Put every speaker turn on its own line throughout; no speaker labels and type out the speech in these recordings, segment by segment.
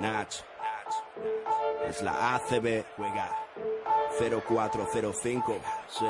Nach. Es la ACB, juega 0405. Sí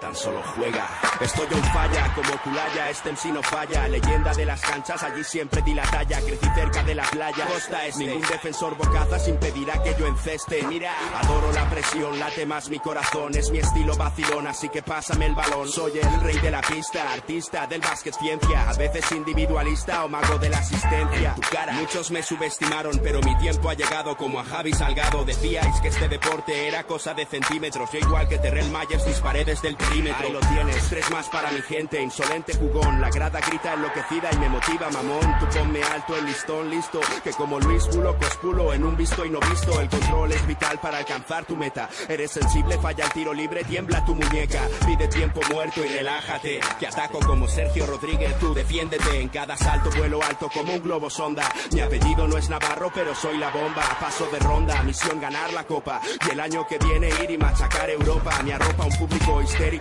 tan solo juega. Estoy en falla, como Culaya, este MC no falla. Leyenda de las canchas, allí siempre di la talla. Crecí cerca de la playa, costa este. Ningún defensor bocazas impedirá que yo enceste. Mira, adoro la presión, late más mi corazón. Es mi estilo vacilón, así que pásame el balón. Soy el rey de la pista, artista del básquet ciencia. A veces individualista o mago de la asistencia. tu cara. Muchos me subestimaron, pero mi tiempo ha llegado como a Javi Salgado. Decíais que este deporte era cosa de centímetros. Yo igual que Terrell Myers disparé desde el Ahí lo tienes, tres más para mi gente, insolente jugón. La grada grita enloquecida y me motiva, mamón. Tú ponme alto el listón, listo. Que como Luis Bulo, cospulo en un visto y no visto. El control es vital para alcanzar tu meta. Eres sensible, falla el tiro libre, tiembla tu muñeca. Pide tiempo muerto y relájate. Que ataco como Sergio Rodríguez, tú defiéndete. En cada salto vuelo alto como un globo sonda. Mi apellido no es Navarro, pero soy la bomba. Paso de ronda, misión ganar la copa. Y el año que viene ir y machacar Europa. Mi arropa un público histérico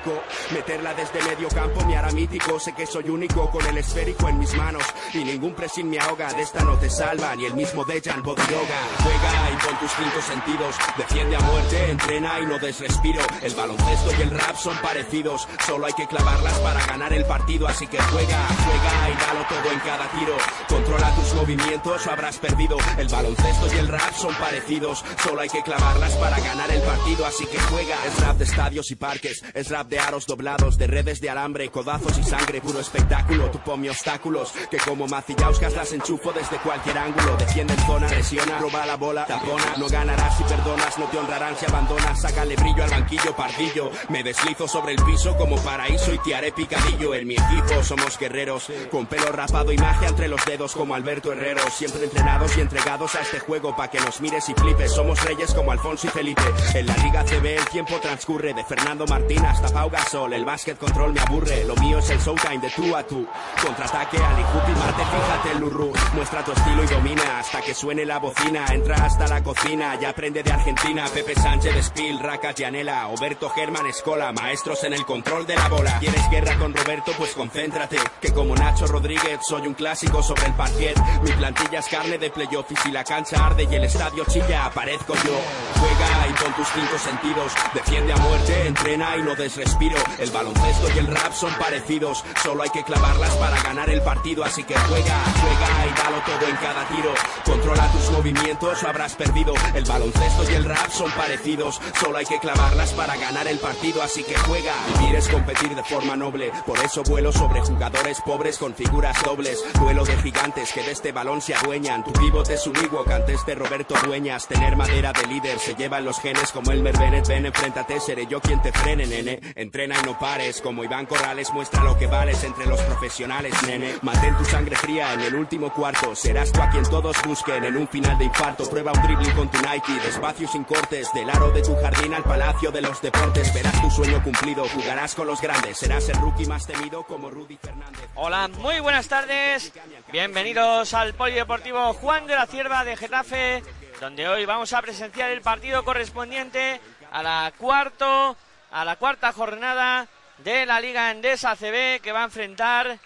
Meterla desde medio campo me hará mítico. Sé que soy único con el esférico en mis manos. Y ningún pressing me ahoga. De esta no te salva ni el mismo Dejan Bodiroga. Juega y con tus cinco sentidos. Defiende a muerte, entrena y no desrespiro. El baloncesto y el rap son parecidos. Solo hay que clavarlas para ganar el partido. Así que juega, juega y dalo todo en cada tiro. Controla tus movimientos o habrás perdido. El baloncesto y el rap son parecidos. Solo hay que clavarlas para ganar el partido. Así que juega. Es rap de estadios y parques. Es rap de aros doblados, de redes de alambre, codazos y sangre, puro espectáculo. Tu ponme obstáculos, que como macillauscas las enchufo desde cualquier ángulo. Defiende en zona, presiona, roba la bola, tapona. No ganarás si perdonas, no te honrarán si abandonas. Sácale brillo al banquillo, pardillo. Me deslizo sobre el piso como paraíso y te haré picadillo. En mi equipo somos guerreros, con pelo rapado y magia entre los dedos como Alberto Herrero. Siempre entrenados y entregados a este juego pa' que nos mires y flipes. Somos reyes como Alfonso y Felipe. En la Liga CB el tiempo transcurre de Fernando Martín hasta Pau Gasol, el básquet control me aburre, lo mío es el showtime de tú a tú. Contraataque, Ali y Marte, fíjate el Lurru. Muestra tu estilo y domina hasta que suene la bocina. Entra hasta la cocina, ya aprende de Argentina. Pepe Sánchez, Spill, Raca, Gianella, Oberto Germán, Escola, maestros en el control de la bola. ¿Quieres guerra con Roberto? Pues concéntrate. Que como Nacho Rodríguez soy un clásico sobre el parquet. Mi plantilla es carne de playoff y si la cancha arde y el estadio chilla, aparezco yo. Juega y con tus cinco sentidos. Defiende a muerte, entrena y no desre respiro. El baloncesto y el rap son parecidos, solo hay que clavarlas para ganar el partido. Así que juega, juega y dalo todo en cada tiro. Controla tus movimientos o habrás perdido. El baloncesto y el rap son parecidos, solo hay que clavarlas para ganar el partido. Así que juega. Vivir es competir de forma noble, por eso vuelo sobre jugadores pobres con figuras dobles. Duelo de gigantes que de este balón se adueñan. Tu pivote es un antes de Roberto Dueñas. Tener madera de líder se llevan los genes como el Bennett. Ven, enfréntate, seré yo quien te frene, nene. Entrena y no pares, como Iván Corrales, muestra lo que vales entre los profesionales, nene. Mantén tu sangre fría en el último cuarto, serás tú a quien todos busquen en un final de infarto. Prueba un dribbling con tu Nike, despacio sin cortes, del aro de tu jardín al palacio de los deportes. Verás tu sueño cumplido, jugarás con los grandes, serás el rookie más temido como Rudy Fernández.
Hola, muy buenas tardes, bienvenidos al Polideportivo Juan de la Cierva de Getafe, donde hoy vamos a presenciar el partido correspondiente a la cuarto a la cuarta jornada de la Liga Endesa CB que va a enfrentar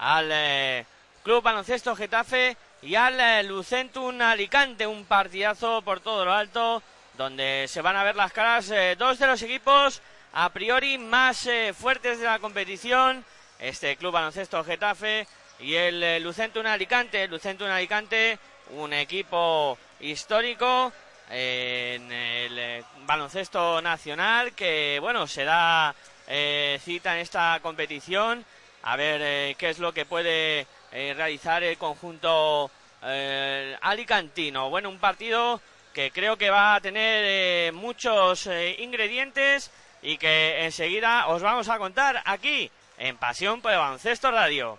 al eh, Club Baloncesto Getafe y al eh, Lucentum Alicante, un partidazo por todo lo alto donde se van a ver las caras eh, dos de los equipos a priori más fuertes de la competición, este Club Baloncesto Getafe y el Lucentum Alicante, Lucentum Alicante, un equipo histórico en el eh, baloncesto nacional que bueno se da eh, cita en esta competición a ver eh, qué es lo que puede realizar el conjunto alicantino bueno un partido que creo que va a tener muchos ingredientes y que enseguida os vamos a contar aquí en Pasión por el Baloncesto Radio.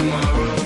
tomorrow.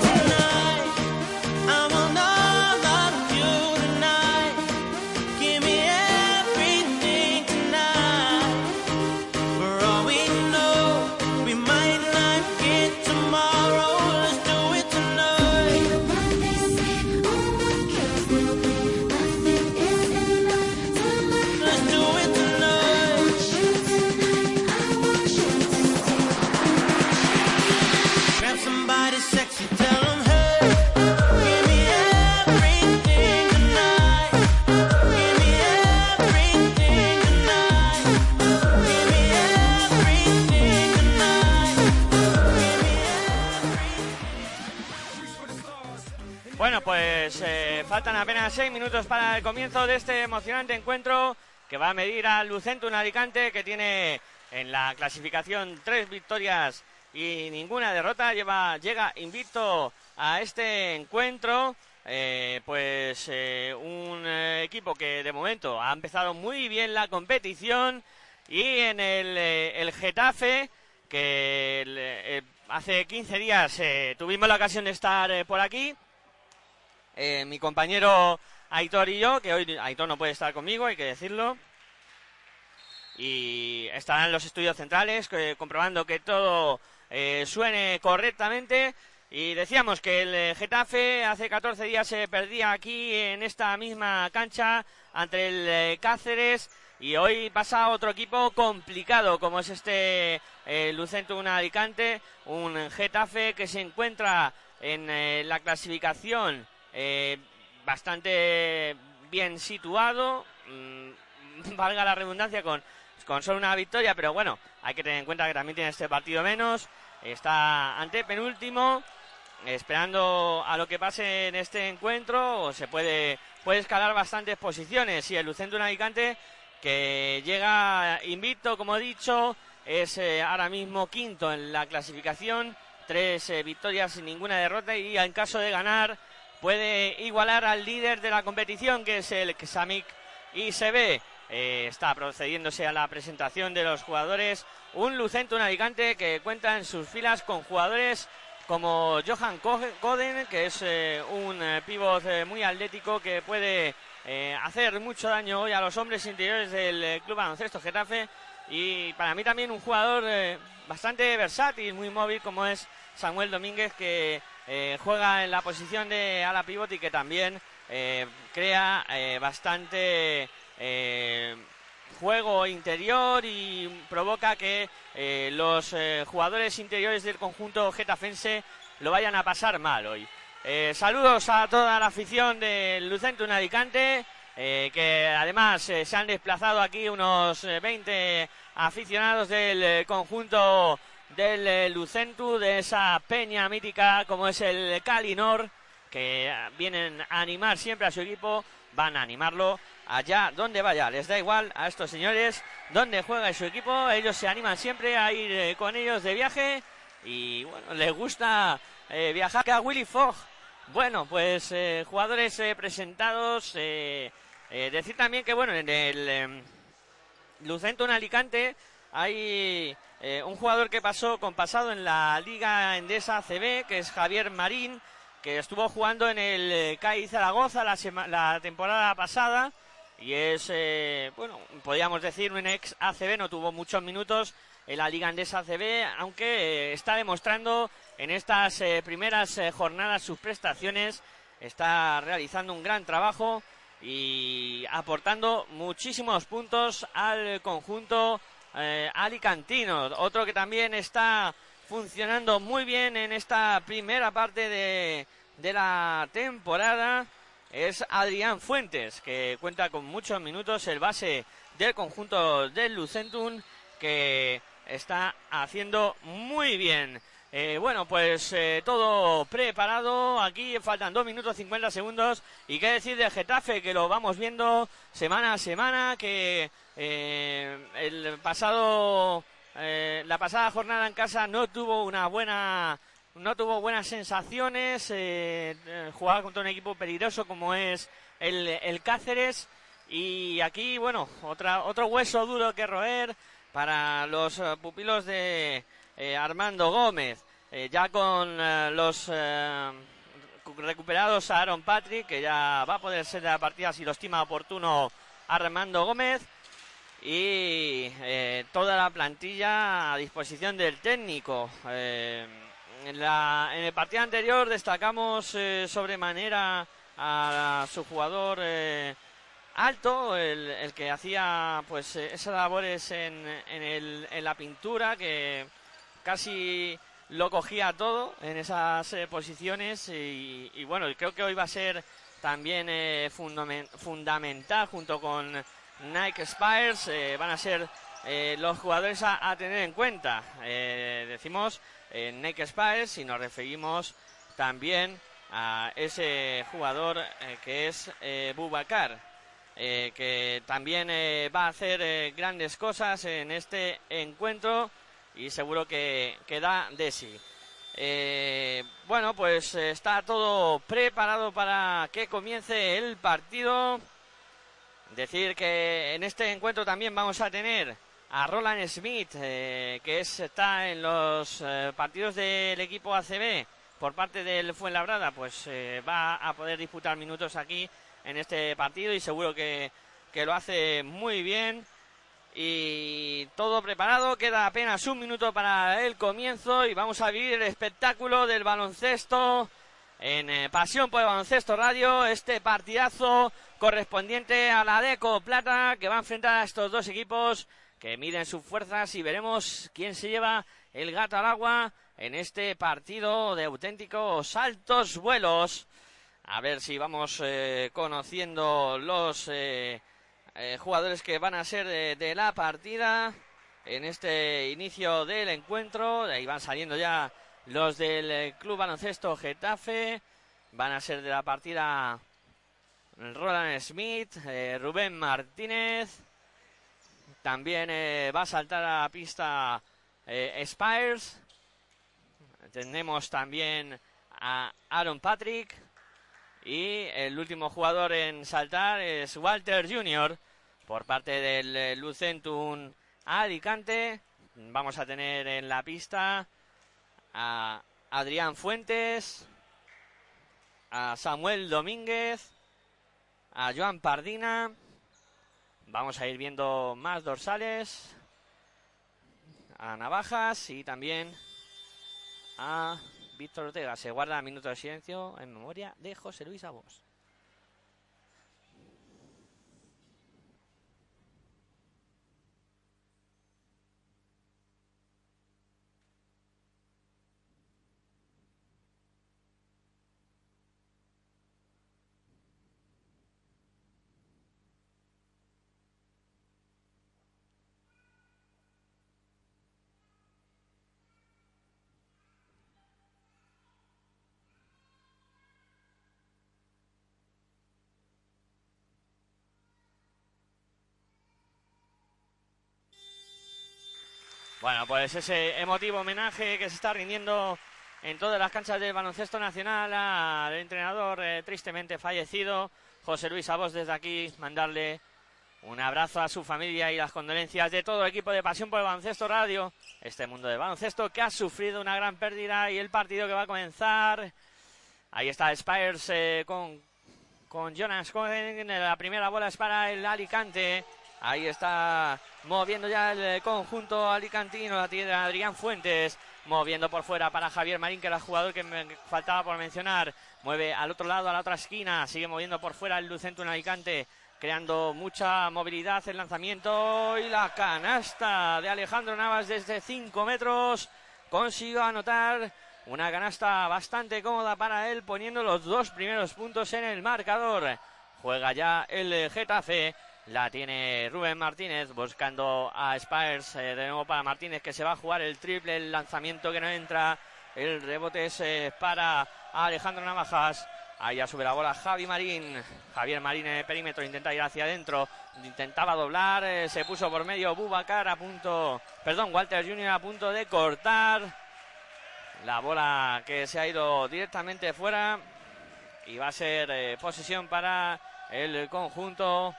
Faltan apenas seis minutos para el comienzo de este emocionante encuentro que va a medir al Lucentum Alicante que tiene en la clasificación tres victorias y ninguna derrota. Lleva, llega invicto a este encuentro. Eh, pues eh, un equipo que de momento ha empezado muy bien la competición y en el, el Getafe que hace 15 días tuvimos la ocasión de estar por aquí eh, mi compañero Aitor y yo, que hoy Aitor no puede estar conmigo, hay que decirlo. Y estarán los estudios centrales comprobando que todo eh, suene correctamente. Y decíamos que el eh, Getafe hace 14 días se perdía aquí en esta misma cancha ante el Cáceres y hoy pasa otro equipo complicado como es este Lucentum Alicante, un Getafe que se encuentra en la clasificación eh, bastante bien situado, mm, valga la redundancia, con, con solo una victoria, pero bueno, hay que tener en cuenta que también tiene este partido menos, está ante penúltimo, esperando a lo que pase en este encuentro, se puede, puede escalar bastantes posiciones, y el Lucentum Alicante, que llega invicto, como he dicho, es eh, ahora mismo quinto en la clasificación, tres eh, victorias sin ninguna derrota, y en caso de ganar puede igualar al líder de la competición, que es el Xamic ICB. Eh, está procediéndose a la presentación de los jugadores. Un Lucento, un Alicante que cuenta en sus filas con jugadores como Johan Coden, que es eh, un eh, pívot muy atlético que puede hacer mucho daño hoy a los hombres interiores del Club Baloncesto Getafe. Y para mí también un jugador bastante versátil, muy móvil, como es Samuel Domínguez, que eh, juega en la posición de ala pivot y que también eh, crea eh, bastante juego interior y provoca que los jugadores interiores del conjunto getafense lo vayan a pasar mal hoy. saludos a toda la afición del Lucentum Alicante. que además se han desplazado aquí unos 20 aficionados del conjunto del eh, Lucentu, de esa peña mítica como es el Calinor, que vienen a animar siempre a su equipo, van a animarlo allá donde vaya, les da igual a estos señores donde juega su equipo, ellos se animan siempre a ir eh, con ellos de viaje y bueno, les gusta eh, viajar a Willy Fogg. Bueno, pues jugadores presentados, decir también que bueno, en el em, Lucentum Alicante hay eh, un jugador que pasó con pasado en la Liga Endesa CB, que es Javier Marín, que estuvo jugando en el eh, CAI Zaragoza la, temporada pasada y es, eh, bueno, podríamos decir un ex ACB, no tuvo muchos minutos en la Liga Endesa CB, aunque está demostrando en estas primeras jornadas sus prestaciones, está realizando un gran trabajo y aportando muchísimos puntos al conjunto eh, Alicantino, otro que también está funcionando muy bien en esta primera parte de, de la temporada es Adrián Fuentes, que cuenta con muchos minutos, el base del conjunto del Lucentum, que está haciendo muy bien. Eh, bueno, pues eh, todo preparado. Aquí faltan 2 minutos 50 segundos. Y qué decir de Getafe, que lo vamos viendo semana a semana. Que eh, el pasado, la pasada jornada en casa no tuvo una buena, no tuvo buenas sensaciones. jugaba contra un equipo peligroso como es el, Cáceres. Y aquí, bueno, otra, otro hueso duro que roer para los pupilos de Armando Gómez. Eh, ya con eh, los recuperados a Aaron Patrick, que ya va a poder ser de la partida si lo estima oportuno Armando Gómez. Y toda la plantilla a disposición del técnico. En, la, en, el partido anterior destacamos sobremanera a su jugador alto, el, que hacía pues esas labores en, en, el, en la pintura, que casi lo cogía todo en esas eh, posiciones y, bueno, creo que hoy va a ser también eh, fundamental junto con Nike Spires, eh, van a ser los jugadores a, tener en cuenta. decimos Nike Spires y nos referimos también a ese jugador que es Bubacar. que también va a hacer grandes cosas en este encuentro y seguro que, que da de sí. Eh, bueno, pues eh, está todo preparado para que comience el partido. Decir que en este encuentro también vamos a tener a Roland Smith, eh, que está en los partidos del equipo ACB por parte del Fuenlabrada, pues va a poder disputar minutos aquí en este partido y seguro que, que lo hace muy bien y todo preparado, queda apenas un minuto para el comienzo y vamos a vivir el espectáculo del baloncesto en eh, Pasión por Baloncesto Radio, este partidazo correspondiente a la Deco Plata que va a enfrentar a estos dos equipos que miden sus fuerzas y veremos quién se lleva el gato al agua en este partido de auténticos altos vuelos. A ver si vamos eh, conociendo los eh, eh, jugadores que van a ser de, la partida en este inicio del encuentro. Ahí van saliendo ya los del eh, Club Baloncesto Getafe. Van a ser de la partida Roland Smith, eh, Rubén Martínez. También va a saltar a la pista Spires. Tenemos también a Aaron Patrick. Y el último jugador en saltar es Walter Jr. por parte del eh, Lucentum Alicante. Vamos a tener en la pista a Adrián Fuentes, a Samuel Domínguez, a Joan Pardina. Vamos a ir viendo más dorsales, a Navajas y también a Víctor Ortega. Se guarda minuto de silencio en memoria de José Luis Abos. Bueno, pues ese emotivo homenaje que se está rindiendo en todas las canchas del baloncesto nacional al entrenador eh, tristemente fallecido, José Luis Abos, desde aquí mandarle un abrazo a su familia y las condolencias de todo el equipo de Pasión por el Baloncesto Radio, este mundo de baloncesto que ha sufrido una gran pérdida y el partido que va a comenzar. Ahí está Spires eh, con, con Jonas Cohen, la primera bola es para el Alicante. Ahí está moviendo ya el conjunto alicantino, la tiene Adrián Fuentes, moviendo por fuera para Javier Marín, que era el jugador que me faltaba por mencionar. Mueve al otro lado, a la otra esquina, sigue moviendo por fuera el Lucento en Alicante, creando mucha movilidad el lanzamiento y la canasta de Alejandro Navas desde 5 metros. Consiguió anotar Una canasta bastante cómoda para él, poniendo los dos primeros puntos en el marcador. Juega ya el Getafe. La tiene Rubén Martínez buscando a Spires. Eh, de nuevo para Martínez que se va a jugar el triple. El lanzamiento que no entra. El rebote es eh, para Alejandro Navajas. Ahí ya sube la bola Javi Marín. Javier Marín en el perímetro intenta ir hacia adentro. Intentaba doblar. Eh, se puso por medio Bubacar a punto. Perdón, Walter Jr. a punto de cortar. La bola que se ha ido directamente fuera. Y va a ser posesión para el conjunto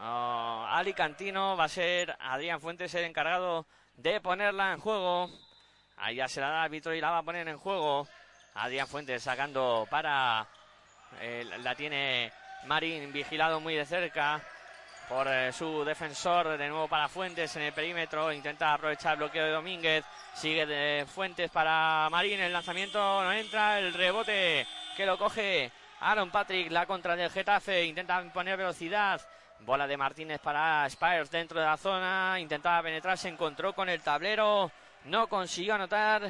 uh, alicantino. Va a ser Adrián Fuentes el encargado de ponerla en juego. Ahí ya se la da el y la va a poner en juego. Adrián Fuentes sacando para. Eh, la tiene Marín vigilado muy de cerca por eh, su defensor. De nuevo para Fuentes en el perímetro. Intenta aprovechar el bloqueo de Domínguez. Sigue Fuentes para Marín. El lanzamiento no entra. El rebote que lo coge Aaron Patrick. La contra del Getafe. Intenta poner velocidad. Bola de Martínez para Spires dentro de la zona. Intentaba penetrar. Se encontró con el tablero. No consiguió anotar.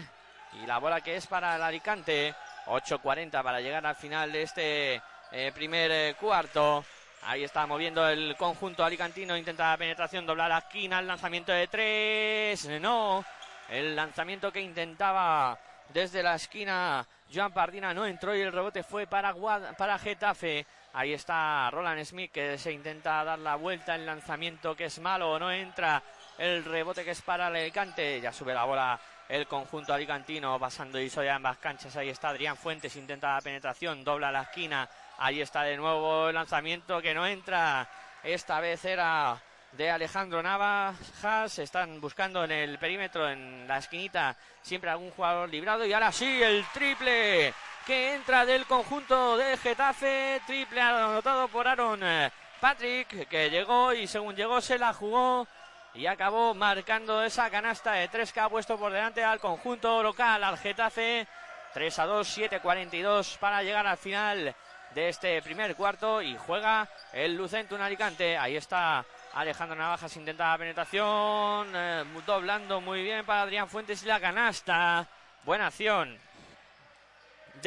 Y la bola que es para el Alicante. 8.40 para llegar al final de este eh, primer eh, cuarto. Ahí está moviendo el conjunto alicantino. Intenta penetración, doblar la esquina. El lanzamiento de tres. No. El lanzamiento que intentaba desde la esquina Joan Pardina no entró y el rebote fue para, para Getafe. Ahí está Roland Smith que se intenta dar la vuelta. El lanzamiento que es malo, no entra. El rebote que es para el Alicante. Ya sube la bola el conjunto alicantino pasando y soy ambas canchas. Ahí está Adrián Fuentes, intenta la penetración, dobla la esquina. Ahí está de nuevo el lanzamiento que no entra. Esta vez era de Alejandro Navajas. Están buscando en el perímetro, en la esquinita, siempre algún jugador librado. Y ahora sí, el triple que entra del conjunto de Getafe. Triple anotado por Aaron Patrick, que llegó y según llegó se la jugó y acabó marcando esa canasta de tres que ha puesto por delante al conjunto local, al Getafe. 3 a 2, 7 42 para llegar al final de este primer cuarto y juega el Lucento en Alicante. Ahí está Alejandro Navajas, intenta la penetración, eh, doblando muy bien para Adrián Fuentes y la canasta. Buena acción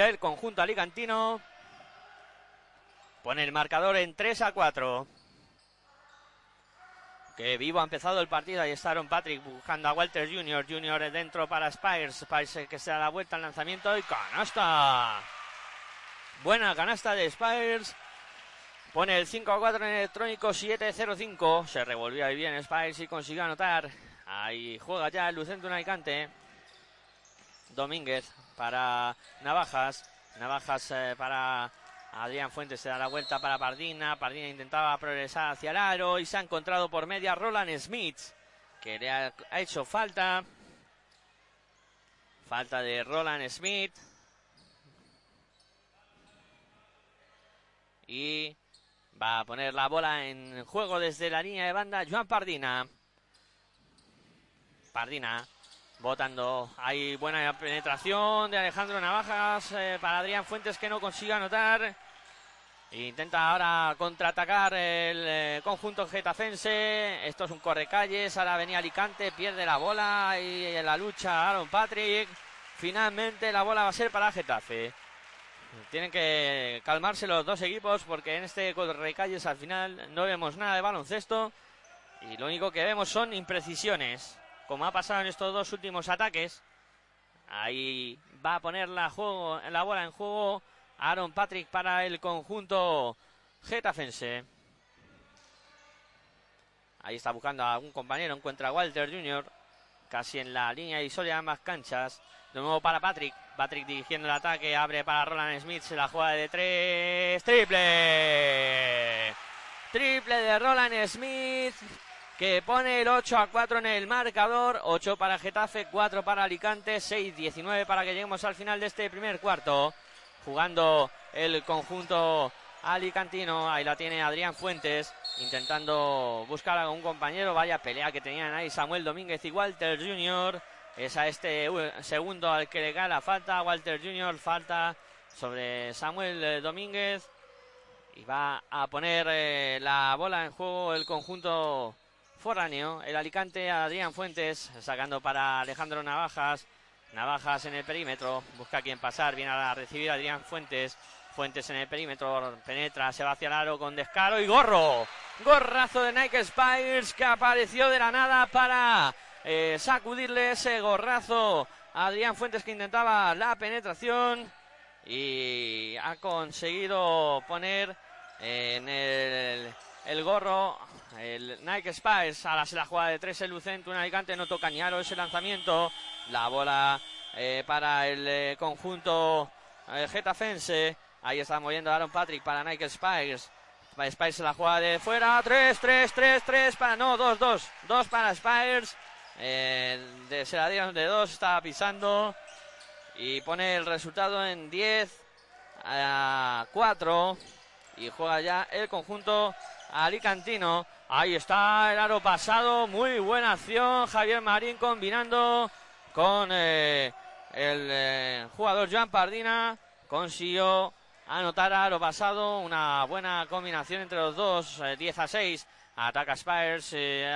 del conjunto alicantino. Pone el marcador en 3 a 4. Que vivo ha empezado el partido. Ahí está Aaron Patrick buscando a Walter Jr. Jr. dentro para Spires. Spires que se da la vuelta al lanzamiento y canasta. Buena canasta de Spires. Pone el 5 a 4 en electrónico 7-0-5. Se revolvió ahí bien Spires y consiguió anotar. Ahí juega ya el Lucento Alicante. Domínguez para Navajas. Navajas eh, para Adrián Fuentes se da la vuelta para Pardina. Pardina intentaba progresar hacia el aro y se ha encontrado por media Roland Smith, que le ha, hecho falta. Falta de Roland Smith. Y va a poner la bola en juego desde la línea de banda Joan Pardina. Pardina votando. Hay buena penetración de Alejandro Navajas eh, para Adrián Fuentes que no consigue anotar. Intenta ahora contraatacar el eh, conjunto getafense. Esto es un correcalles. Ahora venía Alicante, pierde la bola y en la lucha Aaron Patrick. Finalmente la bola va a ser para Getafe. Tienen que calmarse los dos equipos porque en este correcalles al final no vemos nada de baloncesto y lo único que vemos son imprecisiones, como ha pasado en estos dos últimos ataques. Ahí va a poner la, bola en juego Aaron Patrick para el conjunto getafense. Ahí está buscando a algún compañero. Encuentra a Walter Jr. Casi en la línea y de ambas canchas. De nuevo para Patrick. Patrick dirigiendo el ataque. Abre para Roland Smith. Se la juega de tres. Triple. Triple de Roland Smith. Que pone el 8 a 4 en el marcador. 8 para Getafe. 4 para Alicante. 6-19 para que lleguemos al final de este primer cuarto jugando el conjunto alicantino. Ahí la tiene Adrián Fuentes intentando buscar a un compañero. Vaya pelea que tenían ahí Samuel Domínguez y Walter Jr. Es a este segundo al que le cae la falta. Walter Jr. falta sobre Samuel eh, Domínguez. Y va a poner eh, la bola en juego el conjunto foráneo. El Alicante Adrián Fuentes sacando para Alejandro Navajas. Navajas en el perímetro, busca a quien pasar, viene a recibir a Adrián Fuentes. Fuentes en el perímetro, penetra, se va hacia el aro con descaro y gorro. Gorrazo de Nike Spires que apareció de la nada para eh, sacudirle ese gorrazo Adrián Fuentes que intentaba la penetración y ha conseguido poner en el, el gorro el Nike Spires. Ahora se la jugada de tres el Lucento, un Alicante no toca ni aro ese lanzamiento. La bola eh, para el eh, conjunto eh, getafense. Ahí está moviendo Aaron Patrick para Nike. Spires se la jugada de fuera. 3, 3, 3, 3 para. No, 2, 2. 2 para Spires. de, se de 2. Estaba pisando. Y pone el resultado en 10 a 4. Y juega ya el conjunto alicantino. Ahí está el aro pasado. Muy buena acción. Javier Marín combinando con eh, el eh, jugador Joan Pardina. Consiguió anotar aro pasado. Una buena combinación entre los dos. 10 eh, a 6. Ataca Spires.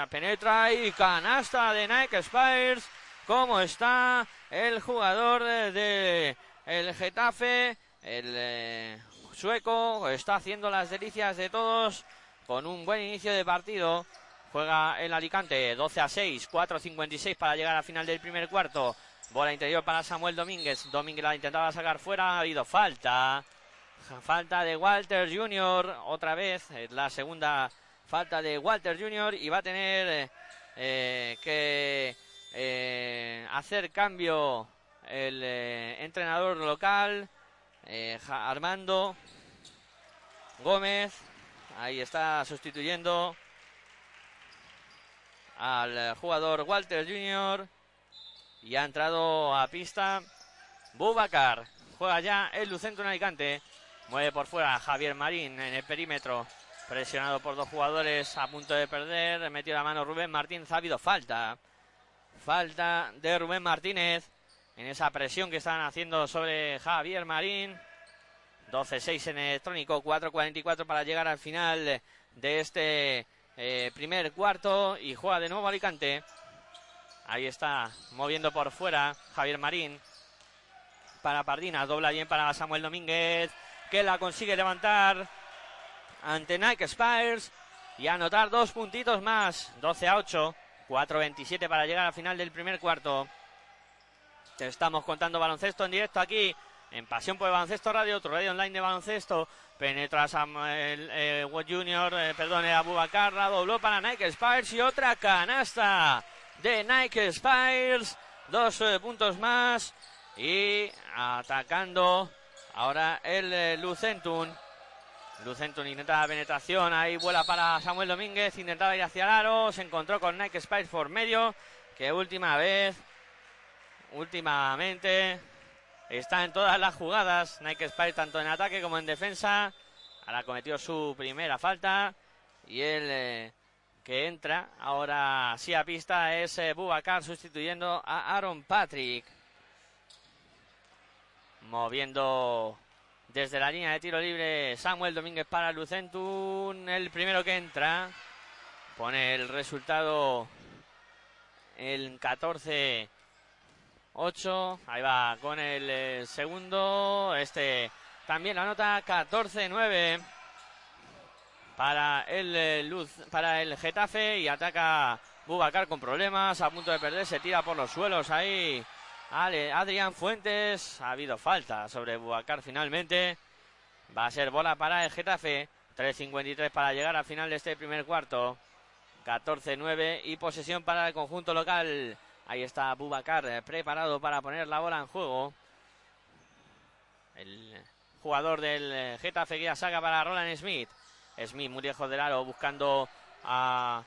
penetra y canasta de Nike Spires. ¿Cómo está el jugador de el Getafe? El sueco está haciendo las delicias de todos con un buen inicio de partido. Juega el Alicante 12 a 6, 4.56 para llegar al final del primer cuarto. Bola interior para Samuel Domínguez. Domínguez la intentaba sacar fuera. Ha habido falta. Falta de Walter Jr. Otra vez. La segunda falta de Walter Jr. Y va a tener eh, que eh, hacer cambio el eh, entrenador local. Armando Gómez Ahí está sustituyendo al jugador Walter Jr. Y ha entrado a pista Bubacar. Juega ya el Lucentro en Alicante. Mueve por fuera Javier Marín en el perímetro. Presionado por dos jugadores a punto de perder. Metió la mano Rubén Martínez. Ha habido falta. Falta de Rubén Martínez en esa presión que están haciendo sobre Javier Marín. 12-6 en electrónico, 4-44 para llegar al final de este eh, primer cuarto y juega de nuevo Alicante. Ahí está, moviendo por fuera Javier Marín para Pardina, dobla bien para Samuel Domínguez, que la consigue levantar ante Nike Spires y anotar dos puntitos más, 12 a 8, 4-27 para llegar al final del primer cuarto. Te estamos contando baloncesto en directo aquí en Pasión por el Baloncesto Radio, otro radio online de baloncesto. Penetra Samuel eh, Junior, eh, perdón, Abubakar, dobló para Nike Spires y otra canasta de Nike Spires. Dos eh, puntos más y atacando ahora el eh, Lucentum. Lucentum intenta la penetración, ahí vuela para Samuel Domínguez, intentaba ir hacia el aro, se encontró con Nike Spires por medio, que última vez, últimamente Está en todas las jugadas. Nike Spire tanto en ataque como en defensa. Ahora cometió su primera falta. Y el eh, que entra ahora sí a pista es eh, Bubacar sustituyendo a Aaron Patrick. Moviendo desde la línea de tiro libre Samuel Domínguez para Lucentum. El primero que entra. Pone el resultado el 14 8. Ahí va con el eh, segundo. Este también la nota 14-9 para el eh, Luz, para el Getafe y ataca Bubacar con problemas, a punto de perder, se tira por los suelos ahí. Adrián Fuentes, ha habido falta sobre Bubacar finalmente. Va a ser bola para el Getafe. 3.53 para llegar al final de este primer cuarto. 14-9 y posesión para el conjunto local. Ahí está Bubacar eh, preparado para poner la bola en juego. El jugador del eh, Getafe que saca para Roland Smith. Smith muy lejos del aro buscando a...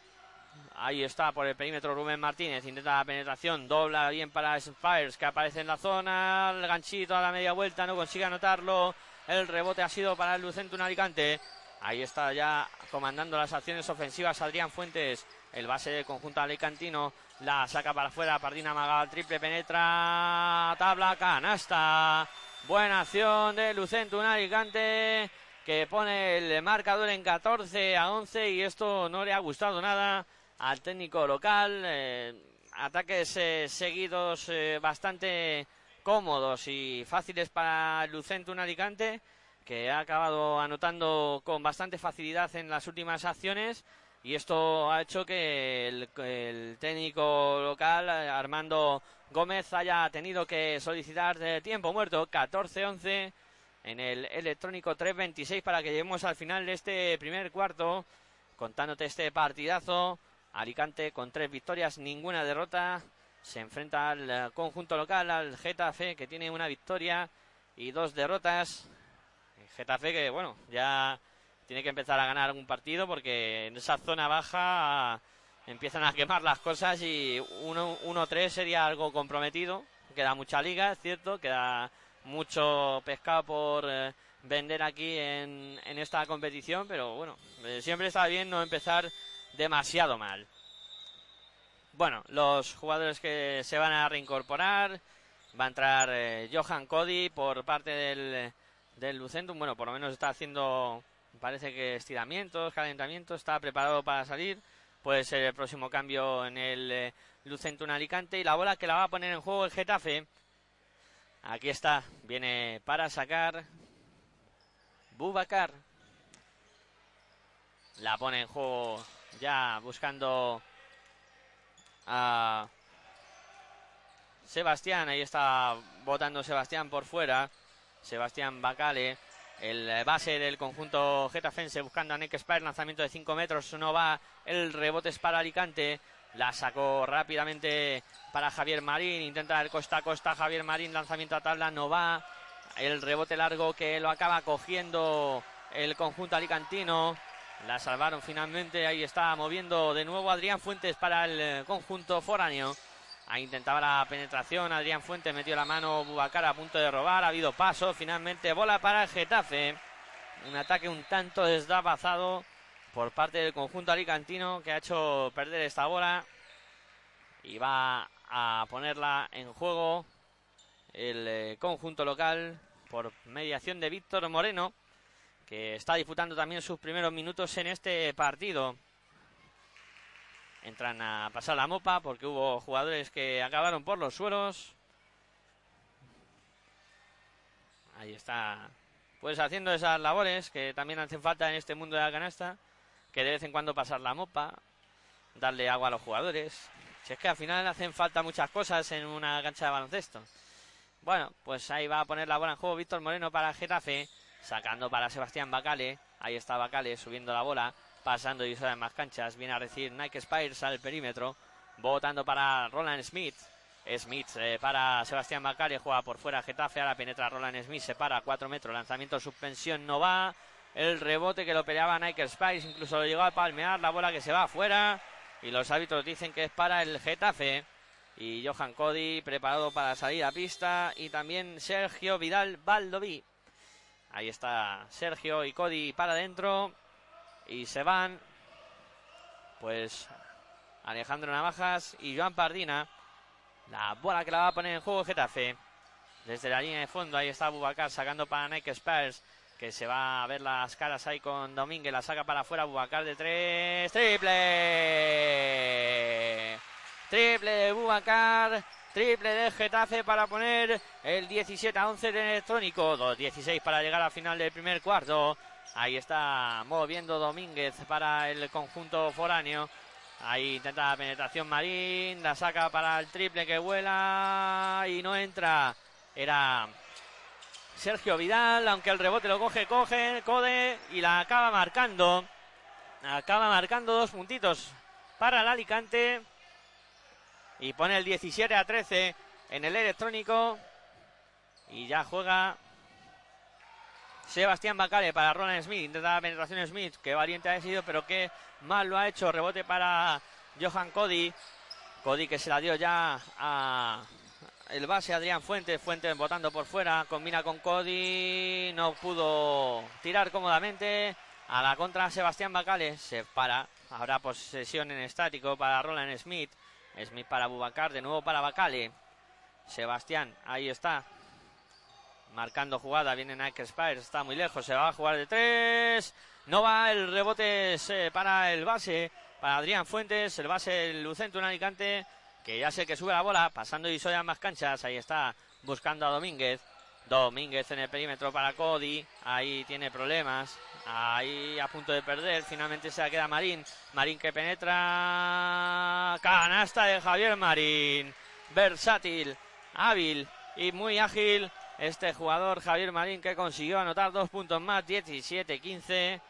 Ahí está por el perímetro Rubén Martínez. Intenta la penetración. Dobla bien para Spires que aparece en la zona. El ganchito a la media vuelta. No consigue anotarlo. El rebote ha sido para el Lucentum Alicante. Ahí está ya comandando las acciones ofensivas Adrián Fuentes. El base del conjunto alicantino la saca para afuera. Pardina Magal, triple penetra. Tabla, canasta. Buena acción de Lucento, un Alicante que pone el marcador en 14 a 11 y esto no le ha gustado nada al técnico local. Eh, ataques eh, seguidos eh, bastante cómodos y fáciles para Lucentum Alicante, que ha acabado anotando con bastante facilidad en las últimas acciones. Y esto ha hecho que el, técnico local, Armando Gómez, haya tenido que solicitar tiempo muerto, 14-11 en el electrónico 3-26 para que lleguemos al final de este primer cuarto, contándote este partidazo. Alicante con tres victorias, ninguna derrota. Se enfrenta al eh, conjunto local, al Getafe, que tiene una victoria y dos derrotas. Getafe que, bueno, ya tiene que empezar a ganar algún partido porque en esa zona baja empiezan a quemar las cosas y 1-3 sería algo comprometido. Queda mucha liga, es cierto, queda mucho pescado por eh, vender aquí en, en, esta competición, pero bueno, eh, siempre está bien no empezar demasiado mal. Bueno, los jugadores que se van a reincorporar, va a entrar eh, Johan Cody por parte del, del Lucentum, bueno, por lo menos está haciendo, parece que estiramientos, calentamientos, está preparado para salir. Puede ser el próximo cambio en el eh, Alicante y la bola que la va a poner en juego el Getafe. Aquí está, viene para sacar Bubacar. La pone en juego ya buscando a Sebastián. Ahí está votando Sebastián por fuera. Sebastián Bacale. El base del conjunto getafense buscando a Nick Spire. Lanzamiento de 5 metros. No va. El rebote es para Alicante. La sacó rápidamente para Javier Marín. Intenta el costa a costa. Javier Marín. Lanzamiento a tabla. No va. El rebote largo que lo acaba cogiendo el conjunto alicantino. La salvaron finalmente. Ahí está moviendo de nuevo Adrián Fuentes para el eh, conjunto foráneo. Ahí intentaba la penetración. Adrián Fuentes metió la mano. Bubacar a punto de robar. Ha habido paso. Finalmente bola para el Getafe. Un ataque un tanto desdabazado por parte del conjunto alicantino que ha hecho perder esta bola. Y va a ponerla en juego el eh, conjunto local por mediación de Víctor Moreno que está disputando también sus primeros minutos en este partido. Entran a pasar la mopa porque hubo jugadores que acabaron por los suelos. Ahí está. Pues haciendo esas labores que también hacen falta en este mundo de la canasta. Que de vez en cuando pasar la mopa. Darle agua a los jugadores. Si es que al final hacen falta muchas cosas en una cancha de baloncesto. Bueno, pues ahí va a poner la bola en juego Víctor Moreno para Getafe. Sacando para Sebastián Bacale. Ahí está Bacale subiendo la bola. Pasando y en más canchas. Viene a recibir Nike Spires al perímetro. Votando para Roland Smith. Smith eh, para Sebastián Bacale. Juega por fuera Getafe. Ahora penetra Roland Smith. Se para a 4 metros. Lanzamiento suspensión no va. El rebote que lo peleaba Nike Spires. Incluso lo llegó a palmear. La bola que se va afuera. Y los árbitros dicen que es para el Getafe. Y Johan Cody preparado para salir a pista. Y también Sergio Vidal Valdoví. Ahí está Sergio y Cody para adentro. Y se van. Pues Alejandro Navajas y Joan Pardina. La bola que la va a poner en juego Getafe. Desde la línea de fondo, ahí está Bubacar sacando para Nike Spurs. Que se va a ver las caras ahí con Domínguez. La saca para afuera. Bubacar de tres. ¡Triple! Triple de Bubacar. Triple de Getafe para poner el 17 a 11 de electrónico. 2-16 para llegar al final del primer cuarto. Ahí está moviendo Domínguez para el conjunto foráneo. Ahí intenta la penetración Marín. La saca para el triple que vuela y no entra. Era Sergio Vidal, aunque el rebote lo coge, coge, Code y la acaba marcando. Acaba marcando dos puntitos para el Alicante y pone el 17 a 13 en el electrónico y ya juega Sebastián Bacale para Roland Smith, intenta la penetración Smith, que valiente ha sido, pero que mal lo ha hecho, rebote para Johan Cody, Cody que se la dio ya a el base Adrián Fuentes, Fuentes botando por fuera, combina con Cody, no pudo tirar cómodamente, a la contra Sebastián Bacale, se para, habrá posesión en estático para Roland Smith, Smith para Bubacar, de nuevo para Bacale. Sebastián, ahí está. Marcando jugada, viene Nike Spires, está muy lejos, se va a jugar de tres. No va, el rebote para el base, para Adrián Fuentes, el base Lucento en Alicante. que ya sé que sube la bola, pasando y soy a más canchas, ahí está, buscando a Domínguez. Domínguez en el perímetro para Cody, ahí tiene problemas, ahí a punto de perder, finalmente se la queda Marín, Marín que penetra, canasta de Javier Marín, versátil, hábil y muy ágil, este jugador Javier Marín que consiguió anotar dos puntos más, 17-15,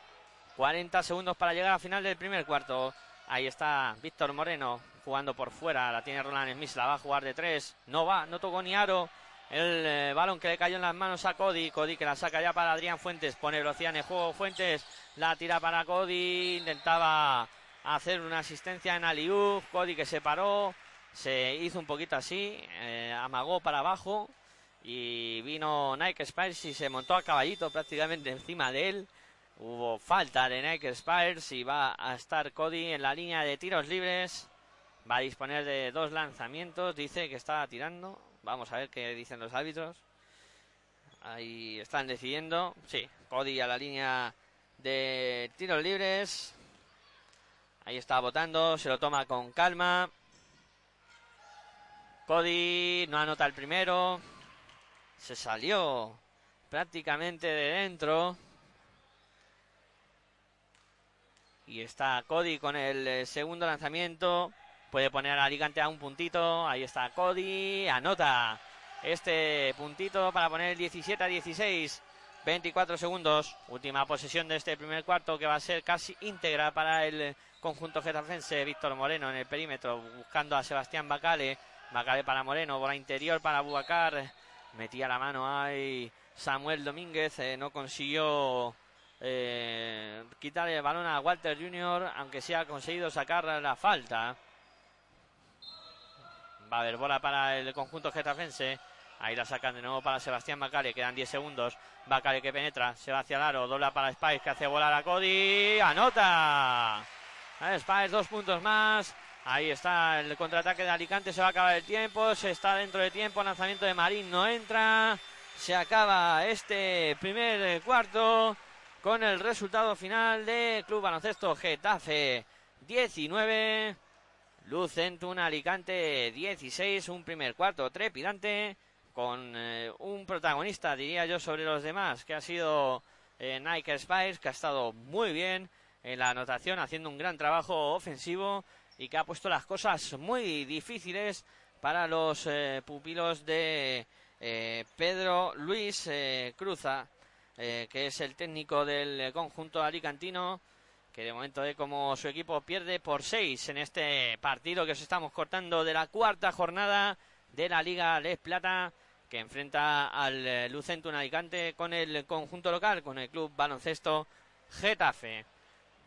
40 segundos para llegar al final del primer cuarto. Ahí está Víctor Moreno jugando por fuera, la tiene Roland Smith, la va a jugar de tres, no va, no tocó ni aro. El eh, balón que le cayó en las manos a Cody, Cody que la saca ya para Adrián Fuentes, pone velocidad en el juego Fuentes, la tira para Cody, intentaba hacer una asistencia en Aliú, Cody que se paró, se hizo un poquito así, eh, amagó para abajo y vino Nike Spires y se montó a caballito prácticamente encima de él. Hubo falta de Nike Spires y va a estar Cody en la línea de tiros libres. Va a disponer de dos lanzamientos. Dice que está tirando. Vamos a ver qué dicen los árbitros. Ahí están decidiendo. Sí, Cody a la línea de tiros libres. Ahí está votando. Se lo toma con calma. Cody no anota el primero. Se salió prácticamente de dentro. Y está Cody con el eh, segundo lanzamiento. Puede poner a Alicante a un puntito. Ahí está Cody. Anota este puntito para poner 17 a 16. 24 segundos. Última posesión de este primer cuarto que va a ser casi íntegra para el conjunto getafense. Víctor Moreno en el perímetro buscando a Sebastián Bacale. Bacale para Moreno. Bola interior para Bubacar. Metía la mano ahí Samuel Domínguez. Eh, no consiguió eh, quitarle el balón a Walter Jr. Aunque sí ha conseguido sacar la falta. Va a haber bola para el conjunto getafense. Ahí la sacan de nuevo para Sebastián Bacale. Quedan 10 segundos. Bacale que penetra. Se va hacia el aro. Dobla para Spice que hace volar a Cody. ¡Anota! Spice dos puntos más. Ahí está el contraataque de Alicante. Se va a acabar el tiempo. Se está dentro de tiempo. Lanzamiento de Marín no entra. Se acaba este primer cuarto con el resultado final de Club Baloncesto Getafe 19. Lucentum Alicante 16, un primer cuarto trepidante con eh, un protagonista, diría yo, sobre los demás, que ha sido eh, Nike Spice, que ha estado muy bien en la anotación, haciendo un gran trabajo ofensivo y que ha puesto las cosas muy difíciles para los eh, pupilos de Pedro Luis Cruza, que es el técnico del conjunto alicantino que de momento ve como su equipo pierde por seis en este partido que os estamos cortando de la cuarta jornada de la Liga Les Plata que enfrenta al eh, Lucentum Alicante con el conjunto local, con el club baloncesto Getafe.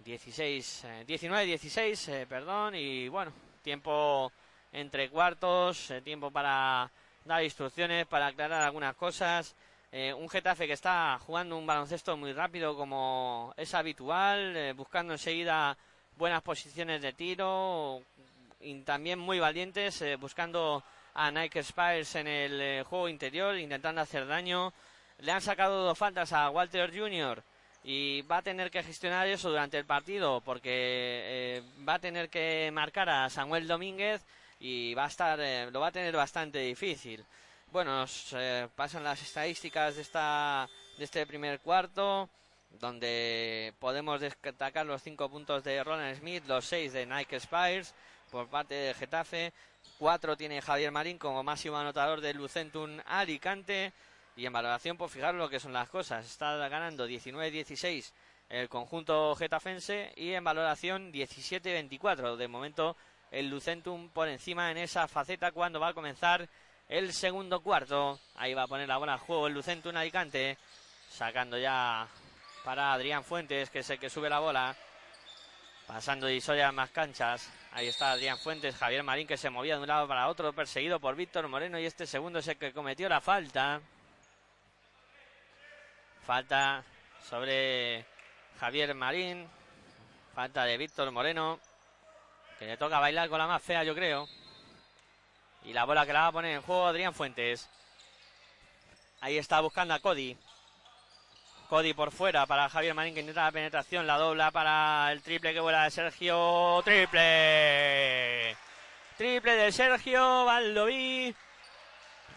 16, 19, 16, perdón, y bueno, tiempo entre cuartos, eh, tiempo para dar instrucciones, para aclarar algunas cosas. Eh, un Getafe que está jugando un baloncesto muy rápido como es habitual, eh, buscando enseguida buenas posiciones de tiro y también muy valientes, eh, buscando a Nike Spires en el juego interior, intentando hacer daño. Le han sacado dos faltas a Walter Jr. y va a tener que gestionar eso durante el partido porque va a tener que marcar a Samuel Domínguez y va a estar, lo va a tener bastante difícil. Bueno, nos eh, pasan las estadísticas de, esta, de este primer cuarto, donde podemos destacar los cinco puntos de Roland Smith, los seis de Nike Spires por parte de Getafe, cuatro tiene Javier Marín como máximo anotador de Lucentum Alicante, y en valoración, por fijar lo que son las cosas, está ganando 19-16 el conjunto getafense y en valoración 17-24. De momento, el Lucentum por encima en esa faceta cuando va a comenzar el segundo cuarto. Ahí va a poner la bola a juego el Lucentum Alicante. Sacando ya para Adrián Fuentes, que es el que sube la bola. Pasando de Isoya más canchas. Ahí está Adrián Fuentes, Javier Marín que se movía de un lado para otro, perseguido por Víctor Moreno. Y este segundo es el que cometió la falta. Falta sobre Javier Marín. Falta de Víctor Moreno. Que le toca bailar con la más fea, yo creo. Y la bola que la va a poner en juego Adrián Fuentes. Ahí está buscando a Cody. Cody por fuera para Javier Marín que intenta la penetración. La dobla para el triple que vuela de Sergio. ¡Triple! Triple de Sergio Valdoví.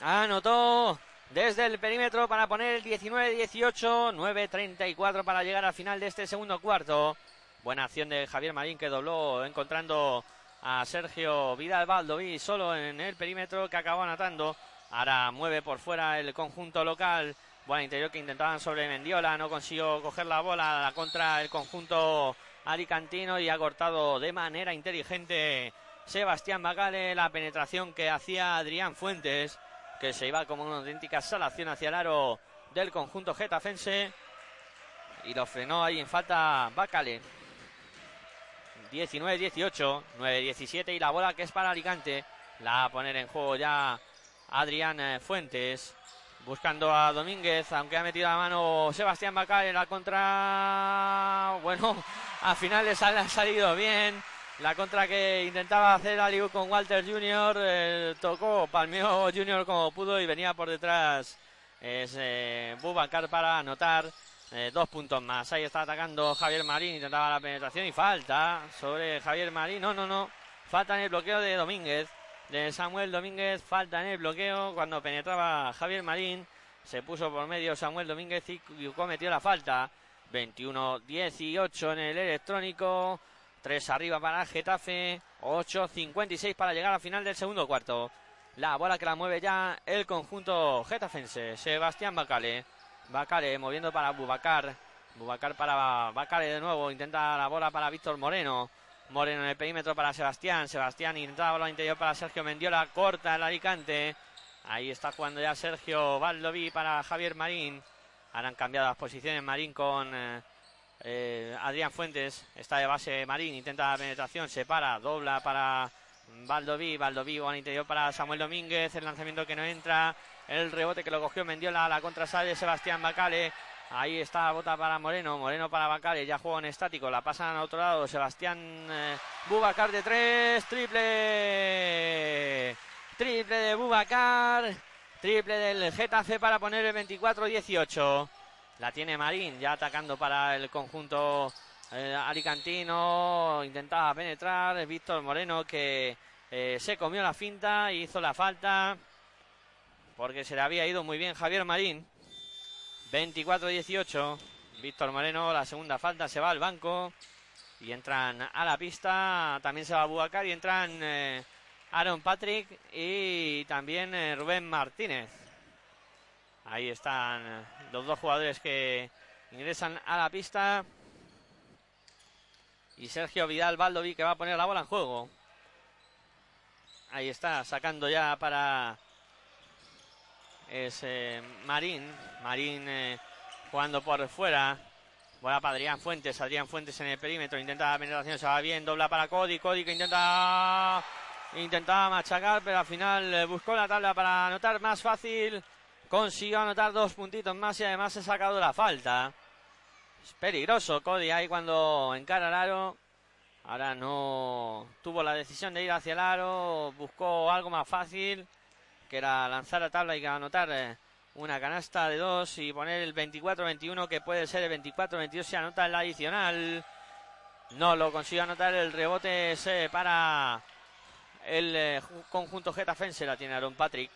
Anotó desde el perímetro para poner el 19-18. 9-34 para llegar al final de este segundo cuarto. Buena acción de Javier Marín que dobló encontrando a Sergio Vidal Valdoví solo en el perímetro que acabó anotando. Ahora mueve por fuera el conjunto local. Buena interior que intentaban sobre Mendiola. No consiguió coger la bola. La contra el conjunto alicantino y ha cortado de manera inteligente Sebastián Bacale la penetración que hacía Adrián Fuentes, que se iba como una auténtica salación hacia el aro del conjunto getafense y lo frenó ahí en falta Bacale. 19-18, 9-17 y la bola que es para Alicante. La va a poner en juego ya Adrián eh, Fuentes. Buscando a Domínguez, aunque ha metido la mano Sebastián Bacale en la contra. Bueno, al final les ha salido bien. La contra que intentaba hacer Aliu con Walter Jr. Eh, tocó, palmeó Jr. como pudo y venía por detrás eh, Bubacar para anotar eh, dos puntos más. Ahí está atacando Javier Marín, intentaba la penetración y falta sobre Javier Marín. No, no, no. Falta en el bloqueo de Domínguez, de Samuel Domínguez. Falta en el bloqueo cuando penetraba Javier Marín. Se puso por medio Samuel Domínguez y cometió la falta. 21-18 en el electrónico. 3 arriba para Getafe. 8-56 para llegar al final del segundo cuarto. La bola que la mueve ya el conjunto getafense. Sebastián Bacale. Bacale moviendo para Bubacar. Bubacar para Bacale de nuevo. Intenta la bola para Víctor Moreno. Moreno en el perímetro para Sebastián. Sebastián intenta la bola interior para Sergio Mendiola. Corta el Alicante. Ahí está jugando ya Sergio Valdoví para Javier Marín. Ahora han cambiado las posiciones Marín con eh, eh, Adrián Fuentes está de base Marín, intenta la penetración, se para, dobla para Valdoví, Valdoví al interior para Samuel Domínguez, el lanzamiento que no entra, el rebote que lo cogió Mendiola, la contra sale Sebastián Bacale, ahí está, bota para Moreno, Moreno para Bacale, ya juega en estático, la pasan a otro lado, Sebastián eh, Bubacar de tres, triple, triple de Bubacar, triple del Getafe para poner el 24-18. La tiene Marín, ya atacando para el conjunto eh, alicantino. Intentaba penetrar. Víctor Moreno que eh, se comió la finta hizo la falta. Porque se le había ido muy bien Javier Marín. 24-18. Víctor Moreno, la segunda falta, se va al banco. Y entran a la pista. También se va Buacar y entran eh, Aaron Patrick y también Rubén Martínez. Ahí están los dos jugadores que ingresan a la pista. Y Sergio Vidal Baldoví que va a poner la bola en juego. Ahí está, sacando ya para ese Marín. Marín eh, jugando por fuera. Bola para Adrián Fuentes. Adrián Fuentes en el perímetro. Intenta la penetración. Se va bien. Dobla para Cody. Cody que intenta. Intentaba machacar. Pero al final eh, buscó la tabla para anotar más fácil consiguió anotar dos puntitos más y además se ha sacado la falta. Es peligroso Cody ahí cuando encara el aro. Ahora no tuvo la decisión de ir hacia el aro, buscó algo más fácil, que era lanzar la tabla y anotar eh, una canasta de dos y poner el 24-21, que puede ser el 24-22 si anota el adicional. No lo consiguió anotar, el rebote para el eh, conjunto Getafense, la tiene Aaron Patrick.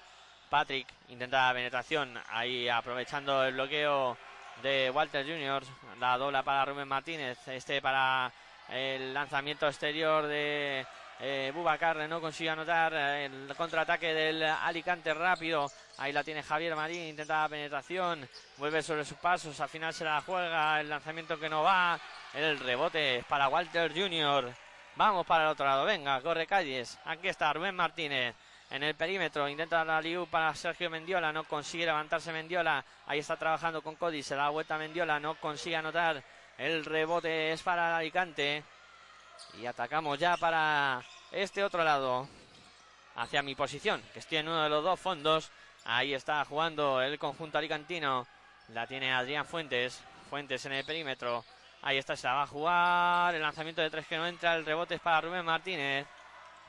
Patrick intenta la penetración, ahí aprovechando el bloqueo de Walter Jr. La dobla para Rubén Martínez, este para el lanzamiento exterior de eh, Bubacar, no consigue anotar el contraataque del Alicante rápido. Ahí la tiene Javier Marín, intenta la penetración, vuelve sobre sus pasos, al final se la juega, el lanzamiento que no va, el rebote para Walter Jr. Vamos para el otro lado, venga, corre calles, aquí está Rubén Martínez en el perímetro. Intenta la Liu para Sergio Mendiola. No consigue levantarse Mendiola. Ahí está trabajando con Cody. Se da vuelta Mendiola. No consigue anotar. El rebote es para Alicante. Y atacamos ya para este otro lado. Hacia mi posición, que estoy en uno de los dos fondos. Ahí está jugando el conjunto alicantino. La tiene Adrián Fuentes. Fuentes en el perímetro. Ahí está, se la va a jugar. El lanzamiento de tres que no entra. El rebote es para Rubén Martínez.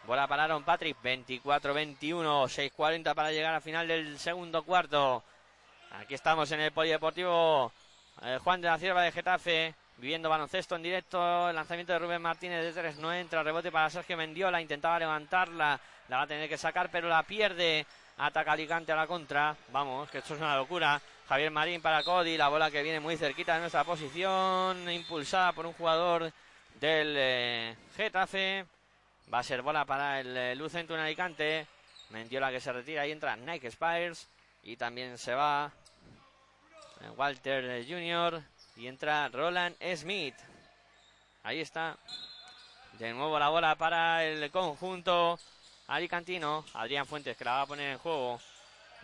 Bola para Aaron Patrick, 24-21, 6-40 para llegar al final del segundo cuarto. Aquí estamos en el Polideportivo eh, Juan de la Cierva de Getafe. viviendo baloncesto en directo. El lanzamiento de Rubén Martínez de tres no entra. Rebote para Sergio Mendiola. Intentaba levantarla. La va a tener que sacar, pero la pierde. Ataca Alicante a la contra. Vamos, que esto es una locura. Javier Marín para Cody. La bola que viene muy cerquita de nuestra posición. Impulsada por un jugador del eh, Getafe. Va a ser bola para el eh, Lucentro en Alicante. Mendiola que se retira y entra Nike Spires. Y también se va eh, Walter Jr. Y entra Roland Smith. Ahí está. De nuevo la bola para el conjunto alicantino. Adrián Fuentes que la va a poner en juego.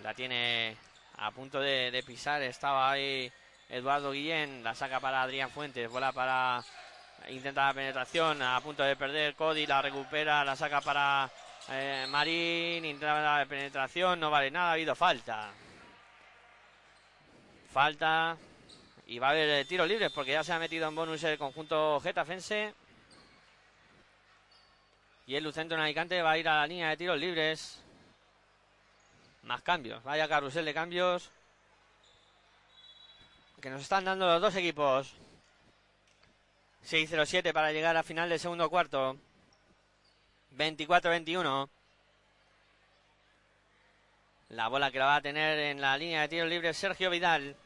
La tiene a punto de, pisar. Estaba ahí Eduardo Guillén. La saca para Adrián Fuentes. Bola para. Intenta la penetración. A punto de perder Cody. La recupera. La saca para eh, Marín. Intenta la penetración. No vale nada. Ha habido falta. Falta y va a haber eh, tiros libres porque ya se ha metido en bonus el conjunto getafense. Y el Lucentro en Alicante va a ir a la línea de tiros libres. Más cambios. Vaya carrusel de cambios. Que nos están dando los dos equipos. 6-0-7 para llegar a final del segundo cuarto. 24-21. La bola que la va a tener en la línea de tiros libres Sergio Vidal.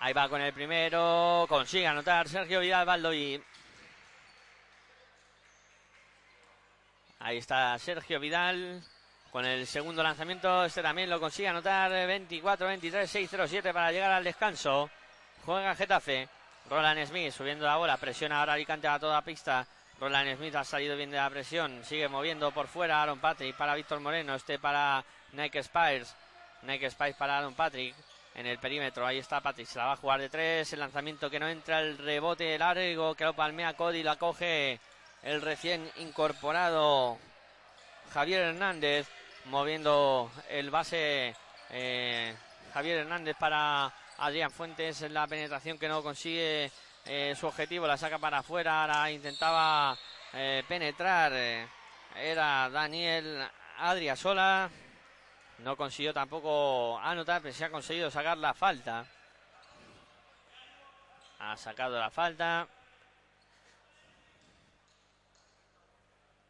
Ahí va con el primero. Consigue anotar Sergio Vidal Baldoví. Ahí está Sergio Vidal. Con el segundo lanzamiento, este también lo consigue anotar. 24-23, 6-0-7 para llegar al descanso. Juega Getafe. Roland Smith subiendo la bola. Presiona ahora Alicante a toda pista. Roland Smith ha salido bien de la presión. Sigue moviendo por fuera Aaron Patrick para Víctor Moreno. Este para Nike Spires. Nike Spires para Aaron Patrick en el perímetro. Ahí está Patrick, se la va a jugar de tres. El lanzamiento que no entra, el rebote largo que lo palmea Cody, la coge el recién incorporado Javier Hernández, moviendo el base eh, Javier Hernández para Adrián Fuentes. La penetración que no consigue eh, su objetivo, la saca para afuera. Ahora intentaba eh, penetrar. era Daniel Adriasola. No consiguió tampoco anotar, pero se ha conseguido sacar la falta. Ha sacado la falta.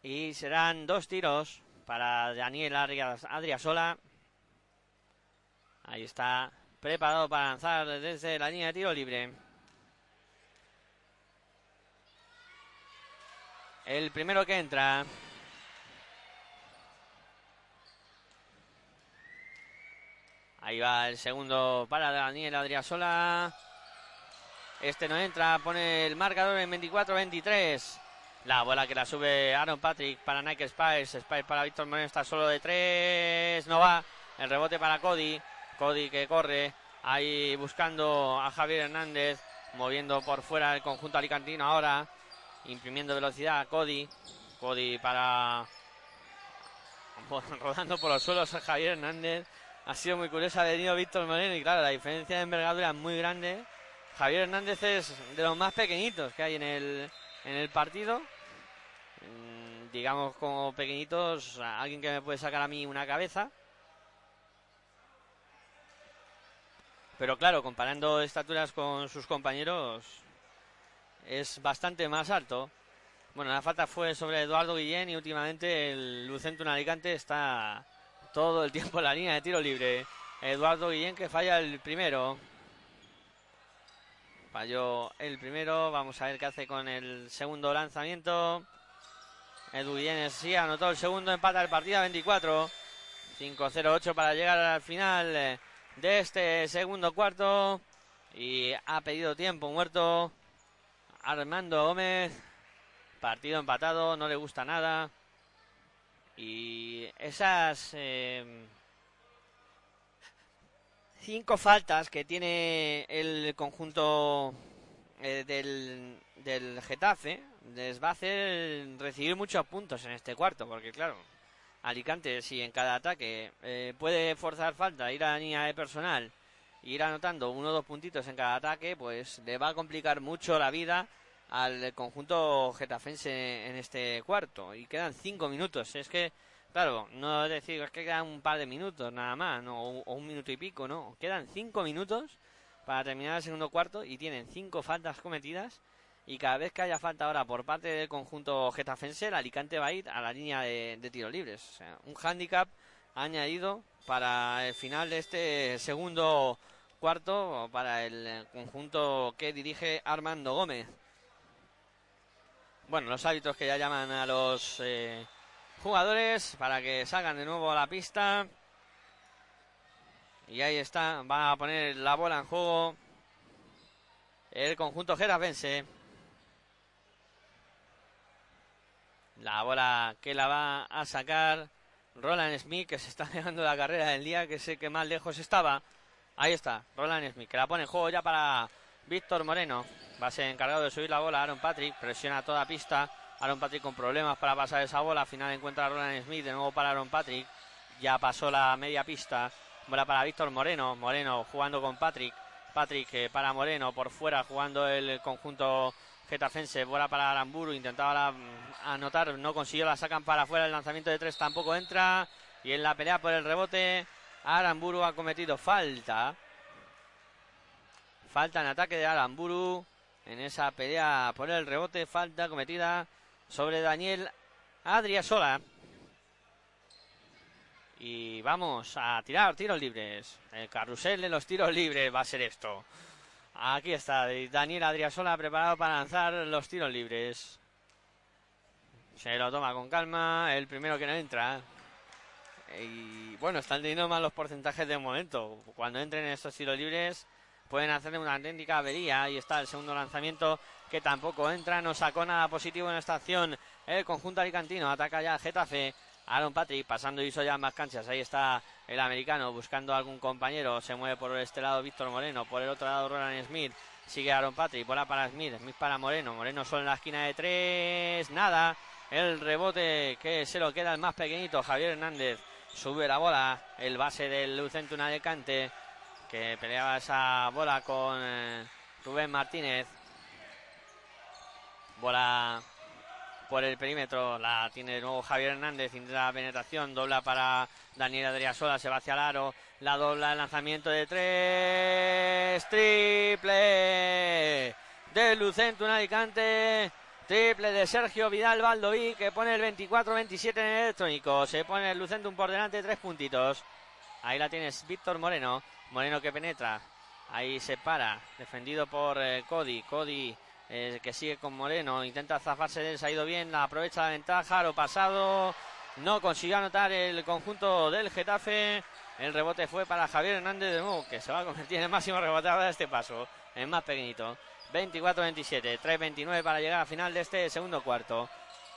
Y serán dos tiros para Daniel Adriasola. Ahí está, preparado para lanzar desde la línea de tiro libre. El primero que entra Ahí va el segundo para Daniel Adriasola. Este no entra, pone el marcador en 24-23. La bola que la sube Aaron Patrick para Nike Spice. Spice para Víctor Moreno está solo de tres. No va. El rebote para Cody. Cody que corre. Ahí buscando a Javier Hernández. Moviendo por fuera el conjunto alicantino ahora. Imprimiendo velocidad Cody. Cody para. Rodando por los suelos a Javier Hernández ha sido muy curiosa. Ha venido Víctor Moreno y claro, la diferencia de envergadura es muy grande. Javier Hernández es de los más pequeñitos que hay en el, en el partido. Mm, digamos como pequeñitos, alguien que me puede sacar a mí una cabeza. Pero claro, comparando estaturas con sus compañeros, es bastante más alto. Bueno, la falta fue sobre Eduardo Guillén y últimamente el Lucento en Alicante está todo el tiempo en la línea de tiro libre. Eduardo Guillén que falla el primero. Falló el primero. Vamos a ver qué hace con el segundo lanzamiento. Edu Guillén sí anotó el segundo. Empata el partido a 24. 5-0-8 para llegar al final de este segundo cuarto. Y ha pedido tiempo muerto Armando Gómez. Partido empatado, no le gusta nada. Y esas em, cinco faltas que tiene el conjunto eh, del, del Getafe les va a hacer recibir muchos puntos en este cuarto, porque claro, Alicante si en cada ataque eh, puede forzar falta, ir a la línea de personal, ir anotando uno o dos puntitos en cada ataque, pues le va a complicar mucho la vida al conjunto getafense en este cuarto. Y quedan cinco minutos. Es que, claro, no es decir, es que quedan un par de minutos nada más, ¿no? o, un minuto y pico, ¿no? Quedan cinco minutos para terminar el segundo cuarto y tienen cinco faltas cometidas y cada vez que haya falta ahora por parte del conjunto getafense, el Alicante va a ir a la línea de, de tiros libres. Un hándicap añadido para el final de este segundo cuarto para el conjunto que dirige Armando Gómez. Bueno, los árbitros que ya llaman a los eh, jugadores para que salgan de nuevo a la pista. Y ahí está, va a poner la bola en juego el conjunto Gerafense. La bola que la va a sacar Roland Smith, que se está dejando la carrera del día, que sé que más lejos estaba. Ahí está, Roland Smith, que la pone en juego ya para Víctor Moreno. Va a ser encargado de subir la bola. Aaron Patrick presiona toda pista. Aaron Patrick con problemas para pasar esa bola. Al final encuentra a Roland Smith. De nuevo para Aaron Patrick. Ya pasó la media pista. Bola para Víctor Moreno. Moreno jugando con Patrick. Patrick eh, para Moreno. Por fuera jugando el conjunto getafense. Bola para Aramburu. Intentaba mm, anotar. No consiguió. La sacan para afuera. El lanzamiento de tres tampoco entra. Y en la pelea por el rebote. Aramburu ha cometido falta. Falta en ataque de Aramburu. En esa pelea por el rebote. Falta cometida sobre Daniel Adriasola. Y vamos a tirar tiros libres. El carrusel de los tiros libres va a ser esto. Aquí está Daniel Adriasola preparado para lanzar los tiros libres. Se lo toma con calma. El primero que no entra. Y bueno, están teniendo mal los porcentajes de momento. Cuando entren estos tiros libres pueden hacer una auténtica avería. Ahí está el segundo lanzamiento que tampoco entra. No sacó nada positivo en esta acción. El conjunto alicantino ataca ya Getafe. Aaron Patrick pasando y hizo ya más canchas. Ahí está el americano buscando algún compañero. Se mueve por este lado Víctor Moreno. Por el otro lado Roland Smith. Sigue Aaron Patrick. Bola para Smith. Smith para Moreno. Moreno solo en la esquina de tres. Nada. El rebote que se lo queda el más pequeñito. Javier Hernández. Sube la bola. El base del Lucentum Alicante. Que peleaba esa bola con eh, Rubén Martínez. Bola por el perímetro. La tiene de nuevo Javier Hernández. Intenta la penetración. Dobla para Daniel Adriasola. Se va hacia el aro. La dobla. El lanzamiento de tres. Triple de Lucentum Alicante. Triple de Sergio Vidal Baldoví que pone el 24-27 en el electrónico. Se pone el Lucentum por delante, tres puntitos. Ahí la tienes Víctor Moreno. Moreno que penetra. Ahí se para. Defendido por eh, Cody. Cody eh, que sigue con Moreno, intenta zafarse de él, se ha ido bien, aprovecha la ventaja, lo pasado, no consiguió anotar el conjunto del Getafe, el rebote fue para Javier Hernández de nuevo, que se va a convertir en el máximo reboteador de este paso, es más pequeñito, 24-27, 3-29 para llegar al final de este segundo cuarto.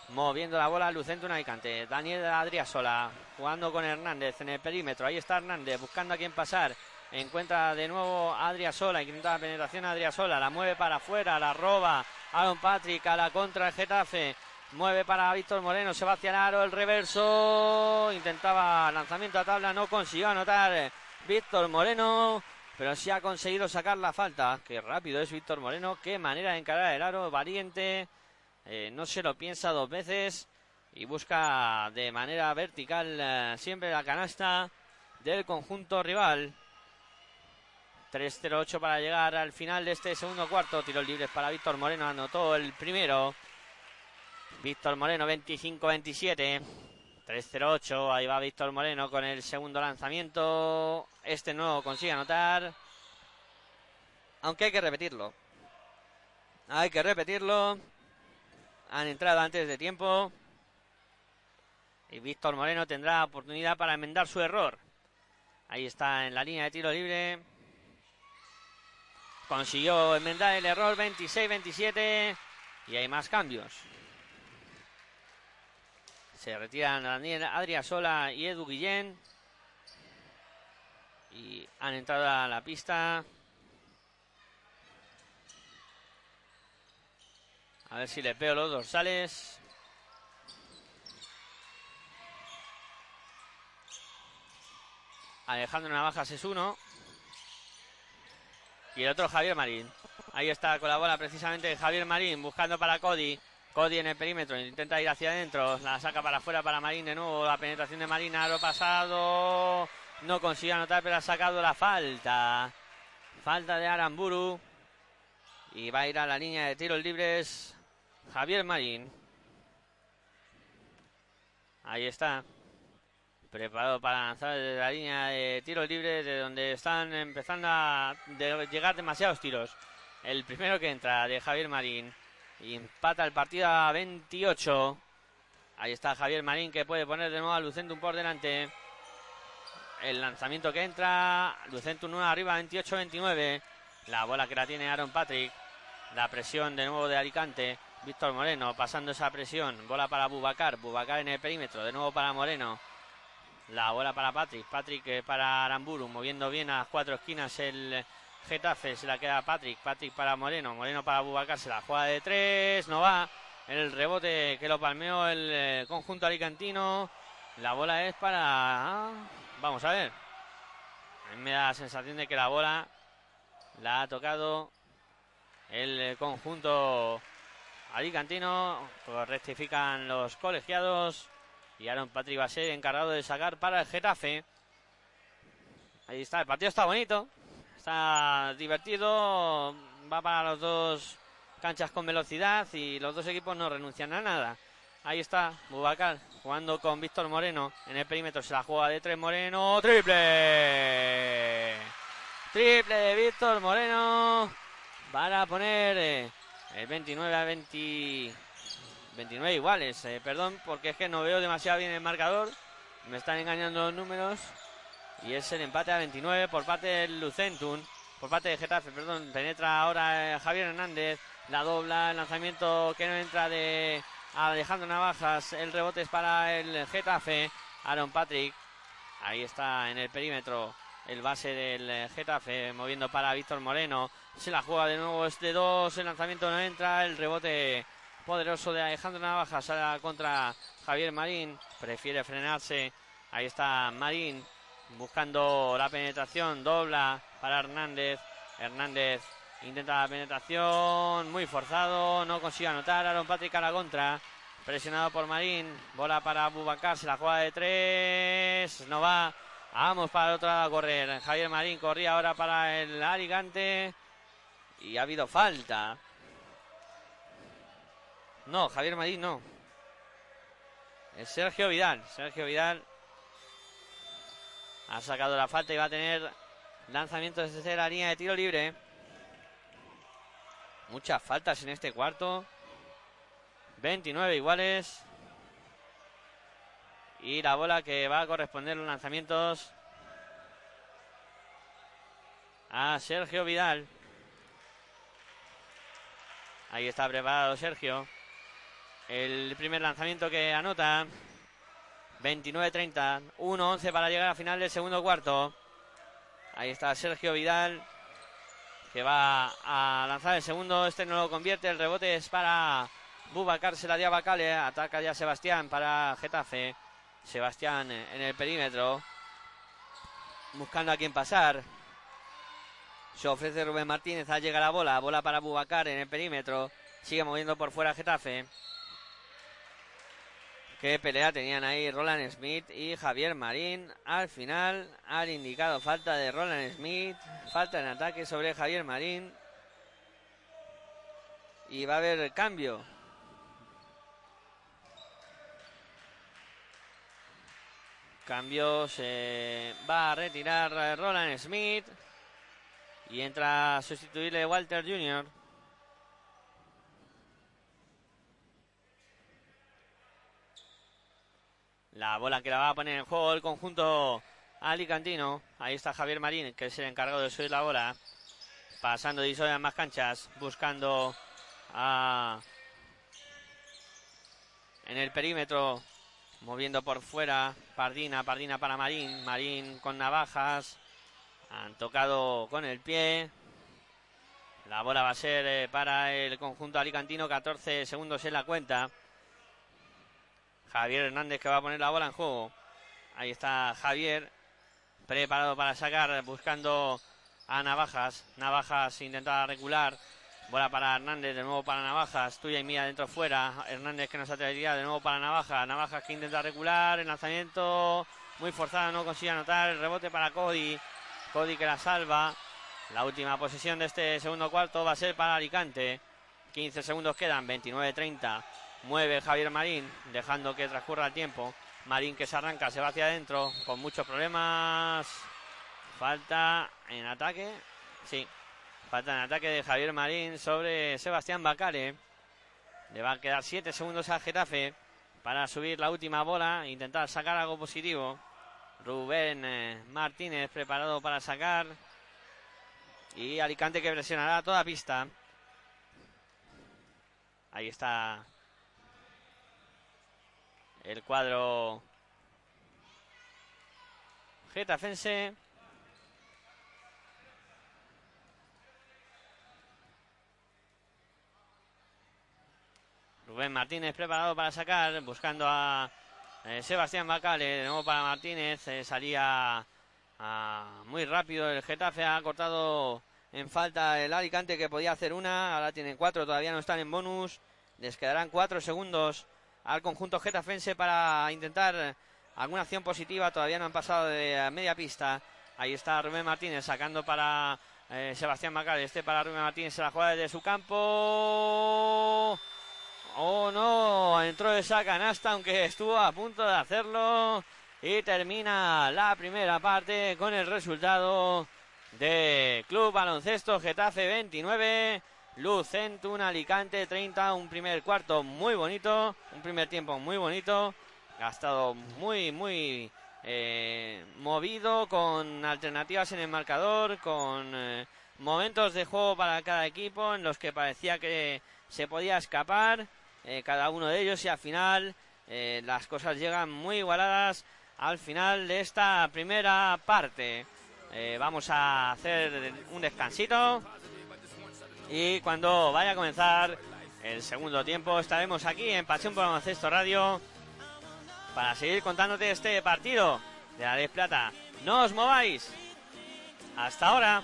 Moviendo la bola, Lucento Alicante. Daniel Adriasola jugando con Hernández en el perímetro. Ahí está Hernández buscando a quién pasar. Encuentra de nuevo a Adriasola, intenta la penetración a Adriasola, la mueve para afuera, la roba Aaron Patrick a la contra el Getafe. Mueve para Víctor Moreno, se va hacia el aro, el reverso. Intentaba lanzamiento a tabla, no consiguió anotar Víctor Moreno, pero sí ha conseguido sacar la falta. Qué rápido es Víctor Moreno, qué manera de encarar el aro, valiente. Eh, no se lo piensa dos veces y busca de manera vertical eh, siempre la canasta del conjunto rival. 3-0-8 para llegar al final de este segundo cuarto. Tiros libres para Víctor Moreno. Anotó el primero. Víctor Moreno 25-27. 3-0-8. Ahí va Víctor Moreno con el segundo lanzamiento. Este no consigue anotar. Aunque hay que repetirlo. Hay que repetirlo. Han entrado antes de tiempo. Y Víctor Moreno tendrá oportunidad para enmendar su error. Ahí está en la línea de tiro libre. Consiguió enmendar el error 26-27 y hay más cambios. Se retiran Daniel Adriasola y Edu Guillén. Y han entrado a la pista. A ver si les veo los dorsales. Alejandro Navajas es uno. Y el otro Javier Marín. Ahí está con la bola precisamente Javier Marín buscando para Cody. Cody en el perímetro, intenta ir hacia adentro, la saca para afuera para Marín de nuevo, la penetración de Marín, lo pasado, no consigue anotar, pero ha sacado la falta. Falta de Aramburu. Y va a ir a la línea de tiros libres Javier Marín. Ahí está. Preparado para lanzar desde la línea de tiros libres, de donde están empezando a llegar demasiados tiros. El primero que entra de Javier Marín. Y empata el partido a 28. Ahí está Javier Marín que puede poner de nuevo a Lucentum por delante. El lanzamiento que entra. Lucentum 1 arriba, 28-29. La bola que la tiene Aaron Patrick. La presión de nuevo de Alicante. Víctor Moreno pasando esa presión. Bola para Bubacar. Bubacar en el perímetro. De nuevo para Moreno. La bola para Patrick. Patrick eh, para Aramburu. Moviendo bien a las cuatro esquinas el Getafe. Se la queda Patrick. Patrick para Moreno. Moreno para Bubacar. Se la juega de tres. No va. El rebote que lo palmeó el eh, conjunto alicantino. La bola es para. Ah, vamos a ver. Me da la sensación de que la bola la ha tocado el eh, conjunto alicantino. Rectifican los colegiados. Y Aaron Patrick va a ser encargado de sacar para el Getafe. Ahí está, el partido está bonito. Está divertido. Va para los dos canchas con velocidad y los dos equipos no renuncian a nada. Ahí está Bubacar jugando con Víctor Moreno en el perímetro. Se la juega de tres Moreno. Triple. Triple de Víctor Moreno para poner eh, el 29 a 20. 29 iguales, eh, perdón, porque es que no veo demasiado bien el marcador. Me están engañando los números. Y es el empate a 29 por parte del Lucentum. Por parte de Getafe, perdón. Penetra ahora eh, Javier Hernández. La dobla, el lanzamiento que no entra de Alejandro Navajas. El rebote es para el Getafe. Aaron Patrick. Ahí está en el perímetro el base del Getafe. Moviendo para Víctor Moreno. Se la juega de nuevo este 2. El lanzamiento no entra. El rebote poderoso de Alejandro Navajas contra Javier Marín. Prefiere frenarse. Ahí está Marín buscando la penetración. Dobla para Hernández. Hernández Intenta la penetración, muy forzado, no consigue anotar. Aaron Patrick a la contra. Presionado por Marín. Bola para Bubacar, se la juega de tres. No va. Vamos para el otro lado a correr. Javier Marín corría ahora para el Alicante. Y ha habido falta. No, Javier Marín no. Es Sergio Vidal. Sergio Vidal ha sacado la falta y va a tener lanzamiento desde la línea de tiro libre. Muchas faltas en este cuarto. 29 iguales. Y la bola que va a corresponder los lanzamientos a Sergio Vidal. Ahí está preparado Sergio. El primer lanzamiento que anota. 29-30. 1-11 para llegar a final del segundo cuarto. Ahí está Sergio Vidal que va a lanzar el segundo. Este no lo convierte. El rebote es para Bubacar. Se la dio a Bacale. Ataca ya Sebastián para Getafe. Sebastián en el perímetro. Buscando a quien pasar. Se ofrece Rubén Martínez. Al llega la bola. Bola para Bubacar en el perímetro. Sigue moviendo por fuera Getafe. Qué pelea tenían ahí Roland Smith y Javier Marín. Al final han indicado falta de Roland Smith, falta en ataque sobre Javier Marín. Y va a haber cambio. Cambio se va a retirar Roland Smith. Y entra a sustituirle Walter Jr. La bola que la va a poner en juego el conjunto alicantino. Ahí está Javier Marín, que es el encargado de subir la bola. Pasando de en más canchas, buscando a... En el perímetro, moviendo por fuera. Pardina, Pardina para Marín. Marín con navajas. Han tocado con el pie. La bola va a ser eh, para el conjunto alicantino. 14 segundos en la cuenta. Javier Hernández que va a poner la bola en juego. Ahí está Javier, preparado para sacar, buscando a Navajas. Navajas intenta recular. Bola para Hernández, de nuevo para Navajas. Tuya y mía dentro fuera. Hernández que nos atrevería de nuevo para Navajas. Navajas que intenta recular. El lanzamiento muy forzado, no consigue anotar. El rebote para Cody. Cody que la salva. La última posesión de este segundo cuarto va a ser para Alicante. 15 segundos quedan, 29-30. Mueve Javier Marín, dejando que transcurra el tiempo. Marín que se arranca, se va hacia adentro, con muchos problemas. Falta en ataque. Sí, falta en ataque de Javier Marín sobre Sebastián Bacare. Le va a quedar 7 segundos al Getafe para subir la última bola intentar sacar algo positivo. Rubén eh, Martínez preparado para sacar. Y Alicante que presionará toda pista. Ahí está el cuadro getafense. Rubén Martínez preparado para sacar, buscando a eh, Sebastián Bacale, de nuevo para Martínez, eh, salía ah, muy rápido el Getafe, ha cortado en falta el Alicante que podía hacer una, ahora tienen cuatro, todavía no están en bonus, les quedarán cuatro segundos al conjunto getafense para intentar alguna acción positiva, todavía no han pasado de media pista, ahí está Rubén Martínez sacando para eh, Sebastián Bacale, este para Rubén Martínez, se la juega desde su campo... Oh no, entró esa canasta aunque estuvo a punto de hacerlo. Y termina la primera parte con el resultado de Club Baloncesto Getafe 29, Lucentun Alicante 30. Un primer cuarto muy bonito, un primer tiempo muy bonito. Gastado muy, muy eh, movido, con alternativas en el marcador, con eh, momentos de juego para cada equipo en los que parecía que se podía escapar. Eh, cada uno de ellos y al final las cosas llegan muy igualadas al final de esta primera parte. Vamos a hacer un descansito y cuando vaya a comenzar el segundo tiempo estaremos aquí en Pasión por Baloncesto Radio para seguir contándote este partido de la Ley Plata. No os mováis. Hasta ahora.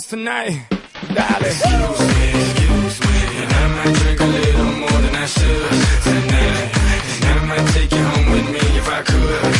Promise tonight. Darling.
Excuse me, excuse me, and I might drink a little more than I should tonight. And I might take you home with me if I could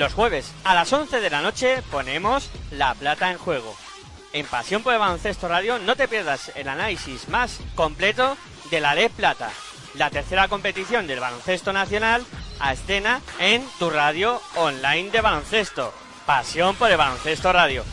Los jueves a las 11 de la noche ponemos la plata en juego. En Pasión por el Baloncesto Radio no te pierdas el análisis más completo de la Ley Plata, la tercera competición del baloncesto nacional a escena en tu radio online de baloncesto. Pasión por el Baloncesto Radio.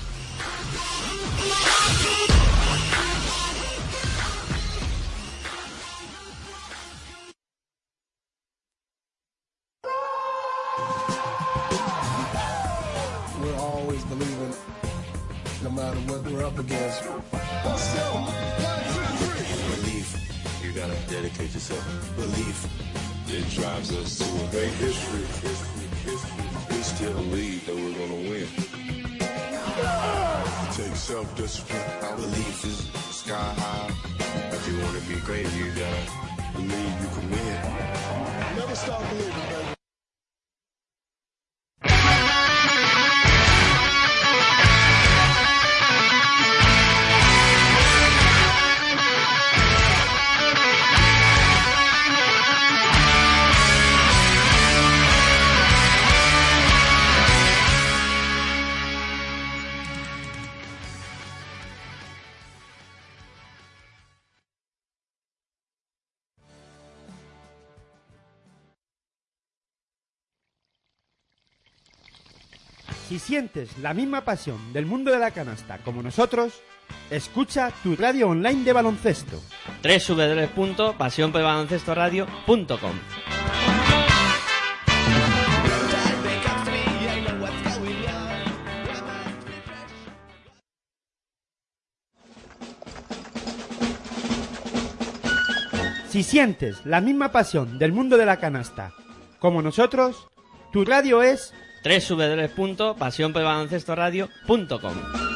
Matter what we're up against.
Belief. You gotta dedicate yourself. Belief. It drives us to a great history. History, history. We still believe that we're gonna win. Take self-discipline. Our belief is sky high. If you wanna be great, you gotta believe you can win.
Never stop believing, baby.
Si sientes la misma pasión del mundo de la canasta como nosotros, escucha tu radio online de baloncesto.
www.pasionporbaloncestoradio.com
Si sientes la misma pasión del mundo de la canasta como nosotros, tu radio es
www.pasionporbaloncestoradio.com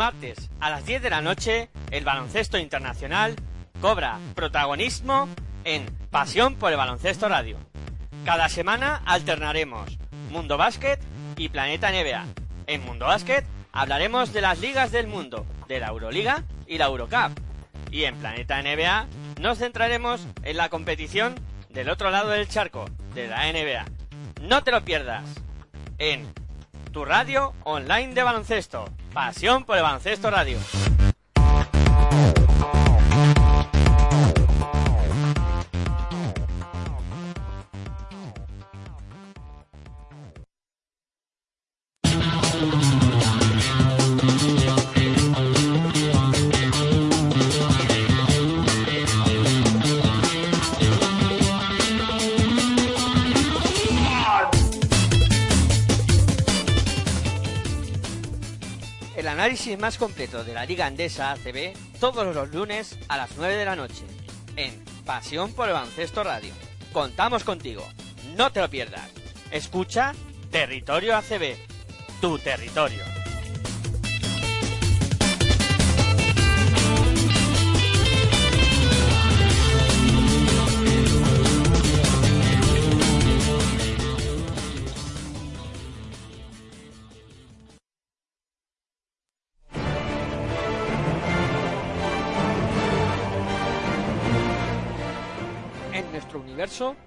martes a las 10 de la noche, el baloncesto internacional cobra protagonismo en Pasión por el Baloncesto Radio. Cada semana alternaremos Mundo Básquet y Planeta NBA. En Mundo Básquet hablaremos de las ligas del mundo, de la Euroliga y la Eurocup. Y en Planeta NBA nos centraremos en la competición del otro lado del charco, de la NBA. No te lo pierdas. En tu radio online de baloncesto. Pasión por el baloncesto radio. Más completo de la Liga Andesa ACB todos los lunes a las 9 de la noche en Pasión por el Baloncesto Radio. Contamos contigo, no te lo pierdas. Escucha Territorio ACB, tu territorio.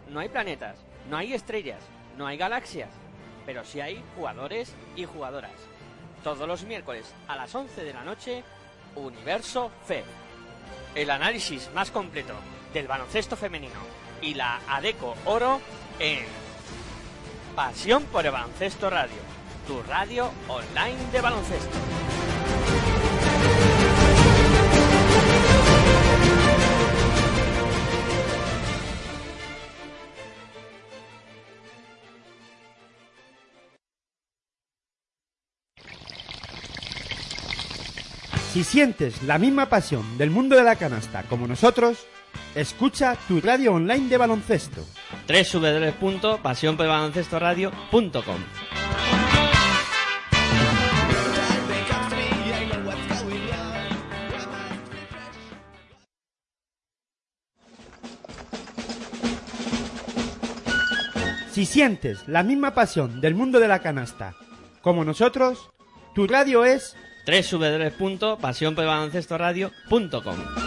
No hay planetas, no hay estrellas, no hay galaxias, pero sí hay jugadores y jugadoras. todos los miércoles a las 11 de la noche, Universo Fe. El análisis más completo del baloncesto femenino y la ADECO Oro en Pasión por el Baloncesto Radio, tu radio online de baloncesto.
Si sientes la misma pasión del mundo de la canasta como nosotros, escucha tu radio online de baloncesto.
www.pasionporbaloncestoradio.com
Si sientes la misma pasión del mundo de la canasta como nosotros, tu radio es
www.pasionporbaloncestoradio.com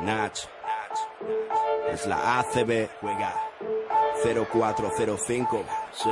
Nach. Es la ACB. 0405. Sí.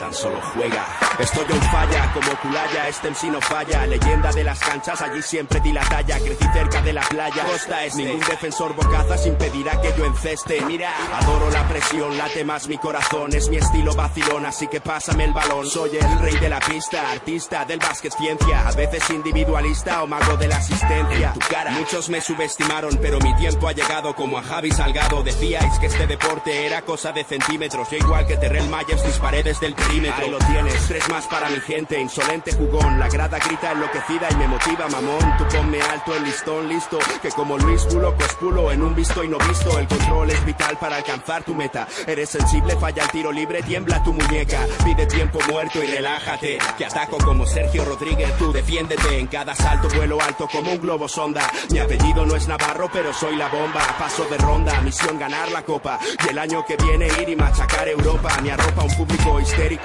Tan solo juega. Estoy en falla, como Culaya, este MC no falla. Leyenda de las canchas, allí siempre di la talla. Crecí cerca de la playa, costa este. Ningún defensor bocazas impedirá que yo enceste. Mira, adoro la presión, late más mi corazón. Es mi estilo vacilón, así que pásame el balón. Soy el rey de la pista, artista del básquet ciencia. A veces individualista o mago de la asistencia. En tu cara. Muchos me subestimaron, pero mi tiempo ha llegado como a Javi Salgado. Decíais que este deporte era cosa de centímetros. Yo igual que Terrell Myers disparé desde el perímetro. Ahí lo tienes, tres más para mi gente, insolente jugón. La grada grita enloquecida y me motiva, mamón. Tú ponme alto el listón, listo. Que como Luis Pulo, cospulo en un visto y no visto. El control es vital para alcanzar tu meta. Eres sensible, falla el tiro libre, tiembla tu muñeca. Pide tiempo muerto y relájate. Que ataco como Sergio Rodríguez, tú defiéndete. En cada salto vuelo alto como un globo sonda. Mi apellido no es Navarro, pero soy la bomba. Paso de ronda, misión ganar la copa. Y el año que viene ir y machacar Europa. Me arropa un público histérico.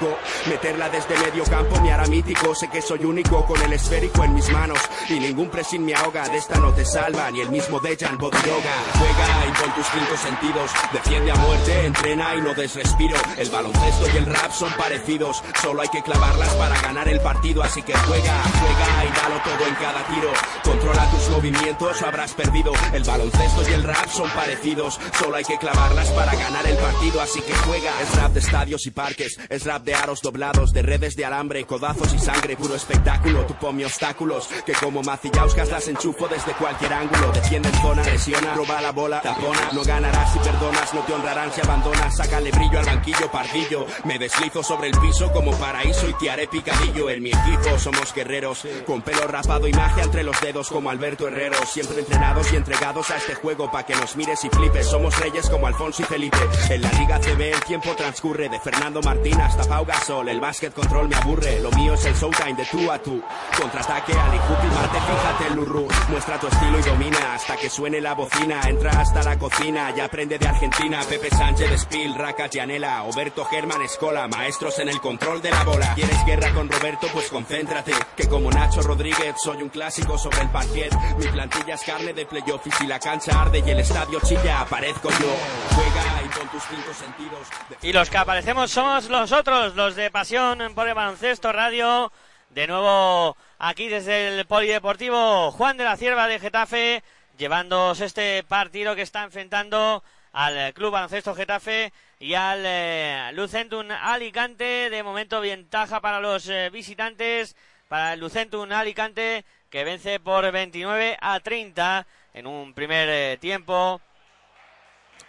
Meterla desde medio campo me hará. Sé que soy único con el esférico en mis manos. Y ningún pressing me ahoga. De esta no te salva ni el mismo Dejan Bodiroga. Juega y con tus cinco sentidos. Defiende a muerte, entrena y no des respiro. El baloncesto y el rap son parecidos. Solo hay que clavarlas para ganar el partido. Así que juega, juega y dalo todo en cada tiro. Controla tus movimientos o habrás perdido. El baloncesto y el rap son parecidos. Solo hay que clavarlas para ganar el partido. Así que juega. Es rap de estadios y parques. Es rap de aros doblados, de redes de alambre, codazos y sangre, puro espectáculo. Tú ponme obstáculos, que como macillauscas las enchufo desde cualquier ángulo. Defiende en zona, presiona, roba la bola, tapona. No ganarás si perdonas, no te honrarán si abandonas. Sácale brillo al banquillo, pardillo. Me deslizo sobre el piso como paraíso y te haré picadillo. En mi equipo somos guerreros, con pelo rapado y magia entre los dedos como Alberto Herrero. Siempre entrenados y entregados a este juego pa' que nos mires y flipes. Somos reyes como Alfonso y Felipe. En la Liga CB el tiempo transcurre de Fernando Martín hasta Pau Gasol. El básquet control me aburre. Lo mío es el showtime de tú a tú. Contraataque, Ali Hoop y Marte, fíjate el Lurru. Muestra tu estilo y domina hasta que suene la bocina. Entra hasta la cocina y aprende de Argentina. Pepe Sánchez, Spill, Raka, Gianella, Oberto Germán, Escola. Maestros en el control de la bola. ¿Quieres guerra con Roberto? Pues concéntrate. Que como Nacho Rodríguez soy un clásico sobre el parquet. Mi plantilla es carne de playoff y si la cancha arde y el estadio chilla, aparezco yo. Juega y con tus cinco sentidos.
Y los que aparecemos somos los otros, los de Pasión por el Baloncesto Radio. De nuevo aquí desde el Polideportivo Juan de la Cierva de Getafe, llevándoos este partido que está enfrentando al Club Baloncesto Getafe y al eh, Lucentum Alicante. De momento ventaja para los eh, visitantes, para el Lucentum Alicante que vence por 29 a 30 en un primer eh, tiempo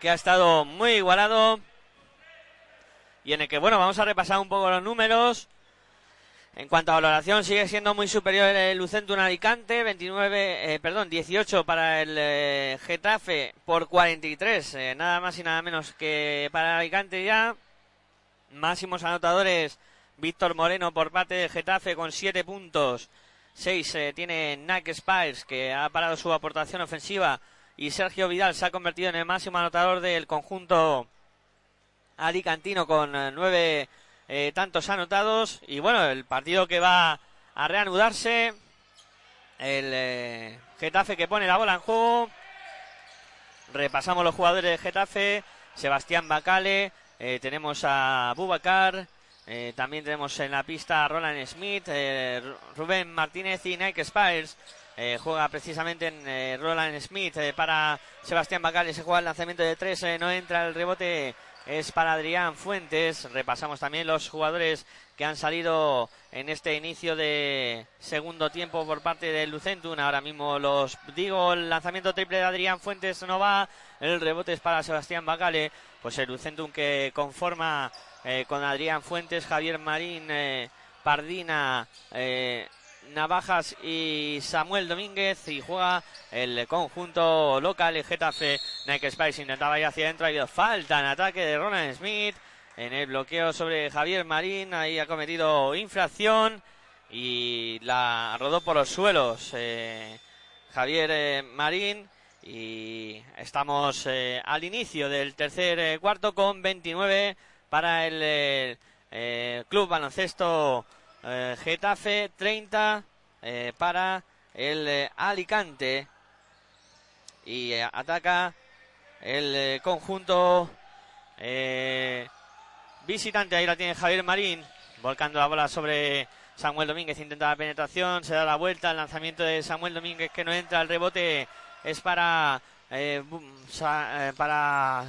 que ha estado muy igualado y en el que, bueno, vamos a repasar un poco los números. En cuanto a valoración, sigue siendo muy superior el Lucentum Alicante, 29, eh, perdón, 18 para el eh, Getafe por 43, eh, nada más y nada menos que para Alicante ya. Máximos anotadores, Víctor Moreno por parte de Getafe con 7 puntos. 6 tiene Nack Spires, que ha parado su aportación ofensiva. Y Sergio Vidal se ha convertido en el máximo anotador del conjunto alicantino con eh, nueve eh, tantos anotados. Y bueno, el partido que va a reanudarse. El eh, Getafe que pone la bola en juego. Repasamos los jugadores de Getafe. Sebastián Bacale. tenemos a Bubacar. también tenemos en la pista a Roland Smith, Ru- Rubén Martínez y Nike Spires. Juega precisamente en Roland Smith para Sebastián Bacale. Se juega el lanzamiento de tres, no entra el rebote. Es para Adrián Fuentes. Repasamos también los jugadores que han salido en este inicio de segundo tiempo por parte del Lucentum. Ahora mismo los digo, el lanzamiento triple de Adrián Fuentes no va. El rebote es para Sebastián Bacale. Pues el Lucentum que conforma eh, con Adrián Fuentes, Javier Marín, eh, Pardina, eh, Navajas y Samuel Domínguez y juega el conjunto local el Getafe. Nike Spice intentaba ir hacia adentro ha habido falta en ataque de Roland Smith. En el bloqueo sobre Javier Marín ahí ha cometido infracción y la rodó por los suelos eh, Javier eh, Marín. Y estamos eh, al inicio del tercer eh, cuarto con 29 para el Club Baloncesto eh, Getafe, 30 eh, para el eh, Alicante y ataca el conjunto visitante. Ahí la tiene Javier Marín, volcando la bola sobre Samuel Domínguez. Intenta la penetración, se da la vuelta. El lanzamiento de Samuel Domínguez que no entra. El rebote es para, para